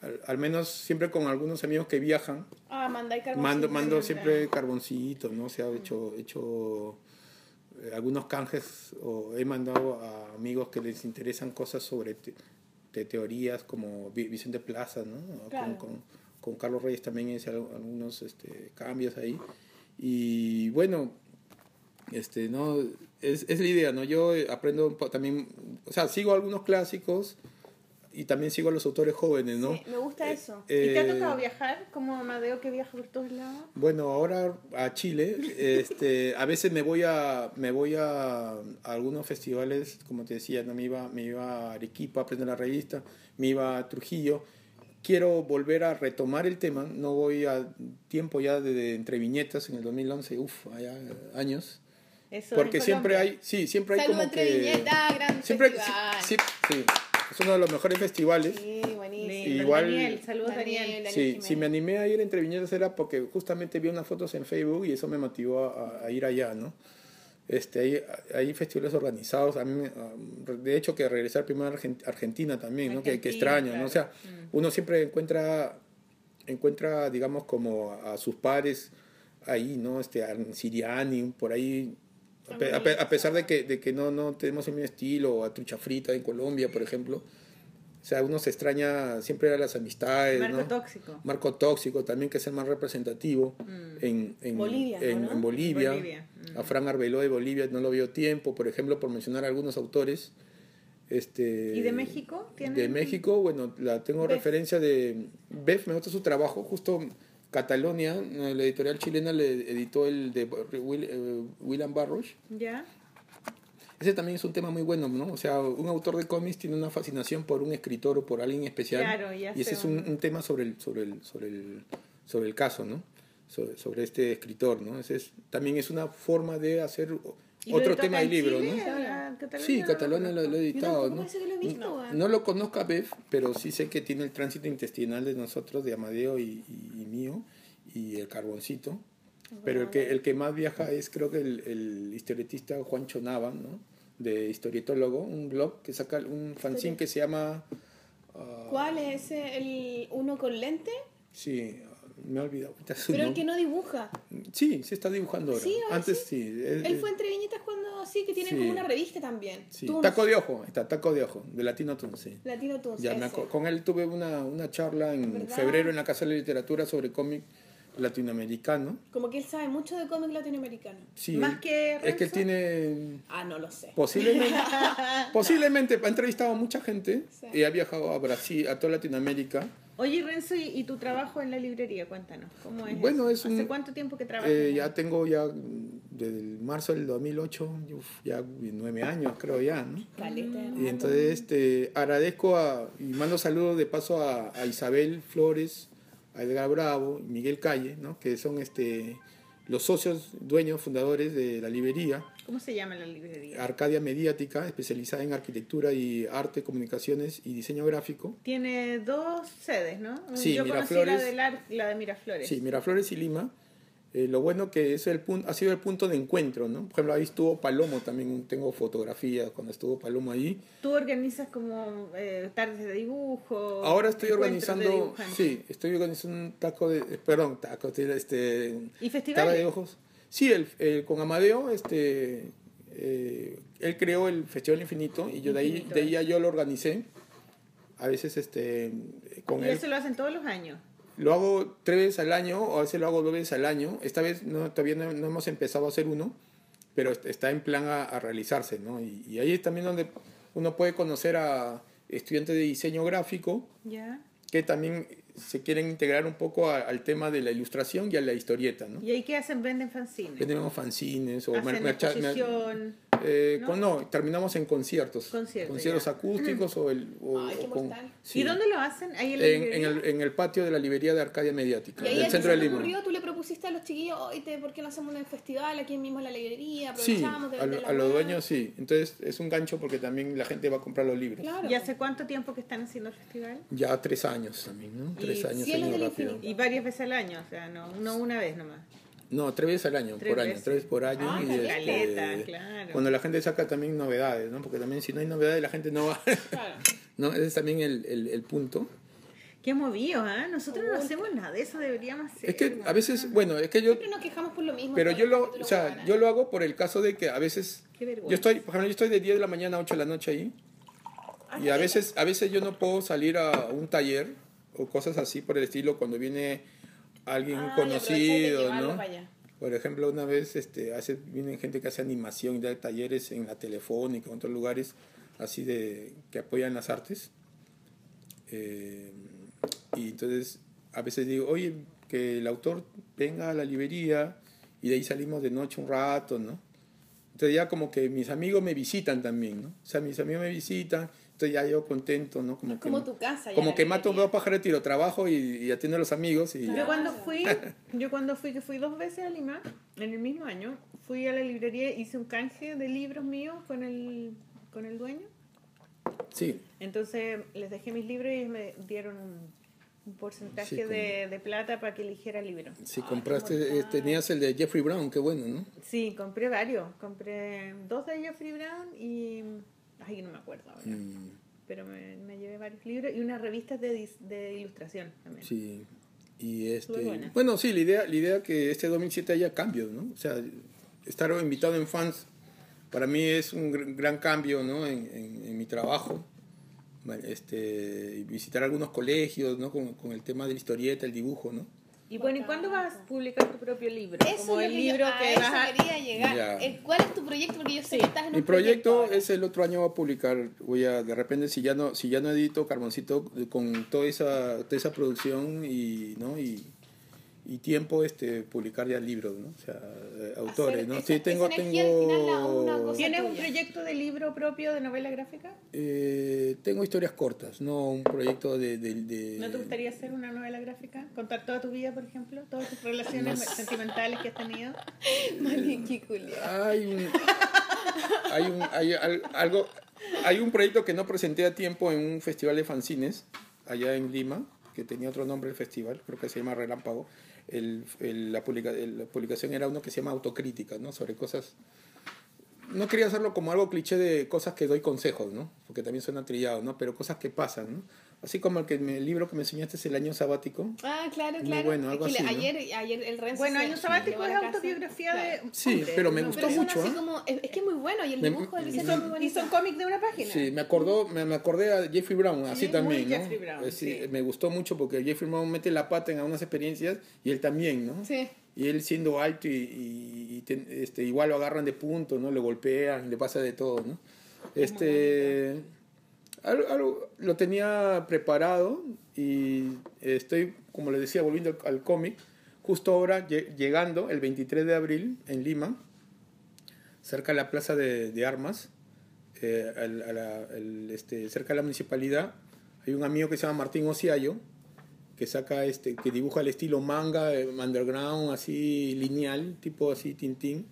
Al, al menos siempre con algunos amigos que viajan, Ah, manda y carboncito. mando, mando siempre carboncito, ¿no? O sea, he hecho, he hecho eh, algunos canjes o he mandado a amigos que les interesan cosas sobre te- teorías como Vi- Vicente Plaza, ¿no? Claro. Con, con- con Carlos Reyes también hice al- algunos este, cambios ahí. Y bueno, este, ¿no? Es, es la idea, ¿no? Yo eh, aprendo también, o sea, sigo algunos clásicos y también sigo a los autores jóvenes, ¿no? Sí, me gusta eso. ¿Y te ha Eh, tocado viajar como Amadeo que viaja por todos lados? Bueno, ahora a Chile, este, a veces me voy a, me voy a, a algunos festivales, como te decía, ¿no? me iba, me iba a Arequipa a aprender la revista, me iba a Trujillo. Quiero volver a retomar el tema, no voy a tiempo ya de, de entre viñetas en el 2011, uff, allá años. Eso Porque siempre Colombia. hay, sí, siempre hay Salud como entre que... viñeta, gran siempre, festival. sí, sí, sí, es uno de los mejores festivales. Sí, buenísimo. Igual- Daniel, saludos Daniel, Daniel. Daniel Sí, Jiménez. si me animé a ir entre viñetas era porque justamente vi unas fotos en Facebook y eso me motivó a, a ir allá, ¿no? Este, hay, hay festivales organizados. A mí, ah, de hecho, que regresar primero a Argen- Argentina también, ¿no? Que, extraño, ¿no? O sea, uno siempre encuentra, encuentra, digamos, como a sus pares ahí, ¿no? Este, a Siriani, por ahí. A, a pe- a pesar de que, de que no, no tenemos el mismo estilo, o a Trucha Frita en Colombia, por ejemplo. O sea, uno se extraña siempre a las amistades, Marco ¿no? tóxico. Marco Tóxico también, que es el más representativo en, en Bolivia, ¿no? en, Bolivia. Bolivia, A Fran Arbeló de Bolivia no lo vio tiempo, por ejemplo, por mencionar algunos autores. Este, ¿Y de México? ¿Tienen? De México, bueno, la tengo Bef. referencia de Bef, me gusta su trabajo, justo Catalonia, la editorial chilena le editó el de eh, William Barrosh. ¿Ya? Ese también es un tema muy bueno, ¿no? O sea, un autor de cómics tiene una fascinación por un escritor o por alguien especial. Claro, y ese es un, un- tema sobre el, sobre el, sobre el, sobre el caso, ¿no? Sobre, sobre este escritor, ¿no? Ese es, también es una forma de hacer o- ¿Y lo otro tema acá de en libro, Chile? ¿no? ¿La Cataluña? Sí, Catalonia lo, lo he editado, ¿no? que lo he visto, no, weón. no lo conozco a Bev, pero sí sé que tiene el tránsito intestinal de nosotros, de Amadeo y, y- y mío, y el carboncito. Pero el que, el que más viaja es creo que el, el historietista Juancho Nava, ¿no? De historietólogo, un blog que saca un fanzine que se llama... ah, ¿Cuál es ese? ¿El uno con lente? Sí, me he olvidado. Pero el que no dibuja. Sí, se está dibujando ahora. Sí, Antes sí. sí. es- Él es- fue entre viñetas cuando sí, que tiene Sí. como una revista también. sí. Taco de ojo, está Taco de ojo, de Latino Tunes, sí. Latino Tunes, Ya me con él tuve una, una charla en ¿Verdad? febrero en la Casa de la Literatura sobre cómic latinoamericano. Como que él sabe mucho de cómic latinoamericano. Sí, ¿Más que Es que él Renzo? tiene... Ah, no lo sé. Posiblemente, [laughs] posiblemente ha entrevistado a mucha gente Sí. y ha viajado a Brasil, a toda Latinoamérica. Oye, Renzo, ¿y, y tu trabajo en la librería? Cuéntanos, ¿cómo es Bueno, eso? es ¿Hace un- cuánto tiempo que trabajas? Eh, ya tengo ya mm, desde el marzo del 2008, uf, ya nueve años creo ya, ¿no? Caleta, hermano. Y entonces este, agradezco a, y mando saludos de paso a, a Isabel Flores, a Edgar Bravo y Miguel Calle, ¿no? que son este, los socios, dueños, fundadores de la librería ¿Cómo se llama la librería? Arcadia Mediática, especializada en arquitectura y arte, comunicaciones y diseño gráfico. Tiene dos sedes, ¿no? Sí, Yo conocí Miraflores. la de, Lar- la de Miraflores. Sí, Miraflores y Lima. Eh, lo bueno que es el punto, ha sido el punto de encuentro, ¿no? Por ejemplo, ahí estuvo Palomo también, tengo fotografías cuando estuvo Palomo ahí. Tú organizas como eh, tardes de dibujo. Ahora estoy organizando, sí, estoy organizando un taco de, eh, perdón, taco, de- este, ¿Y festivales? de ojos. Sí, el, el- con Amadeo, este, eh, él creó el Festival Infinito y yo de ahí, Infinito, de ahí ya yo lo organicé. A veces, este, con Y él. eso lo hacen todos los años. Lo hago tres veces al año, o a veces lo hago dos veces al año. Esta vez no, todavía no, no hemos empezado a hacer uno, pero est- está en plan a, a realizarse, ¿no? Y, y ahí es también donde uno puede conocer a estudiantes de diseño gráfico ¿Ya? que también se quieren integrar un poco a- al tema de la ilustración y a la historieta, ¿no? ¿Y ahí qué hacen? Venden fanzines. Tenemos fanzines o Hacen eh, ¿no? con- no, terminamos en conciertos. Conciertos, conciertos ya. acústicos o, el, o, Ay, qué o con- sí. ¿Y dónde lo hacen? Ahí en la En, en librería. el, en el patio de la librería de Arcadia Mediática, Y ahí del centro de te Lima. ocurrió, tú le propusiste a los chiquillos, oye, ¿por qué no hacemos un festival aquí mismo en la librería? Sí, Aprovechamos de a, lo- los weá". dueños sí. Entonces es un gancho porque también la gente va a comprar los libros. Claro. ¿Y hace cuánto tiempo que están haciendo el festival? Ya tres años también, ¿no? Tres Y años. Y varias veces al año, o sea, no, no una vez nomás. No, tres veces al año, Tres por año, veces. tres veces por año. Ah, y caleta. este, Caleta, claro. Cuando la gente saca también novedades, ¿no? Porque también si no hay novedades la gente no va. Claro. [laughs] ¿No? Ese es también el, el, el punto. Qué movido, ¿ah? Nosotros no hacemos nada de eso, deberíamos hacer. Es que a veces, bueno, es que yo... Siempre nos quejamos por lo mismo. Pero yo lo, o sea, yo lo hago por el caso de que a veces... Qué vergüenza. Yo estoy, por ejemplo, yo estoy de 10 de la mañana a 8 de la noche ahí. Y a veces, a veces yo no puedo salir a un taller o cosas así por el estilo cuando viene alguien Ah, conocido, ¿no? Por ejemplo, una vez este, hace, vienen gente que hace animación y da talleres en la telefónica, en otros lugares así de que apoyan las artes. Eh, y entonces a veces digo, oye, que el autor venga a la librería y de ahí salimos de noche un rato, ¿no? Entonces ya como que mis amigos me visitan también, ¿no? O sea, mis amigos me visitan, entonces ya yo contento, ¿no? Como, Es que, como tu casa. ya como que mato dos pájaros de tiro, trabajo y, y atiendo a los amigos y Yo ya. cuando fui, [laughs] yo cuando fui, que fui dos veces a Lima, en el mismo año, fui a la librería, hice un canje de libros míos con el, con el dueño. Sí, Entonces les dejé mis libros y me dieron un, un porcentaje Sí, como- de, de plata para que eligiera el libro. Si compraste, eh, tenías el de Jeffrey Brown, qué bueno, ¿no? Sí, compré varios. Compré dos de Jeffrey Brown y. Ay, no me acuerdo ahora. Mm, Pero me, me llevé varios libros y unas revistas de, dis- de ilustración también. sí. Y este, bueno, sí, la idea, la idea que este 2007 haya cambios, ¿no? O sea, estar invitado en fans para mí es un gr- gran cambio, ¿no? En, en- en mi trabajo. Este, visitar algunos colegios, ¿no? Con, con el tema de la historieta, el dibujo, ¿no? Y bueno, ¿y cuándo vas a publicar tu propio libro? Eso Como es el libro yo, a que eso vas a... quería llegar. ¿Cuál es tu proyecto? Porque yo sé que estás en Mi un proyecto ahora. es el otro año va a publicar, voy a de repente si ya no si ya no edito Carboncito con toda esa toda esa producción y no y, y tiempo este publicar ya libros, ¿no? O sea, eh, autores, ¿no? esa- sí tengo tengo ¿Tienes un proyecto de libro propio de novela gráfica? eh, tengo historias cortas, no un proyecto de, de, de- ¿No te gustaría hacer una novela gráfica? ¿Contar toda tu vida, por ejemplo? ¿Todas tus relaciones sentimentales que has tenido? [laughs] Hay un hay un hay al- algo hay un proyecto que no presenté a tiempo en un festival de fanzines allá en Lima que tenía otro nombre el festival creo que se llama Relámpago el, el- la, publicación era uno que se llama autocrítica no sobre cosas no quería hacerlo como algo cliché de cosas que doy consejos no porque también suena trillado no pero cosas que pasan no así como el que me- el libro que me enseñaste es el año sabático Ah, claro, Muy claro. bueno, Es algo que le- así, ¿no? ayer, ayer el Renzo Bueno, Año Sabático es autobiografía Claro. de... Sí, hombre, pero me ¿no? gustó Pero son mucho, ¿eh? como, es, es que es muy bueno y el Me- dibujo del y diseño es muy Y bonito. son cómics de una página. Sí, me acordó, me, me acordé a Jeffrey Brown, así es también, muy ¿no? Jeffrey Brown, sí, sí. Me gustó mucho porque Jeffrey Brown mete la pata en algunas experiencias y él también, ¿no? Sí. Y él siendo alto y, y- y ten- este, igual lo agarran de punto, ¿no? Le golpean, le pasa de todo, ¿no? Este, algo, algo lo tenía preparado y estoy, como les decía, volviendo al, al cómic, justo ahora lle- llegando el 23 de abril en Lima, cerca de la plaza de, de armas, eh, a la- el, este, cerca de la municipalidad, hay un amigo que se llama Martín Ociayo, que saca este, que dibuja el estilo manga, eh, underground, así lineal, tipo así Tintín.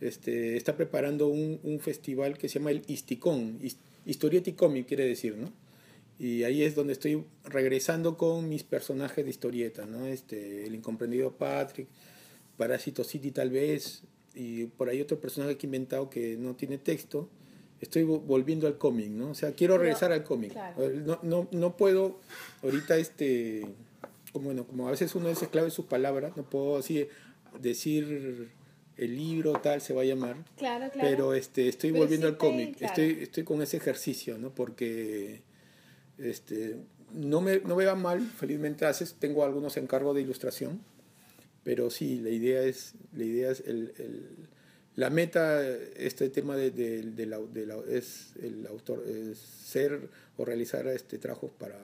Este, está preparando un, un festival que se llama el Isticón, His- Historieta y Cómic quiere decir, ¿no? Y ahí es donde estoy regresando con mis personajes de historieta, ¿no? Este, el incomprendido Patrick, Parásito City tal vez, y por ahí otro personaje que he inventado que no tiene texto. Estoy vo- volviendo al cómic, ¿no? O sea, quiero Pero, regresar al cómic. claro. Eh, No, no, no puedo ahorita, este, como, bueno, como a veces uno es esclavo de sus palabras, no puedo así decir el libro tal se va a llamar. Claro, claro. Pero este, estoy Pero volviendo sí al cómic. claro. Estoy, estoy con ese ejercicio, ¿no? Porque este, no, me, no me va mal, felizmente haces, tengo algunos encargos de ilustración, pero sí, la idea es, la idea es el, el- la meta, este tema de, de- de la- de la- es el autor, es ser o realizar este trabajos para,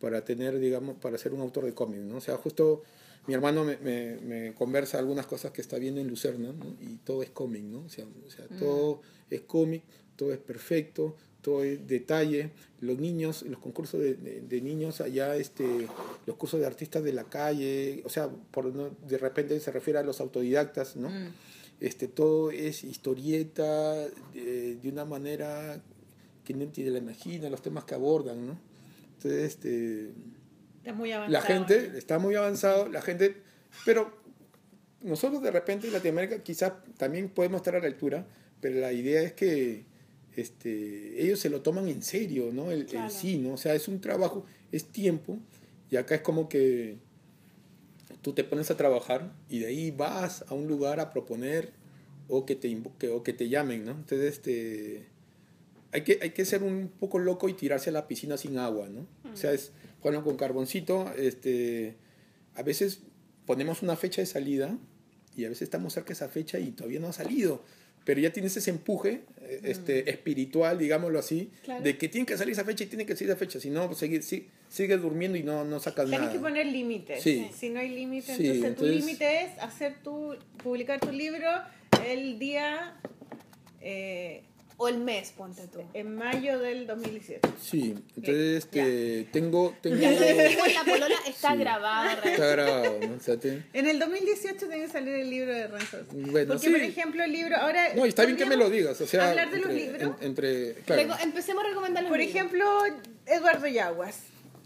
para tener, digamos, para ser un autor de cómic, ¿no? O sea, justo mi hermano me, me, me conversa algunas cosas que está viendo en Lucerna, ¿no? Y todo es cómic, ¿no? O sea, o sea todo es cómic, todo es perfecto, todo es detalle. Los niños, los concursos de, de- de niños allá, este, los cursos de artistas de la calle, o sea, por no- de repente se refiere a los autodidactas, ¿no? Este, todo es historieta de, de una manera que no te la imagina, los temas que abordan, ¿no? Entonces, este, Está muy avanzado. la gente está muy avanzado, la gente, pero nosotros de repente en Latinoamérica quizás también podemos estar a la altura, pero la idea es que este, ellos se lo toman en serio, ¿no? El, el Claro. sí, ¿no? O sea, es un trabajo, es tiempo, y acá es como que tú te pones a trabajar y de ahí vas a un lugar a proponer o que te, invo- que- o que te llamen, ¿no? Entonces, este, hay que, hay que ser un poco loco y tirarse a la piscina sin agua, ¿no? O sea, es, bueno, con carboncito, este, a veces ponemos una fecha de salida y a veces estamos cerca de esa fecha y todavía no ha salido. Pero ya tienes ese empuje eh, este, espiritual, digámoslo así, Claro. de que tiene que salir esa fecha y tiene que salir esa fecha. Si no, pues, sigue, sigue, sigues durmiendo y no, no sacas Tienes nada. que poner límites. Sí. Si no hay límites, Sí, entonces, tu límite es hacer tu, publicar tu libro el día eh, O el mes, ponte tú. en mayo del 2017. Sí, entonces este, tengo... tengo Ya lo dijimos, la polola está Sí. grabada. Está grabado, ¿no? O sea, te- En el 2018 tiene que salir el libro de Renzo. Bueno, Porque, sí. por ejemplo, el libro. Ahora. No, y está bien que me lo digas, o sea... Hablar de los entre- libros. en- entre, claro. Empecemos a recomendar los Por libros. ejemplo, Eduardo Yaguas.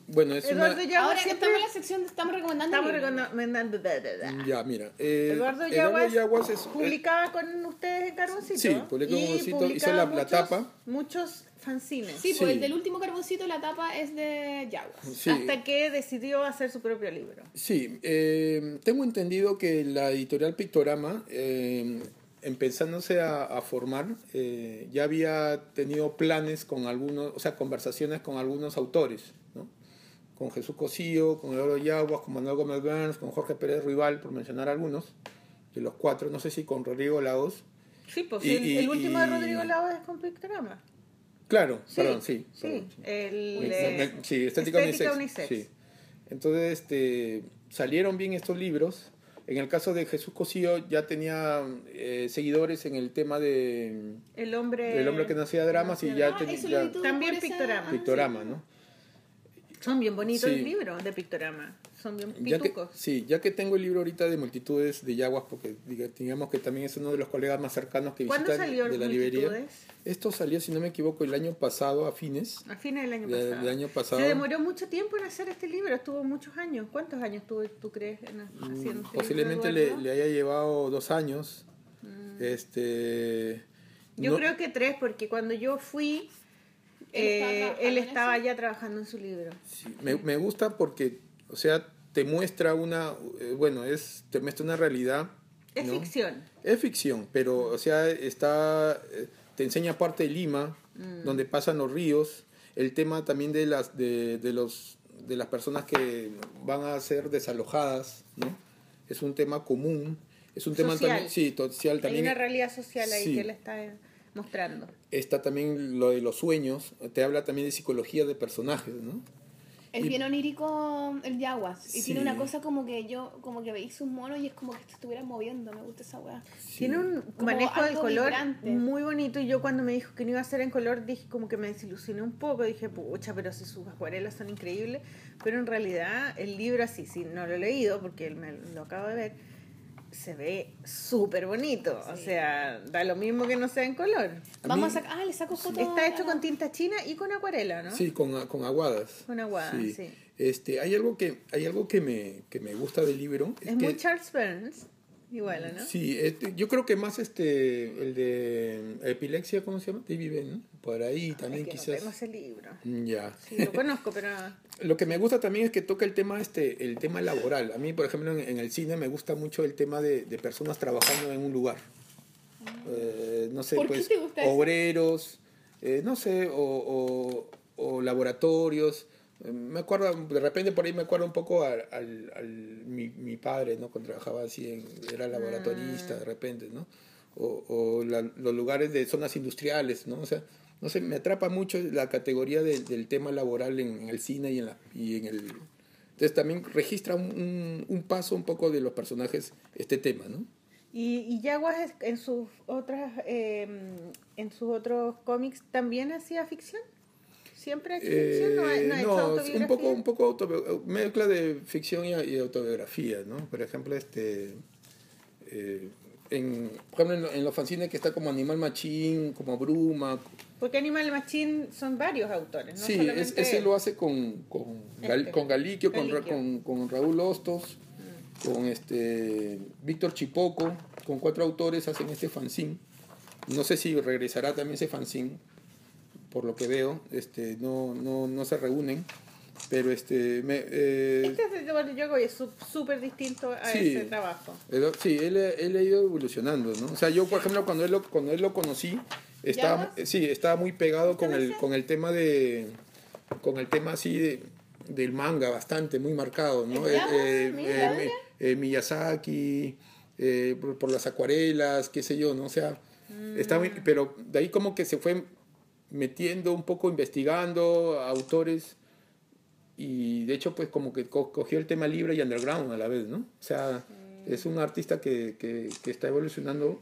Bueno, es Eduardo una... Yaguas Ahora siempre... estamos en la sección de estamos recomendando. Estamos recomendando... da, da, da. Ya, mira. eh, Eduardo Eduardo Yaguas, Yaguas es... publicaba con ustedes en Carboncito. Sí, publicó Y Carboncito, hizo publicaba la- la muchos- tapa. Muchos fanzines. Sí, pues Sí. el del último carboncito, la tapa es de Yaguas. sí. Hasta que decidió hacer su propio libro. Sí, eh, tengo entendido que la editorial Pictorama, eh, empezándose a, a formar, eh, ya había tenido planes con algunos, o sea, conversaciones con algunos autores. Con Jesús Cosío, con Eduardo Yaguas, con Manuel Gómez Burns, con Jorge Pérez Rival, por mencionar algunos, de los cuatro, no sé si con Rodrigo Laos. Sí, pues Y- el, y- el último de y- Rodrigo Lava es con Pictorama. Claro, Sí, perdón, sí. Sí, perdón, sí. el... Eh, sí, Estética, Estética Unisex. Unisex. Sí. Entonces, este, salieron bien estos libros. En el caso de Jesús Cosío ya tenía eh, seguidores en el tema de El hombre... El hombre que no hacía dramas y ya Ah, tenía tú También Pictorama. ah, Pictorama, ¿no? Son bien bonitos Sí. los libros de Pictorama. Son bien Ya que, pitucos. sí, ya que tengo el libro ahorita de multitudes de Yaguas, porque diga- digamos que también es uno de los colegas más cercanos que ¿Cuándo visitan salió de la librería. Multitudes? Esto salió, si no me equivoco, el año pasado, a fines. A fines del año De- pasado. del año pasado. Se demoró mucho tiempo en hacer este libro, estuvo muños años. ¿Cuántos años tuvo, tú crees, en haciendo este Posiblemente libro, le, haya llevado dos años. Este. Yo no- creo que tres, porque cuando yo fui, ¿Él estaba eh, él estaba ya trabajando en su libro. Sí, me, me gusta porque, o sea, te muestra una, eh, bueno, es, te muestra una realidad. Es ¿no? ficción. Es ficción, pero, o sea, está, eh, te enseña parte de Lima, Mm. donde pasan los ríos, el tema también de las, de, de los, de las personas que van a ser desalojadas, ¿no? Es un tema común, es un tema Social. también, sí, social también. Hay una realidad social ahí Sí. que él está mostrando. Está también lo de los sueños, te habla también de psicología de personajes, ¿no? Es Y- bien onírico el Yaguas. Y tiene Sí. una cosa como que yo, como que veis sus monos y es como que te estuvieran moviendo. Me gusta esa weá. Tiene un Como manejo del color vibrante. muy bonito y yo cuando me dijo que no iba a ser en color dije como que me desilusioné un poco, dije, pucha, pero si sus acuarelas son increíbles, pero en realidad el libro así, si no lo he leído porque él me lo acabo de ver, se ve súper bonito, o sea, da lo mismo que no sea en color. A Vamos mí- a sacar. Ah, le saco fotos. Está hecho con tinta china y con acuarela, ¿no? Sí, con, con aguadas. Con aguadas, sí. Este, hay algo que, hay algo que me, que me gusta del libro. Es que- muy Charles Burns, igual, ¿no? Sí, este, yo creo que más este, el de epilepsia, ¿cómo se llama? David Ben, ¿no? Por ahí también Es que quizás. ese libro. Mm, Ya. Sí, lo conozco, pero... [laughs] Lo que me gusta también es que toca el tema este, el tema laboral. A mí, por ejemplo, en, en el cine me gusta mucho el tema de, de personas trabajando en un lugar. Eh, no sé, ¿Por qué pues, te gusta obreros, eh, no sé, o, o- o laboratorios. Eh, Me acuerdo, de repente por ahí me acuerdo un poco al, al- al- mi, mi padre, ¿no? Cuando trabajaba así, en, era laboratorista de repente, ¿no? O, o la- los lugares de zonas industriales, ¿no? O sea, no sé, me atrapa mucho la categoría del- del tema laboral en, en el cine y en, la, y en el... Entonces también registra un, un- un paso un poco de los personajes este tema, ¿no? Y, y Yaguas en sus otras eh, en sus otros cómics también hacía ficción. Siempre hecho ficción, no ha, no ha Eh, hecho no, un poco, un poco autobi- mezcla de ficción y, y autobiografía, ¿no? Por ejemplo, este, eh, en, por ejemplo, en, lo- en los fanzines que está como Animal Machín, como Bruma, Porque Animal Machine son varios autores, no sí, es- ese él. lo hace con, con, Gal- Este, con Galiquio, con, Galiquio. con, con Raúl Hostos, con este Víctor Chipoco, con cuatro autores hacen este fanzine. No sé si regresará también ese fanzine, por lo que veo, este, no, no, no se reúnen, pero este, me, eh, Este es Eduardo Yago y es súper distinto a Sí. ese trabajo. sí, él, él ha ido evolucionando, ¿no? O sea, yo, por ejemplo, cuando él lo, cuando él lo conocí, estaba, sí, estaba muy pegado con el, con el tema de, con el tema así de, del manga, bastante, muy marcado, ¿no? ¿El? Eh, Mira, eh, eh, Miyazaki, eh, por, por las acuarelas, qué sé yo, ¿no? O sea, está muy- pero de ahí como que se fue metiendo un poco, investigando autores y de hecho pues como que co- cogió el tema libre y underground a la vez, ¿no? O sea, es un artista que, que, que está evolucionando.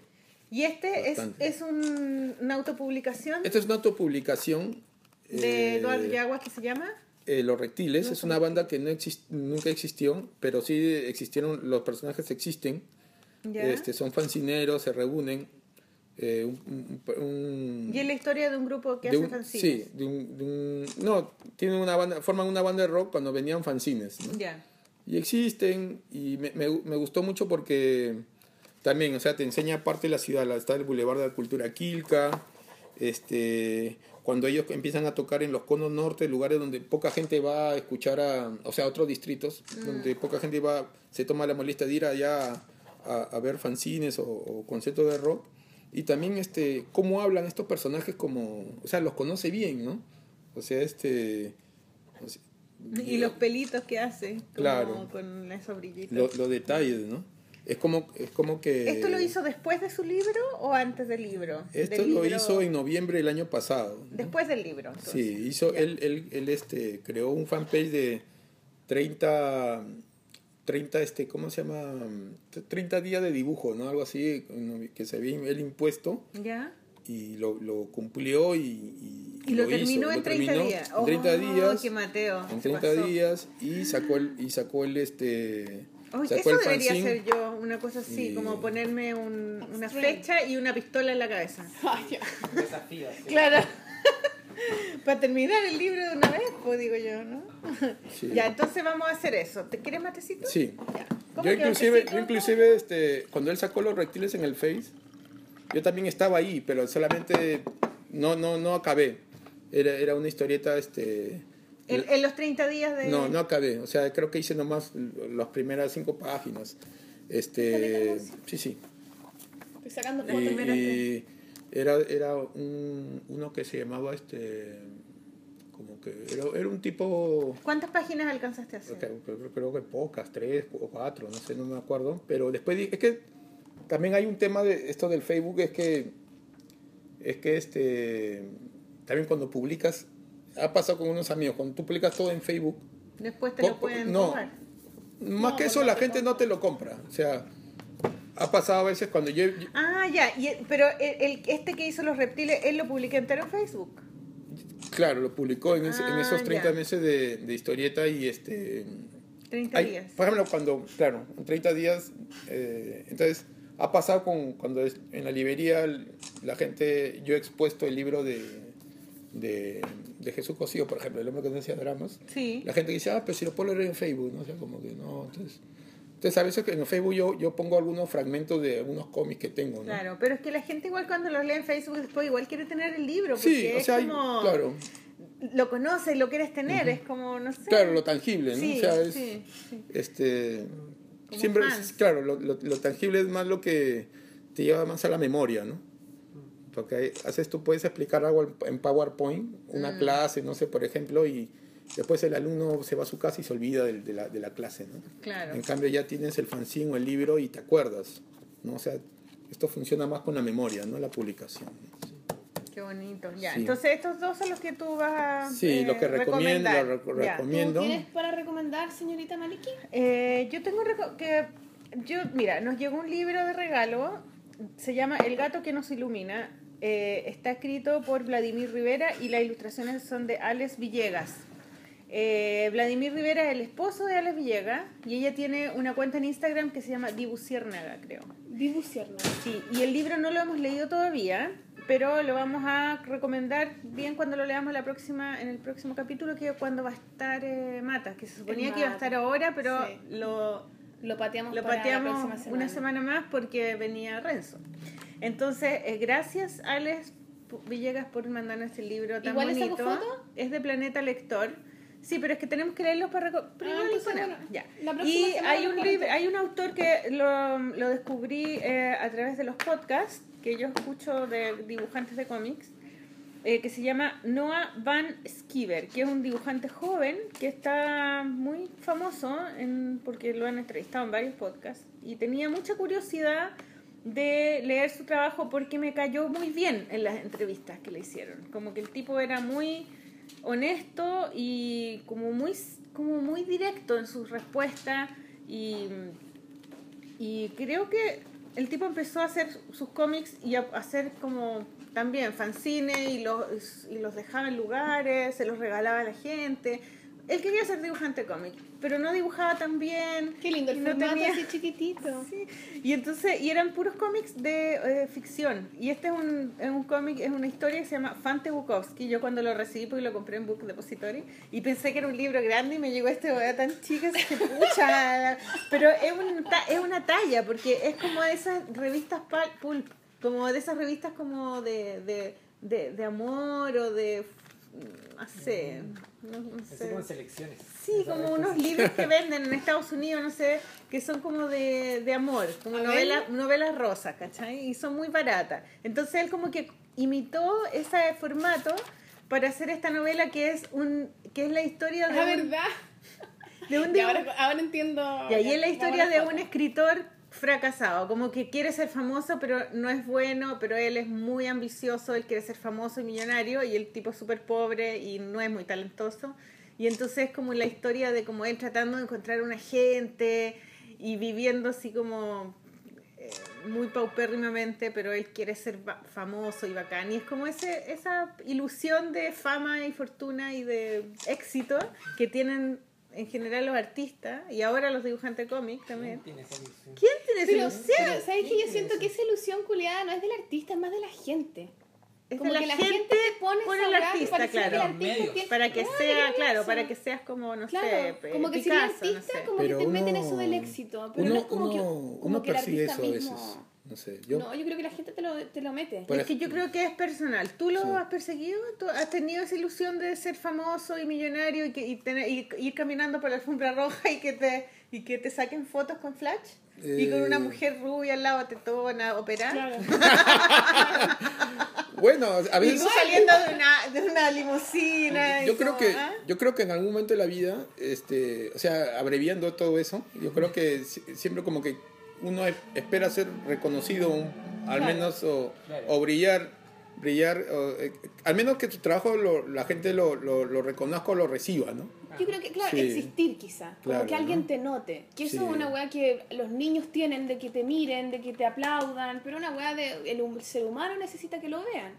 Y este es, Bastante. es un- una autopublicación Esta es una autopublicación de eh, Eduardo Yaguas que se llama eh, Los Reptiles, es una banda que no exist- nunca existió, pero sí existieron, los personajes existen, ¿Ya? este, son fancineros, se reúnen, eh, un, un- un- Y es la historia de un grupo que hace fanzines. Sí, de un, de no, tienen una banda, forman una banda de rock cuando venían fanzines, ¿no? Ya. Y existen, y me, me, me gustó mucho porque también, o sea, te enseña parte de la ciudad, está el Boulevard de la Cultura Quilca, este, cuando ellos empiezan a tocar en los conos norte, lugares donde poca gente va a escuchar a, o sea, otros distritos, donde poca gente va, se toma la molestia de ir allá a, a ver fanzines o, o conciertos de rock, y también este, cómo hablan estos personajes como, o sea, los conoce bien, ¿no? O sea, este... o sea, Y los pelitos que hace. como Claro. Con esos brillitos. lo- los detalles, ¿no? Es como, es como que... ¿Esto lo hizo después de su libro o antes del libro? Esto Del lo libro- hizo en noviembre del año pasado. ¿no? Después del libro. entonces. Sí, hizo, él, él, él este, creó un fanpage de 30, 30 este, ¿cómo se llama? 30 días de dibujo, ¿no? Algo así, que se había él impuesto ¿Ya? y lo, lo cumplió y, y, Y lo, hizo, terminó en lo 30 terminó días. En 30 Oh, días. Mateo. En se 30 pasó. días y sacó el, y sacó el este... Sacó eso el debería ser yo, una cosa así, Y- como ponerme un- una flecha y una pistola en la cabeza. Un desafío. sí. Claro. [laughs] Para terminar el libro de una vez, pues digo yo, ¿no? Sí. Ya, entonces vamos a hacer eso. ¿Te quieres matecito? Sí. Ya. ¿Cómo Yo inclusive, yo inclusive este, cuando él sacó los reptiles en el Face, yo también estaba ahí, pero solamente no, no, no acabé. Era, era una historieta, este... En, en los 30 días de... No, no acabé. O sea, creo que hice nomás las primeras cinco páginas. Este, sí, sí. Estoy sacando Y, fotos. Era, era un, uno que se llamaba este, como que era, era un tipo ¿Cuántas páginas alcanzaste a hacer? Creo, creo- creo que pocas, tres o cuatro, no sé, no me acuerdo. Pero después es que también hay un tema de esto del Facebook, es que es que este también cuando publicas, ha pasado con unos amigos, cuando tú publicas todo en Facebook, Después te lo pueden no. más No, que eso la te gente no te lo compra. O sea, ha pasado a veces cuando yo, yo- Ah, ya. Y, pero el, el- este que hizo los reptiles, él lo publica entero en Facebook. claro, lo publicó en, ese- en Ah, esos 30 ya. meses de, de historieta y este 30 Hay- días. Por ejemplo, cuando, claro, en 30 días, eh, entonces ha pasado con cuando es- en la librería la gente, yo he expuesto el libro de, de, de Jesús Cosío, por ejemplo, el hombre que no hacía dramas. Sí. La gente dice, ah, pero si lo puedo leer en Facebook, ¿no? O sea, como que no, entonces... Entonces a veces que en Facebook yo, yo pongo algunos fragmentos de algunos cómics que tengo, ¿no? Claro, pero es que la gente igual cuando lo lee en Facebook después igual quiere tener el libro. Sí, porque o sea, es como, claro, lo conoces, lo quieres tener, es como, no sé. claro, lo tangible, ¿no? Sí, o sea, es, sí, sí. este Como siempre fans. claro lo, lo- lo tangible es más lo que te lleva más a la memoria no porque hay- haces tú puedes explicar algo en- en PowerPoint una Mm. clase no sé por ejemplo y después el alumno se va a su casa y se olvida del- de, la, de la clase no Claro. en cambio ya tienes el fanzine o el libro y te acuerdas no o sea esto funciona más con la memoria no la publicación Qué bonito. Ya, Sí. entonces estos dos son los que tú vas a sí eh, lo que recomiendo recomendar. lo rec- Ya. recomiendo ¿Tú tienes para recomendar, señorita Maliki? Eh, yo tengo que yo mira nos llegó un libro de regalo se llama El gato que nos ilumina Eh, está escrito por Vladimir Rivera y las ilustraciones son de Alex Villegas Eh, Vladimir Rivera es el esposo de Alex Villegas y ella tiene una cuenta en Instagram que se llama Dibuciérnaga creo Dibucierna. Sí, y el libro no lo hemos leído todavía, pero lo vamos a recomendar bien cuando lo leamos la próxima, en el próximo capítulo, que es cuando va a estar eh, Mata, que se suponía que iba a estar ahora, pero Sí. lo, Lo pateamos, lo para la pateamos próxima semana. una semana más porque venía Renzo. Entonces, eh, gracias Alex Villegas por mandarnos este libro tan ¿Igual bonito. saco foto? Es de Planeta Lector. Sí, pero es que tenemos que leerlos para... Pero Ah, ponemos. bueno, Ya. Y hay un, libro, hay un autor que lo, lo descubrí eh, a través de los podcasts que yo escucho de dibujantes de cómics, eh, que se llama Noah Van Skiver, que es un dibujante joven que está muy famoso en, porque lo han entrevistado en varios podcasts y tenía mucha curiosidad de leer su trabajo porque me cayó muy bien en las entrevistas que le hicieron. Como que el tipo era muy honesto y como muy, como muy directo en sus respuestas y, y creo que el tipo empezó a hacer sus cómics y a hacer como también fanzines y los, y los dejaba en lugares, se los regalaba a la gente. Él quería ser dibujante cómic, pero no dibujaba tan bien. Qué lindo el no formato tenía- así chiquitito. [laughs] Sí, y entonces, y eran puros cómics de eh, ficción. Y este es un, es un cómic, es una historia que se llama Fante Bukowski. Yo cuando lo recibí, porque lo compré en Book Depository, y pensé que era un libro grande y me llegó este weá tan chica, que pucha. [laughs] Pero es, un es una talla, porque es como de esas revistas pulp, como de esas revistas como de, de, de, de amor o de. No sé. No, no Así sé. como en selecciones. Sí, como unos libros que venden en Estados Unidos, no sé, que son como de, de amor, como novelas novelas rosas, ¿cachai? Y son muy baratas. Entonces él como que imitó ese formato para hacer esta novela que es un que es la historia de La un, verdad. de un [laughs] Y dibu- ahora, ahora entiendo. y ahí es la historia de un escritor fracasado, como que quiere ser famoso pero no es bueno, pero él es muy ambicioso, él quiere ser famoso y millonario y el tipo es súper pobre y no es muy talentoso. Y entonces es como la historia de como él tratando de encontrar una gente y viviendo así como eh, muy paupérrimamente, pero él quiere ser famoso y bacán. Y es como ese, esa ilusión de fama y fortuna y de éxito que tienen en general los artistas y ahora los dibujantes de cómic también. Tiene esa ilusión. ¿Quién tiene esa Pero, ilusión? pero, ¿sabes qué? Yo siento que esa ilusión culiada no es del artista, es más de la gente. Es Como que que la la gente gente te pone, pone que artista, que claro. el artista tiene- Para que sea, claro, para que seas como, no Claro, sé, como que si no artista, sé. como que te meten eso del éxito. Pero uno, no es como que, uno- como uno que el persigue artista eso a veces. No sé, yo... No, yo creo que la gente te lo, te lo mete. Por es que yo creo que es personal. ¿Tú lo Sí. has perseguido? ¿Tú has tenido esa ilusión de ser famoso y millonario y, que, y, tener- y ir caminando por la alfombra roja y que te, y que te saquen fotos con flash? Y con una Eh. mujer rubia al lado tetona, operada. Claro. [laughs] Bueno, a Y veces... tú saliendo de una, de una limusina. y Yo creo como, que ¿ah? yo creo que en algún momento de la vida, este, o sea, abreviando todo eso, yo creo que si- siempre como que uno espera ser reconocido, un- al Claro. menos o, Claro. o brillar, brillar, o, eh, al menos que tu trabajo lo- la gente lo, lo, lo reconozca o lo reciba, ¿no? Yo creo que, claro, Sí. existir quizá. Como Claro, que alguien ¿no? te note. Que eso Sí. es una weá que los niños tienen, de que te miren, de que te aplaudan. Pero una weá de. El ser humano necesita que lo vean.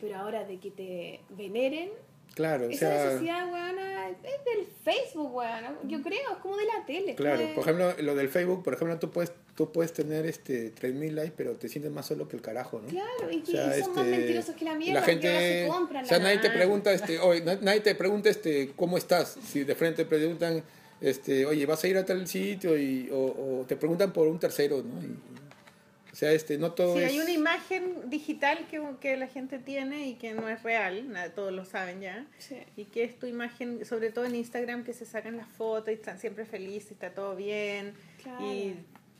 Pero ahora de que te veneren. Claro, o Esa sea, necesidad, weona, es del Facebook, weona. Yo creo, es como de la tele. claro, de- por ejemplo, lo del Facebook, por ejemplo, tú puedes tú puedes tener este 3000 likes, pero te sientes más solo que el carajo, ¿no? Claro, y, O sea, son más este, mentirosos que la mierda. La gente, se compran o sea, nadie te pregunta, [laughs] este, oye, na- nadie te pregunta, este, ¿cómo estás? Si de frente te preguntan, este, oye, ¿vas a ir a tal sitio? Y, o, o te preguntan por un tercero, ¿no? Y- o sea, este, no todo Sí, es... hay una imagen digital que, que la gente tiene y que no es real, nada, todos lo saben ya. Sí. Y que es tu imagen, sobre todo en Instagram, que se sacan las fotos y están siempre felices, está todo bien. Claro. Y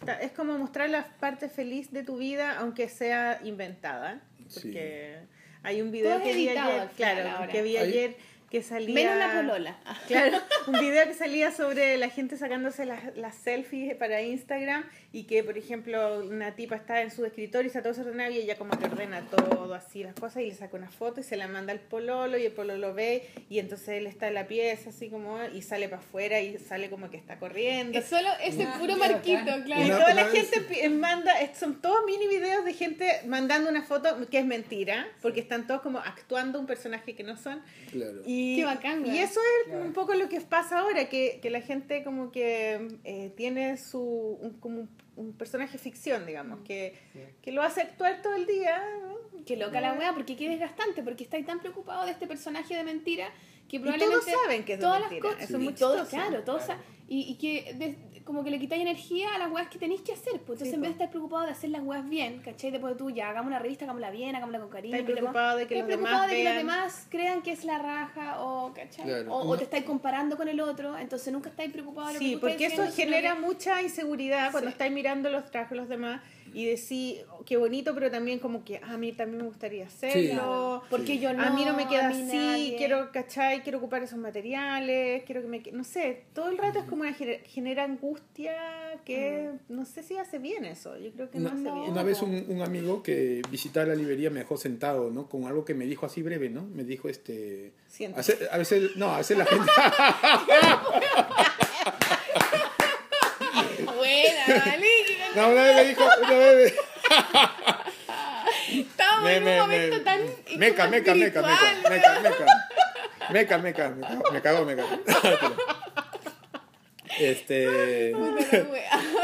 ta- es como mostrar la parte feliz de tu vida, aunque sea inventada. Porque hay un video Todo que vi editado ayer, claro, que vi Hay- ayer que salía... Menos la polola. [laughs] Claro, un video que salía sobre la gente sacándose las, las selfies para Instagram y que, por ejemplo, una tipa está en su escritorio y está todo desordenado y ella como que ordena todo así las cosas y le saca una foto y se la manda al pololo y el pololo ve y entonces él está en la pieza así como y sale para afuera y sale como que está corriendo. Es solo ese Ah, puro marquito, claro. Y toda la gente manda, son todos mini videos de gente mandando una foto que es mentira, porque están todos como actuando un personaje que no son. Claro. Y, Qué bacán, y eso es Claro. un poco lo que pasa ahora, que, que la gente como que eh, tiene su un, como un, un personaje ficción, digamos, que, Sí. que lo hace actuar todo el día. ¿no? Qué loca la wea, porque qué desgastante, porque estáis tan preocupado de este personaje de mentira que Y probablemente. todos saben que es de todas mentira, las cosas. eso es muy y todos, chistoso. claro, todos Claro. y, y que de- como que le quitáis energía a las weas que tenéis que hacer. Pues entonces, Sí, en vez de estar preocupado de hacer las weas bien, ¿cachai? Después tú ya hagamos una revista, hagámosla bien, hagámosla con cariño. Estáis preocupado de que los demás de que los crean que es la raja, o, ¿cachai? Claro. O, te estáis comparando con el otro, entonces nunca estáis preocupados de lo que Sí, tú estás porque eso genera que- mucha inseguridad cuando Sí. estáis mirando los trabajos de los demás y decís, oh, qué bonito, pero también como que "Ah, a mí también me gustaría hacerlo. Claro, porque yo no. a mí no me queda así, nadie. quiero, ¿cachai? Quiero ocupar esos materiales, quiero que me... No sé, todo el rato es como una gener- genera angustia que no sé si hace bien eso, yo creo que no, Una, hace bien. una vez un, un amigo que visitaba la librería me dejó sentado, ¿no? Con algo que me dijo así breve, ¿no? Me dijo, este... Siéntate. A veces, a veces- no, a veces la [laughs] gente... Buena, vale. No, una vez me dijo... Una vez me, en me- un momento me- tan. meca, meca, meca, meca, meca, meca. Meca, meca, me cagó, me cagó, me cagó. Este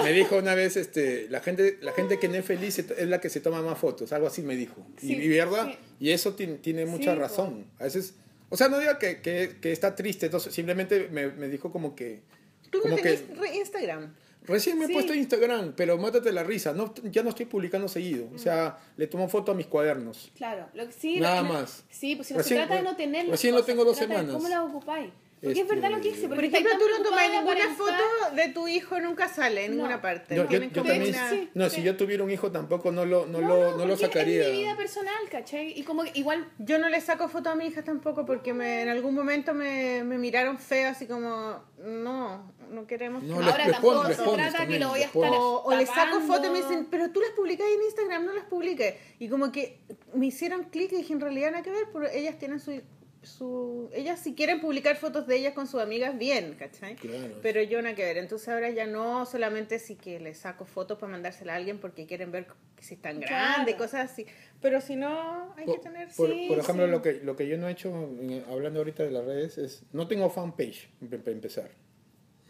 me dijo una vez este la gente la gente que no es feliz es la que se toma más fotos, algo así me dijo. Sí, y, y verdad, sí. y eso tiene, tiene mucha Sí, razón. A veces, o sea, no digo que, que, que está triste, entonces simplemente me, me dijo como que Tú no como que tenés re- Instagram. Recién me he Sí. puesto Instagram, pero mátate la risa. No, ya no estoy publicando seguido. O sea, le tomo foto a mis cuadernos. Claro, lo que sí. Nada lo que no- más. Sí, pues si no Recién- se trata de no tener. recién lo tengo dos semanas. ¿Cómo las ocupáis? Porque Este, es verdad lo que dice. Por porque ejemplo, tú no tomas ninguna estar- foto de tu hijo, nunca sale en No. ninguna parte. No, yo, Tienen yo como también. sí. no, si yo tuviera un hijo tampoco no lo, no lo, no lo sacaría. Es mi vida personal, ¿cachai? Y como que igual. Yo no le saco foto a mi hija tampoco porque me, en algún momento me, me miraron feo, así como, no, no queremos. No, que- le- ahora le tampoco se le pones trata que también, lo voy a le estar. O, o le saco fotos y me dicen, pero tú las publicas en Instagram, no las publiques. Y como que me hicieron clic y dije, en realidad nada que ver, pero ellas tienen su... su ellas si quieren publicar fotos de ellas con sus amigas, bien, ¿cachai? Claro. Pero yo nada que ver. Entonces ahora ya no solamente si que les saco fotos para mandársela a alguien porque quieren ver si están Claro. grandes, cosas así. Pero si no, hay Por, que tener... por- sí, por ejemplo, sí. lo, que, lo que yo no he hecho, hablando ahorita de las redes, es. No tengo fanpage, para empezar.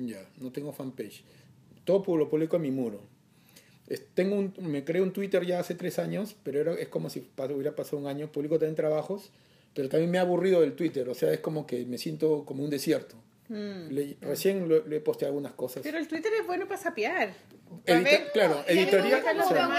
Ya, no tengo fanpage. Todo lo publico en mi muro. Tengo un, me creé un Twitter ya hace tres años, pero era, es como si hubiera pasado un año. Publico también trabajos, pero también me he aburrido del Twitter. O sea, es como que me siento como un desierto. Mm. Le- recién lo- le he posteado algunas cosas. Pero el Twitter es bueno para sapear. Edita- ver, claro, Y a mí me editorial. gusta como o sea, a mí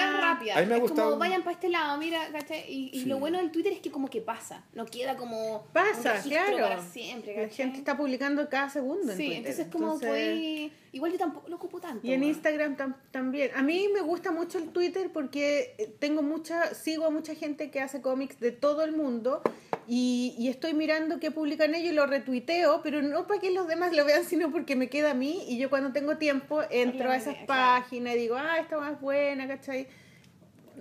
me ha Es gustado- como vayan para este lado, mira, ¿cachai? Y, y Sí. lo bueno del Twitter es que como que pasa, no queda como Pasa, claro. para siempre, La gente está publicando cada segundo en Sí, Twitter. entonces como Entonces- podéis- Igual yo tampoco lo ocupo tanto. Y en. Instagram tam- también. A mí me gusta mucho el Twitter porque eh, tengo mucha, sigo a mucha gente que hace cómics de todo el mundo y, y estoy mirando qué publican ellos y lo retuiteo, pero no para que los demás lo vean, sino porque me queda a mí y yo cuando tengo tiempo entro a esas páginas y digo, ah, esta más buena, ¿cachai?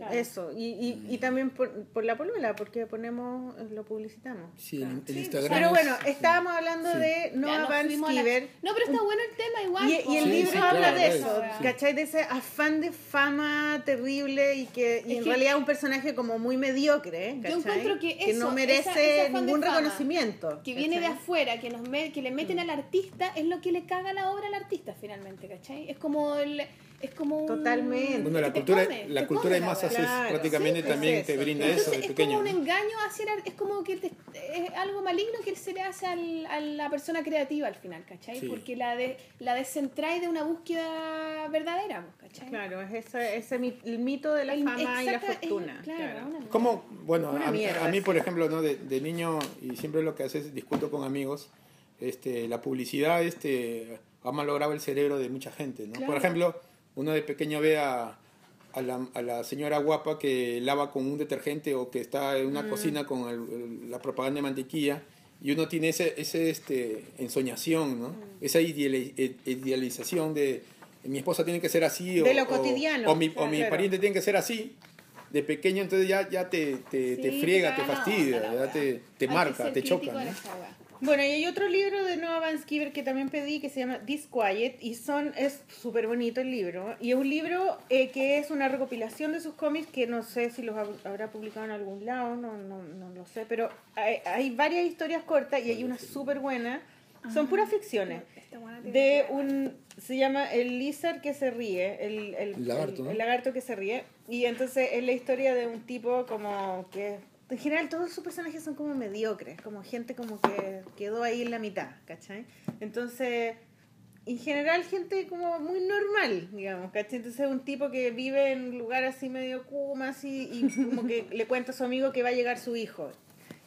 Claro. Eso, y, y, y también por, por la polola, porque ponemos, lo publicitamos. Sí, el, el Sí, Instagram. Pero bueno, sí. estábamos hablando Sí. de Noah Van a la- Skiver. No, pero está bueno el tema igual. Y, y el. Sí, libro sí, habla claro, de es, eso. ¿cachai? De ese afán de fama terrible y que y en que- realidad es un personaje como muy mediocre, ¿eh? Yo ¿cachai? encuentro que eso, no esa- merece ningún fama reconocimiento. que viene de ¿cachai? afuera, que nos me- que le meten al artista, es lo que le caga la obra al artista finalmente, ¿cachai? Es como el, es como un- Totalmente. Bueno, la cultura, come, la cultura de masas Claro, prácticamente sí, también es te brinda Entonces, eso de es pequeño. como un ¿no? engaño hacia el- es como que te- es algo maligno que se le hace al- a la persona creativa al final, ¿cachai? Sí. Porque la de la descentrae de una búsqueda verdadera, ¿cachai? Claro, es ese, ese mi- el mito de la El- fama y la es- fortuna. claro, claro. una- ¿Cómo? Bueno, a, mí- mierda, a mí, sí. por ejemplo, ¿no? de, de niño, y siempre lo que haces es discuto con amigos, este, la publicidad este, ha malogrado el cerebro de mucha gente. ¿no? Claro. Por ejemplo, uno de pequeño ve a, a, la, a la señora guapa que lava con un detergente o que está en Mm. una cocina con el- la propaganda de mantequilla. Y uno tiene ese, ese este, ensoñación, ¿no? Mm. esa ide- idealización de mi esposa tiene que ser así o, De lo o- cotidiano, o mi, o mi claro. pariente tiene que ser así de pequeño entonces ya, ya te, te, te Sí, friega, te te caga la fastidia, ya te, te marca, te choca. Bueno, y hay otro libro de Noah Van Skiver que también pedí que se llama Disquiet y son es súper bonito el libro y es un libro eh, que es una recopilación de sus cómics que no sé si los hab- habrá publicado en algún lado, no, no, no lo sé, pero hay, hay varias historias cortas y hay una súper buena, son puras ficciones. buena tiene de un se llama el lizard que se ríe el, el- El lagarto, el- ¿no? el lagarto que se ríe y entonces es la historia de un tipo como que en general todos sus personajes son como mediocres como gente como que quedó ahí en la mitad ¿cachai? entonces en general gente como muy normal digamos ¿cachai? entonces un tipo que vive en un lugar así medio kuma así y como que le cuenta a su amigo que va a llegar su hijo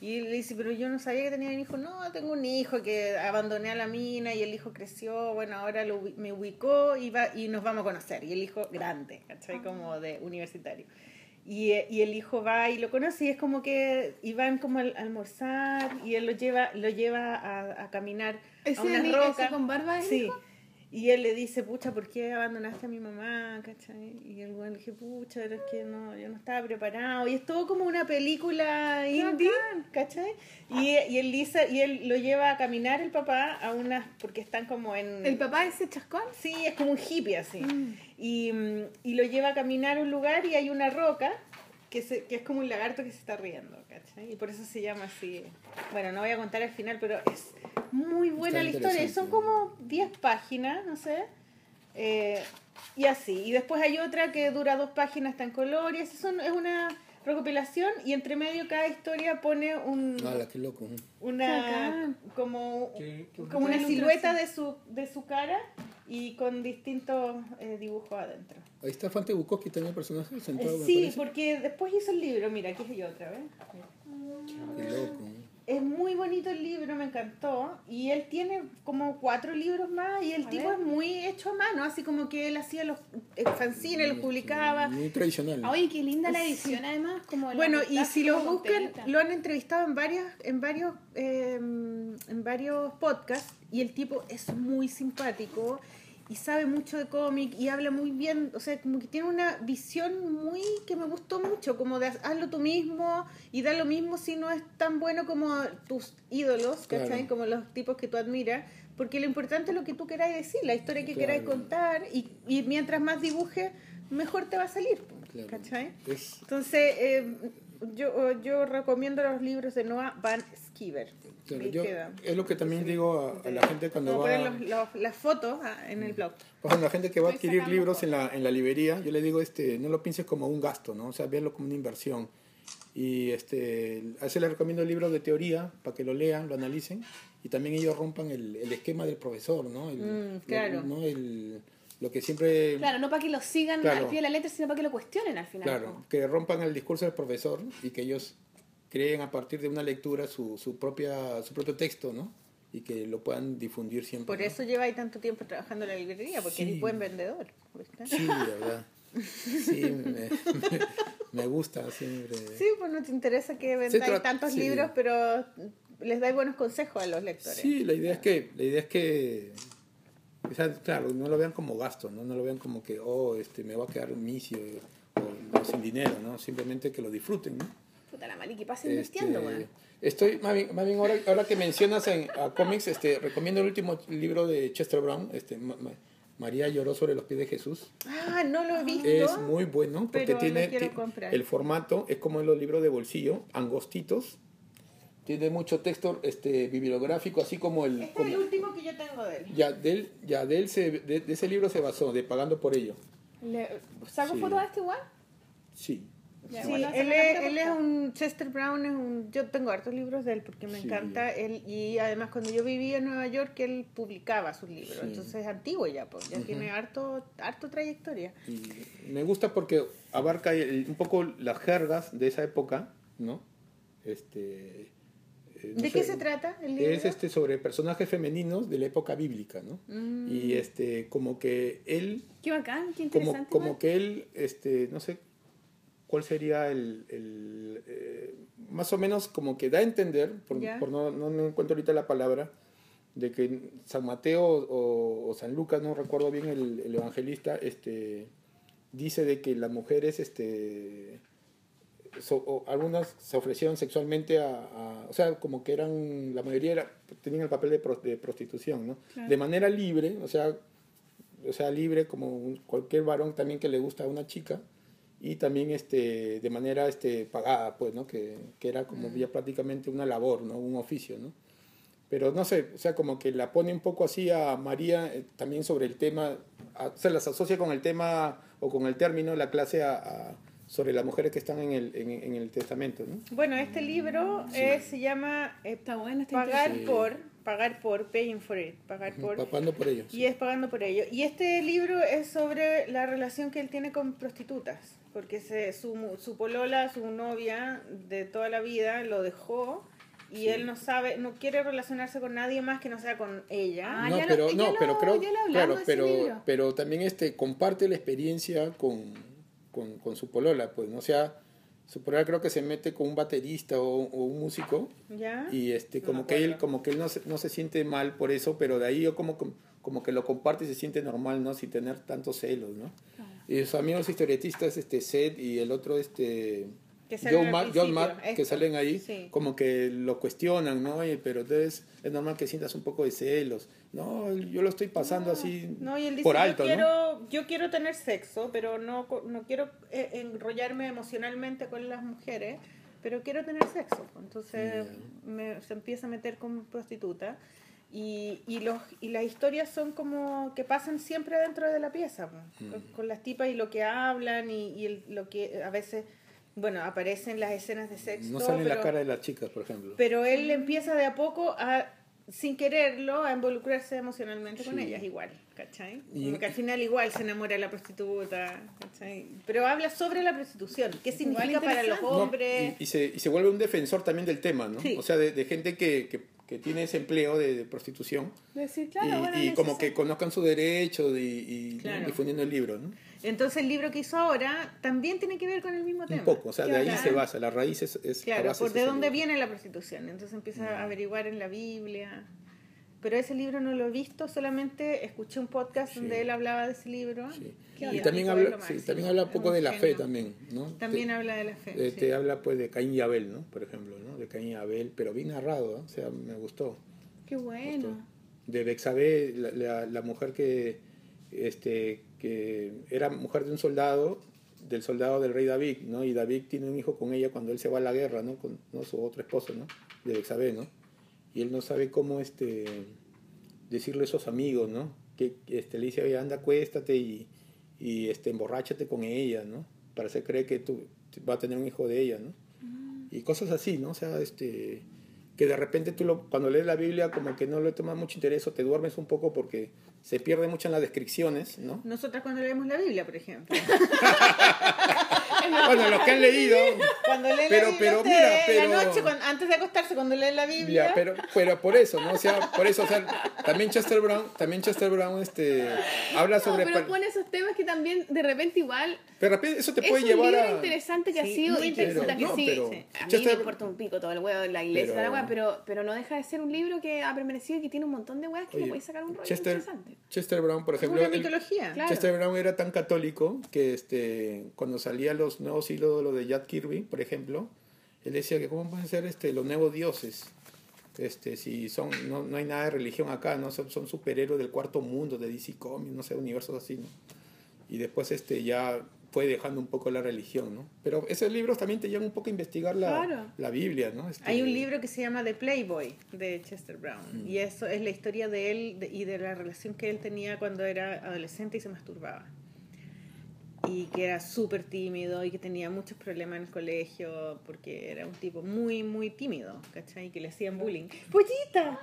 y le dice, pero yo no sabía que tenía un hijo. No, tengo un hijo que abandoné a la mina y el hijo creció, bueno, ahora lo, me ubicó y, va, y nos vamos a conocer. Y el hijo grande, ¿cachai? Como de universitario. Y, eh, y el hijo va y lo conoce y es como que iban como al- a almorzar y él lo lleva, lo lleva a, a caminar a ¿Ese una roca. ese con barba es Sí. hijo? Y él le dice, pucha, ¿por qué abandonaste a mi mamá? ¿Cachai? Y el güey le dije, pucha, pero es que no, yo no estaba preparado. Y es todo como una película indie, ¿cachai? Y, y él Lisa, y él lo lleva a caminar el papá a unas, porque están como en... ¿El papá ese chascón? Sí, es como un hippie así. Mm. Y, mm, y lo lleva a caminar a un lugar y hay una roca que, se- que es como un lagarto que se está riendo, ¿cachai? Y por eso se llama así. Bueno, no voy a contar el final, pero es muy buena Está la historia. Son como 10 páginas, no sé. Eh, y así. Y después hay otra que dura dos páginas, está en color. Y son, es una recopilación. Y entre medio cada historia pone un, Ala, qué loco. una como, Qué- qué como una silueta de su, de su cara y con distintos eh, dibujos adentro. Ahí está Fante Bukowski también el personaje Eh, sentado. me sí, porque después hizo el libro, mira, aquí hay otra, ¿ves? Qué loco. Es muy bonito el libro, me encantó. Y él tiene como cuatro libros más y el A tipo ver. es muy hecho a mano, así como que él hacía los eh, fanzines, los publicaba. Muy tradicional. Oye, qué linda la edición, además. Como Bueno, y si lo buscan, lo han entrevistado en varios, en varios, eh, en varios podcasts y el tipo es muy simpático y sabe mucho de cómic y habla muy bien, o sea, como que tiene una visión muy que me gustó mucho, como de hazlo tú mismo y da lo mismo si no es tan bueno como tus ídolos, ¿cachai? Claro. Como los tipos que tú admiras, porque lo importante es lo que tú queráis decir, la historia que queráis Claro. contar y, y mientras más dibuje, mejor te va a salir, Claro. ¿cachai? Es, Entonces, eh, yo, yo recomiendo los libros de Noah Van Schiver. claro, yo- es lo que también digo a, a la gente cuando va. poner los- los- las fotos ah, en el blog. Cuando la gente que va a adquirir libros en la, en la librería, yo le digo, este, no lo pienses como un gasto, ¿no? O sea, véalo como una inversión. Y este, a ese le recomiendo libros de teoría para que lo lean, lo analicen y también ellos rompan el, el esquema del profesor, ¿no? El, Mm, lo- claro. ¿no? El- lo que siempre... Claro, no para que lo sigan Claro. al pie de la letra, sino para que lo cuestionen al final. Claro, que rompan el discurso del profesor y que ellos creen a partir de una lectura su, su, propia, su propio texto, ¿no? Y que lo puedan difundir siempre. Por ¿no? eso lleva ahí tanto tiempo trabajando en la librería, porque Sí. eres buen vendedor. Sí, de verdad. Sí, me, me gusta siempre. Sí, pues no te interesa que vendáis tantos sí. libros, pero les dais buenos consejos a los lectores. Sí, la idea es que, la idea es que, o sea, claro, no lo vean como gasto, ¿no? No lo vean como que, oh, este, me va a quedar un misio o, o sin dinero, ¿no? Simplemente que lo disfruten, ¿no? Puta la Maliki, pasa invirtiendo, Este, weón. Estoy, más bien, más bien ahora, ahora que mencionas en, a cómics, este, recomiendo el último libro de Chester Brown, este, Ma- Ma- María lloró sobre los pies de Jesús. Ah, no lo he visto. Es muy bueno porque pero tiene el formato es como en los libros de bolsillo, angostitos. Tiene mucho texto este bibliográfico, así como el Este es como- el último que yo tengo de él. ya de él, ya de él se, de, de ese libro se basó, de pagando por ello. Le- ¿Saco Sí. fotos a este igual? Sí. Sí, él es, él es foto. un Chester Brown, es un, yo tengo hartos libros de él porque me Sí. encanta él y además cuando yo vivía en Nueva York él publicaba sus libros, Sí. entonces es antiguo ya, pues ya tiene harto, harto trayectoria. Y me gusta porque abarca el- un poco las jergas de esa época, ¿no? Este no ¿De sé, qué se trata el libro? Es este sobre personajes femeninos de la época bíblica, ¿no? Mm. Y este como que él Qué bacán, qué como, interesante. como igual. que él, este, no sé cuál sería el, el, eh, más o menos como que da a entender, por, no, no, no encuentro ahorita la palabra, de que San Mateo o, o San Lucas, no recuerdo bien el, el evangelista, este, dice de que las mujeres, este, so- algunas se ofrecieron sexualmente a, a- o sea, como que eran, la mayoría era- tenían el papel de, pro- de prostitución, ¿no? Claro. De manera libre, o sea, o sea, libre como cualquier varón también que le gusta a una chica y también este de manera este pagada pues no que, que era como ya prácticamente una labor no un oficio no pero no sé o sea como que la pone un poco así a María eh, también sobre el tema a- o sea las asocia con el tema o con el término la clase a, a- sobre las mujeres que están en el en, en el testamento no Bueno, este libro eh, se llama eh, Está bueno, está Pagar Sí. por, pagar por, paying for it, pagar por, papando por ellos y es pagando por ello. Y este libro es sobre la relación que él tiene con prostitutas, porque se, su, su polola, su novia de toda la vida lo dejó y él no sabe, no quiere relacionarse con nadie más que no sea con ella. Ah, no ya lo- pero ya no lo- pero creo lo claro pero pero también este comparte la experiencia con, con, con su polola pues no o sea su polola creo que se mete con un baterista o, o un músico ¿Ya? y este como que él como que él no se, no se siente mal por eso pero de ahí yo como como que lo comparte y se siente normal no sin tener tantos celos no y sus amigos historietistas este Seth y el otro este Que salen John, al Ma- John principio, Matt, que esto. salen ahí, Sí. como que lo cuestionan, ¿no? Oye, pero entonces es normal que sientas un poco de celos. No, yo lo estoy pasando así No, y él dice, por alto, yo, ¿no? quiero, yo quiero tener sexo, pero no, no quiero eh, enrollarme emocionalmente con las mujeres, pero quiero tener sexo. Entonces me- se empieza a meter con prostituta. Y, y, los, y las historias son como que pasan siempre dentro de la pieza, Mm. con, con las tipas y lo que hablan y, y el- lo que a veces, bueno, aparecen las escenas de sexo. No sale en la pero- cara de las chicas, por ejemplo. pero él empieza de a poco a, sin quererlo, a involucrarse emocionalmente con ellas igual, ¿cachai? Y- Como que al final igual se enamora de la prostituta, ¿cachai? Pero habla sobre la prostitución, qué significa para los. No, hombres. y, y se, y se vuelve un defensor también del tema, ¿no? Sí. O sea, de, de gente que, que, que tiene ese empleo de, de prostitución Decir, y, claro, bueno, y como que conozcan sus derechos y, difundiendo el libro, ¿no? Entonces el libro que hizo ahora también tiene que ver con el mismo tema. Un poco, o sea, de ahí Claro. se basa, la raíz es... es la Claro, por de dónde libro. viene la prostitución. Entonces empieza a averiguar en la Biblia. Pero ese libro no lo he visto, solamente escuché un podcast Sí. donde él hablaba de ese libro. Sí. Y bonito, también habla, sí, también habla un poco de la fe también, ¿no? También Te- habla de la fe. eh, sí. te habla pues de Caín y Abel, ¿no? Por ejemplo, ¿no? De Caín y Abel, pero bien narrado, ¿no? O sea, me gustó. Qué bueno. de Bexabé, la, la, la mujer que, este, era mujer de un soldado, del soldado del rey David, ¿no? Y David tiene un hijo con ella cuando él se va a la guerra, ¿no? Con ¿no? su otro esposo, ¿no? De Bexabé, ¿no? Y él no sabe cómo este, decirle a esos amigos, ¿no? Que este, le dice, anda, acuéstate y, y este, emborráchate con ella, ¿no? Para hacer creer que tú va a tener un hijo de ella, ¿no? Y cosas así, ¿no? O sea, este, que de repente tú lo, cuando lees la Biblia como que no le tomas mucho interés o te duermes un poco porque se pierde mucho en las descripciones, ¿no? Nosotras cuando leemos la Biblia, por ejemplo. [laughs] [laughs] Bueno, los que han leído, Cuando leen Pero- la Biblia pero mira, pero- la noche, cuando- antes de acostarse, cuando leen la Biblia, ya, pero, pero por eso, ¿no? O sea, por eso, o sea, también Chester Brown, también Chester Brown, este, habla No, sobre... pero pone esos temas que también de repente igual pero eso te es puede un llevar libro a... interesante que Sí, ha sido muy y que, interesante. que No, sí, pero- sí. a mí Chester- me importa un pico todo el huevo de la iglesia Pero- la pero, pero no deja de ser un libro que ha permanecido y que tiene un montón de weas que le podéis sacar un rollo Chester, interesante. Chester Brown, por es ejemplo... una él- mitología. Claro. Chester Brown era tan católico que este, cuando salían los nuevos ídolos de Jack Kirby, por ejemplo, él decía que cómo pueden ser este, los nuevos dioses. Este, si son, no, no hay nada de religión acá, no son, son superhéroes del cuarto mundo, de DC Comics, no sé, universos así, ¿no? Y después este, ya fue dejando un poco la religión, ¿no? Pero esos libros también te llevan un poco a investigar la, Claro. la Biblia, ¿no? Este, Hay un libro que se llama The Playboy de Chester Brown y eso es la historia de él y de la relación que él tenía cuando era adolescente y se masturbaba. Y que era súper tímido y que tenía muchos problemas en el colegio porque era un tipo muy, muy tímido, ¿cachai? Y que le hacían bullying. ¡Pollita!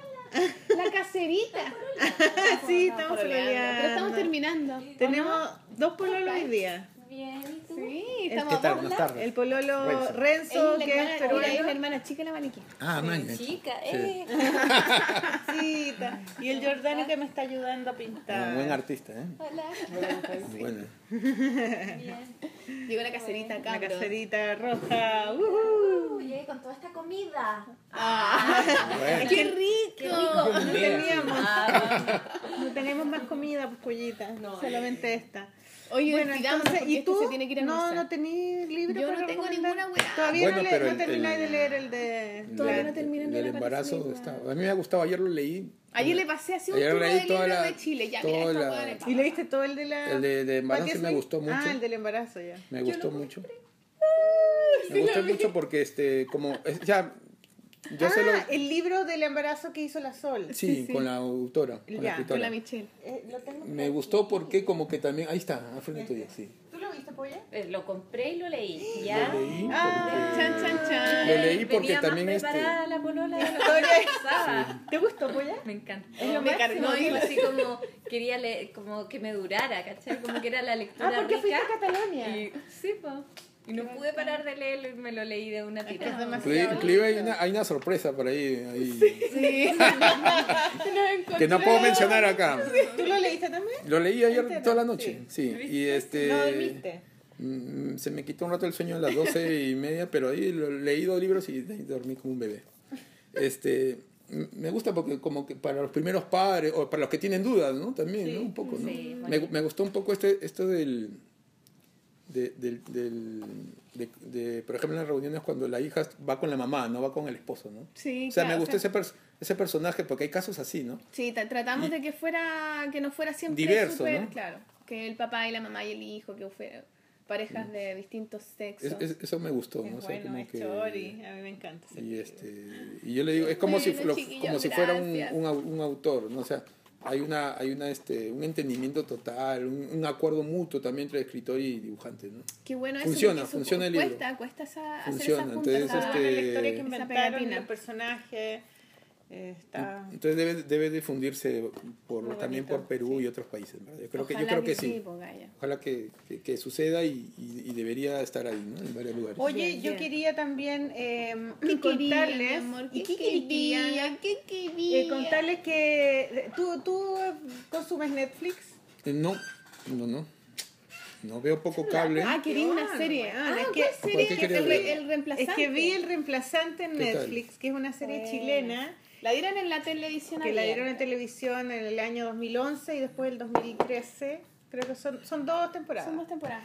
La caserita. [laughs] sí, Estamos pololeando. Pero estamos terminando. Tenemos dos pololos hoy día. Bien, ¿y tú? Sí, El- estamos ¿Qué tal? Buenas tardes. El pololo Renzo. Renzo, Es la que es hermana, mira, es la peruano. hermana chica de la maniquí. Ah, man. Chica, eh. [laughs] Sí, y el Jordano que me está ayudando a pintar. Un buen artista, ¿eh? Hola. Bueno. Bien. Llegó la caserita acá. La caserita roja. ¡Uhú! Uh, llegué con toda esta comida. bueno. ¡Qué rico! Qué rico. No teníamos, Ah, no tenemos más comida, pues pollita. solamente esta. Oye, Bueno, entonces, ¿y este tú? se tiene que ir a no, no tenéis libro Yo para no tengo recomendar? ninguna weá. Todavía Bueno, no, le, no el- termináis de el- leer el de... Todavía la- no terminan de El la embarazo está, a mí me ha gustado, ayer lo leí. Ayer le pasé así un tour leí de toda libros la- de Chile. Ya, toda mira, esta la- ¿Y leíste todo el de la... El de, de embarazo me gustó mucho. Ah, el del embarazo ya. Me gustó mucho. Me gustó mucho porque este como ya yo lo Ah, el libro del embarazo que hizo la Sol. sí, con la autora, con Ya, la con escritora. Con la Michelle. Eh, lo tengo Me gustó porque como que también ahí está, al frente tuyo, sí. ¿Tú lo viste, Polla? eh, lo compré y lo leí. ¿Ya? Lo leí Ah, Chan, chan, chan. Lo leí porque Venía también, más este- preparada la polola de lo [laughs] que pensaba. ¿Te gustó, Polla? Me encanta. Es lo me máximo, así como quería leer, como que me durara, ¿cachai? Como que era la lectura Ah, porque rica. fuiste a Catalonia. Y, sí, pues. Y no pude parar de leerlo y me lo leí de una tirada. demasiado- Inclusive, hay una, hay una sorpresa por ahí, ahí Sí. [laughs] que no puedo mencionar acá. ¿Tú lo leíste también? Lo leí ayer Entero, toda la noche, sí. Y este No dormiste. mm, se me quitó un rato el sueño a las doce y media, pero ahí lo, leí dos libros y dormí como un bebé. Este, me gusta porque como que para los primeros padres, o para los que tienen dudas, ¿no? También, ¿no? Un poco, ¿no? sí, me, me gustó un poco este, esto del, de, del- del- de- de, por ejemplo, en las reuniones cuando la hija va con la mamá, no va con el esposo, ¿no? Sí, o sea, claro, me o gustó sea- ese, pers- ese personaje porque hay casos así, ¿no? Sí, tra- tratamos de que fuera, que no fuera siempre Diverso, ¿no? claro, que el papá y la mamá y el hijo, que fueran parejas de distintos sexos. Es- es- eso me gustó, ¿no? O Es sea, bueno, como es que- chori. A mí me encanta. ese Y, este, y yo le digo, es como, si, lo- como si fuera un, un, un autor, ¿no? O sea, hay una, hay una este, un entendimiento total, un, un acuerdo mutuo también entre escritor y dibujante, ¿no? Qué bueno eso. Funciona, funciona el libro. Cuesta, cuesta esa, hacer Funciona, esa junta, entonces, esa- Ah, este, la historia que inventaron, personajes. eh, está... Entonces debe, debe difundirse por, también bonito, por Perú sí. y otros países, ¿verdad? Yo creo que, yo creo que sí. pues. Ojalá que, que, que suceda y, y, y debería estar ahí, ¿no? En varios lugares. Oye, Bien, yo bien. quería también eh, ¿Qué quería, contarles, ¿Qué qué quería, quería? ¿Qué quería? eh, contarles que eh, tú, tú consumes Netflix. Eh, no, no, no. No veo poco cable. Ah, quería una serie. bueno, Ah, es ¿cuál que- serie? ¿Por qué querías el, reemplazante. Es que vi el reemplazante en. Netflix, que es una serie chilena La dieron en la televisión que la abierta. dieron en televisión en el año 2011 y después el 2013. Creo que son, son dos temporadas. Son dos temporadas.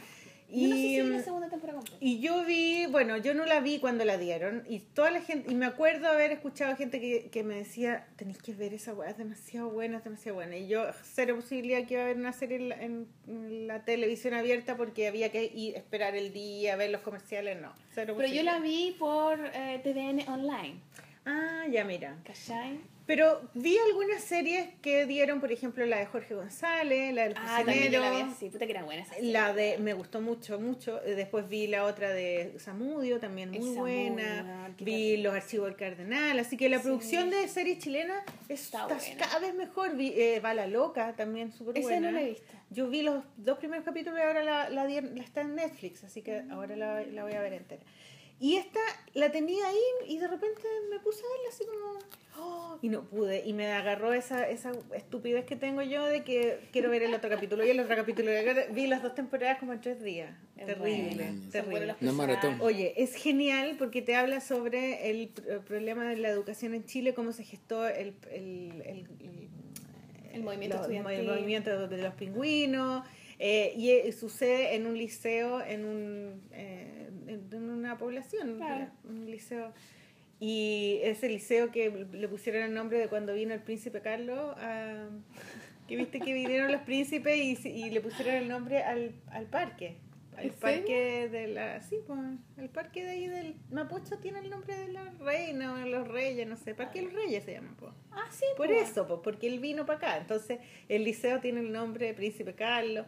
Y, Yo no sé si vi mm, la segunda temporada completa. Y yo vi, bueno, yo no la vi cuando la dieron y toda la gente, y me acuerdo haber escuchado gente que, que me decía, tenéis que ver esa weá, es demasiado buena, es demasiado buena. Y yo, cero posibilidad que iba a ver una serie en la, en- la televisión abierta porque había que ir, esperar el día, ver los comerciales, no. Cero Pero yo la vi por eh, TVN Online. Ah, ya mira. ¿Cachai? Pero vi algunas series que dieron, por ejemplo, la de Jorge González, la del Ah, la vi prisionero. así. Puta que era buena esa serie. La de, me gustó mucho, mucho. Eh, Después vi la otra de Samudio, también muy buena. Vi los archivos del Cardenal. Así que la Sí. producción de series chilenas Está cada vez mejor. Vi eh, Va la Loca, también súper Esa buena. no la he visto. Yo vi los dos primeros capítulos y ahora la, la, la está en Netflix, así que ahora la, la voy a ver entera. Y esta la tenía ahí y de repente me puse a verla así como... oh, y no pude. Y me agarró esa, esa estupidez que tengo yo de que quiero ver el otro capítulo y el otro capítulo. Y vi las dos temporadas como en tres días. Es Terrible, buena. Son terrible. Una maratón. Oye, es genial porque te habla sobre el, pr- problema de la educación en Chile, cómo se gestó el, el, el- el- El movimiento los- estudiantil. el movimiento de los pingüinos. eh, y eh, sucede en un liceo, en, un, eh, en en una población, Claro. un liceo. Y ese liceo que le pusieron el nombre de cuando vino el príncipe Carlos, a- que viste que vinieron los príncipes y, y le pusieron el nombre al, al parque. Al ¿En serio? parque de la. Sí, pues. El parque de ahí del. Mapocho tiene el nombre de la reina o los reyes, no sé. Parque de los Reyes se llama, pues. Ah, sí. Por po. eso, pues, porque él vino para acá. Entonces, el liceo tiene el nombre de Príncipe Carlos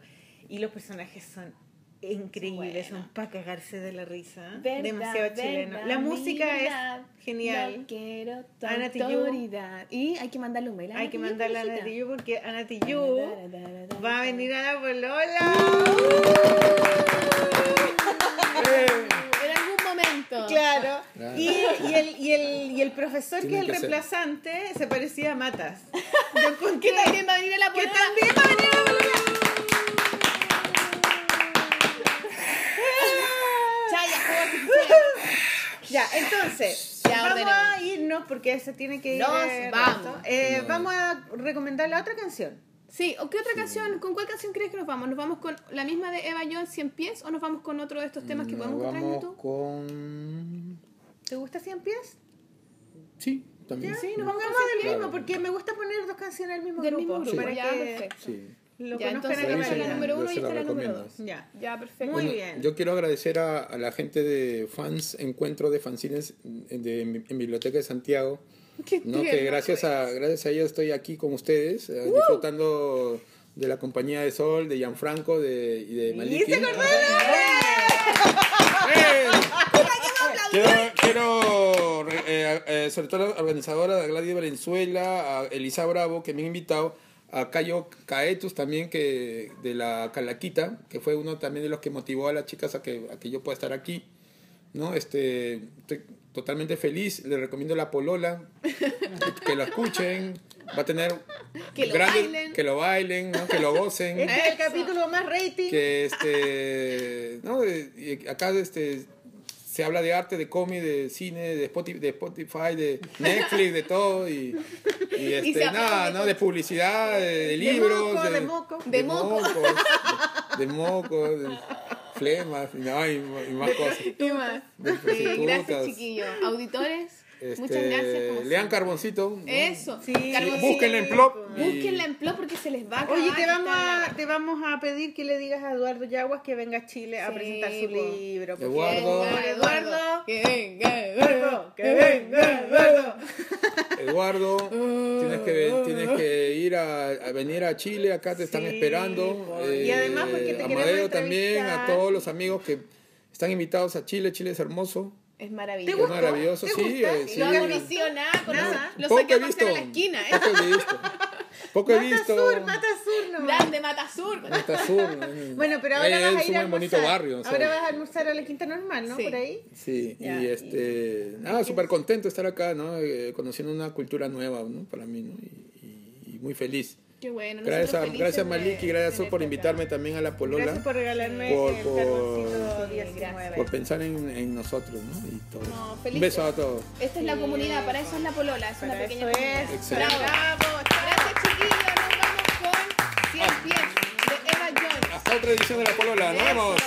y los personajes son increíbles, Son son para cagarse de la risa. Verdad, Demasiado chileno. verdad, La música verdad. es genial. No quiero tu Ana autoridad. Y hay que mandarle un mail a Hay que mandarla a Ana. Tijoux porque Ana Tijoux va a venir a la polola. En algún momento. Claro. Y, y el, y, el, y el profesor que es el que hacer. reemplazante se parecía a Matas. [laughs] Que también va a venir a la Que polola. también va a venir a la polola. Ya, entonces, [laughs] Ya vamos ordenemos. a irnos porque se tiene que ir. Nos eh, vamos. Eh, No. vamos a recomendar la otra canción. Sí, ¿o qué otra canción? ¿Con cuál canción crees que nos vamos? ¿Nos vamos con la misma de Eva Jones, 100 pies? ¿O nos vamos con otro de estos temas que Nos podemos encontrar en vamos YouTube? con... ¿Te gusta 100 pies? Sí, también. Sí, nos pongamos del Claro. mismo porque me gusta poner dos canciones del mismo Del grupo. mismo grupo, para ya, que perfecto. Sí. Lo Ya, entonces es cabalidad. la número uno y se esta es la número dos. Ya. Ya, perfecto. Muy Bueno, bien. Yo quiero agradecer a, a la gente de fans Encuentro de Fanzines en, de, en Biblioteca de Santiago. [laughs] Qué ¿no? Que gracias a, gracias a ella estoy aquí con ustedes, eh, disfrutando de la compañía de Sol, de Gianfranco de, y de Maliki. se acordó ¡Eh! Quiero, quiero eh, eh, sobre todo a la organizadora Gladys Valenzuela, a Elisa Bravo, que me han invitado, a Cayo Caetus también, que de la Calaquita, que fue uno también de los que motivó a las chicas a que, a que yo pueda estar aquí. ¿no? Este, estoy totalmente feliz, le recomiendo la Polola, [laughs] que, que lo escuchen, va a tener Que lo grandes- bailen. que lo bailen, ¿no? que lo gocen Este es el capítulo más rating. que este no y acá este se habla de arte de cómic de cine de Spotify de Spotify de Netflix de todo y, y este nada no de publicidad de, de libros moco, de moco. De moco. de, de mocos, de flemas y, no, y, y más cosas. ¿Qué más? De Eh, gracias, chiquillos. Auditores, Este, muchas gracias. Lean. Carboncito. Eso. Sí. Carboncito. Búsquenla en Plop. y- Búsquenla en Plop porque se les va a acabar. Oye, te vamos, a, te vamos a pedir que le digas a Eduardo Yaguas que venga a Chile a Sí, presentar su po. libro. Eduardo. Venga, Eduardo. Que venga, Eduardo, que venga, Eduardo. Eduardo, tienes que, tienes que ir a, a venir a Chile, acá te están Sí, esperando. po. Y además porque te Amadeo también, a todos los amigos que están invitados a Chile, Chile es hermoso. Es ¿Te maravilloso. Es maravilloso, ¿Te sí, gusta? eh, ¿Y sí. No nada, con Nada. Lo Poco saqué he a pasear a la esquina. ¿eh? Poco he visto. Poco he visto. Matasur, Matasur nomás. Grande Matasur. Matasur. Bueno, pero ahora Eh, vas a es ir a almorzar. barrio. Ahora ¿sabes? vas a almorzar a la Quinta Normal, ¿no? Sí. Por ahí. Sí, Ya, y este, nada, súper contento de estar acá, ¿no? Eh, conociendo una cultura nueva, ¿no? Para mí, ¿no? Y, y- y muy feliz. Qué bueno. Gracias a, gracias a de Malik y gracias tenerte por acá. invitarme también a la Polola, Gracias por regalarme Por- el por- carboncito Sí, 19. por pensar en, en nosotros, ¿no? Y todo. No, Un felices. beso a todos. Esta es la Sí. comunidad, para eso es la polola, es una pequeña eso comunidad. es. Excelente. Bravo. Gracias chiquillos, nos vamos con 100 pies de Eva Jones. Hasta otra edición de la Polola, nos vemos.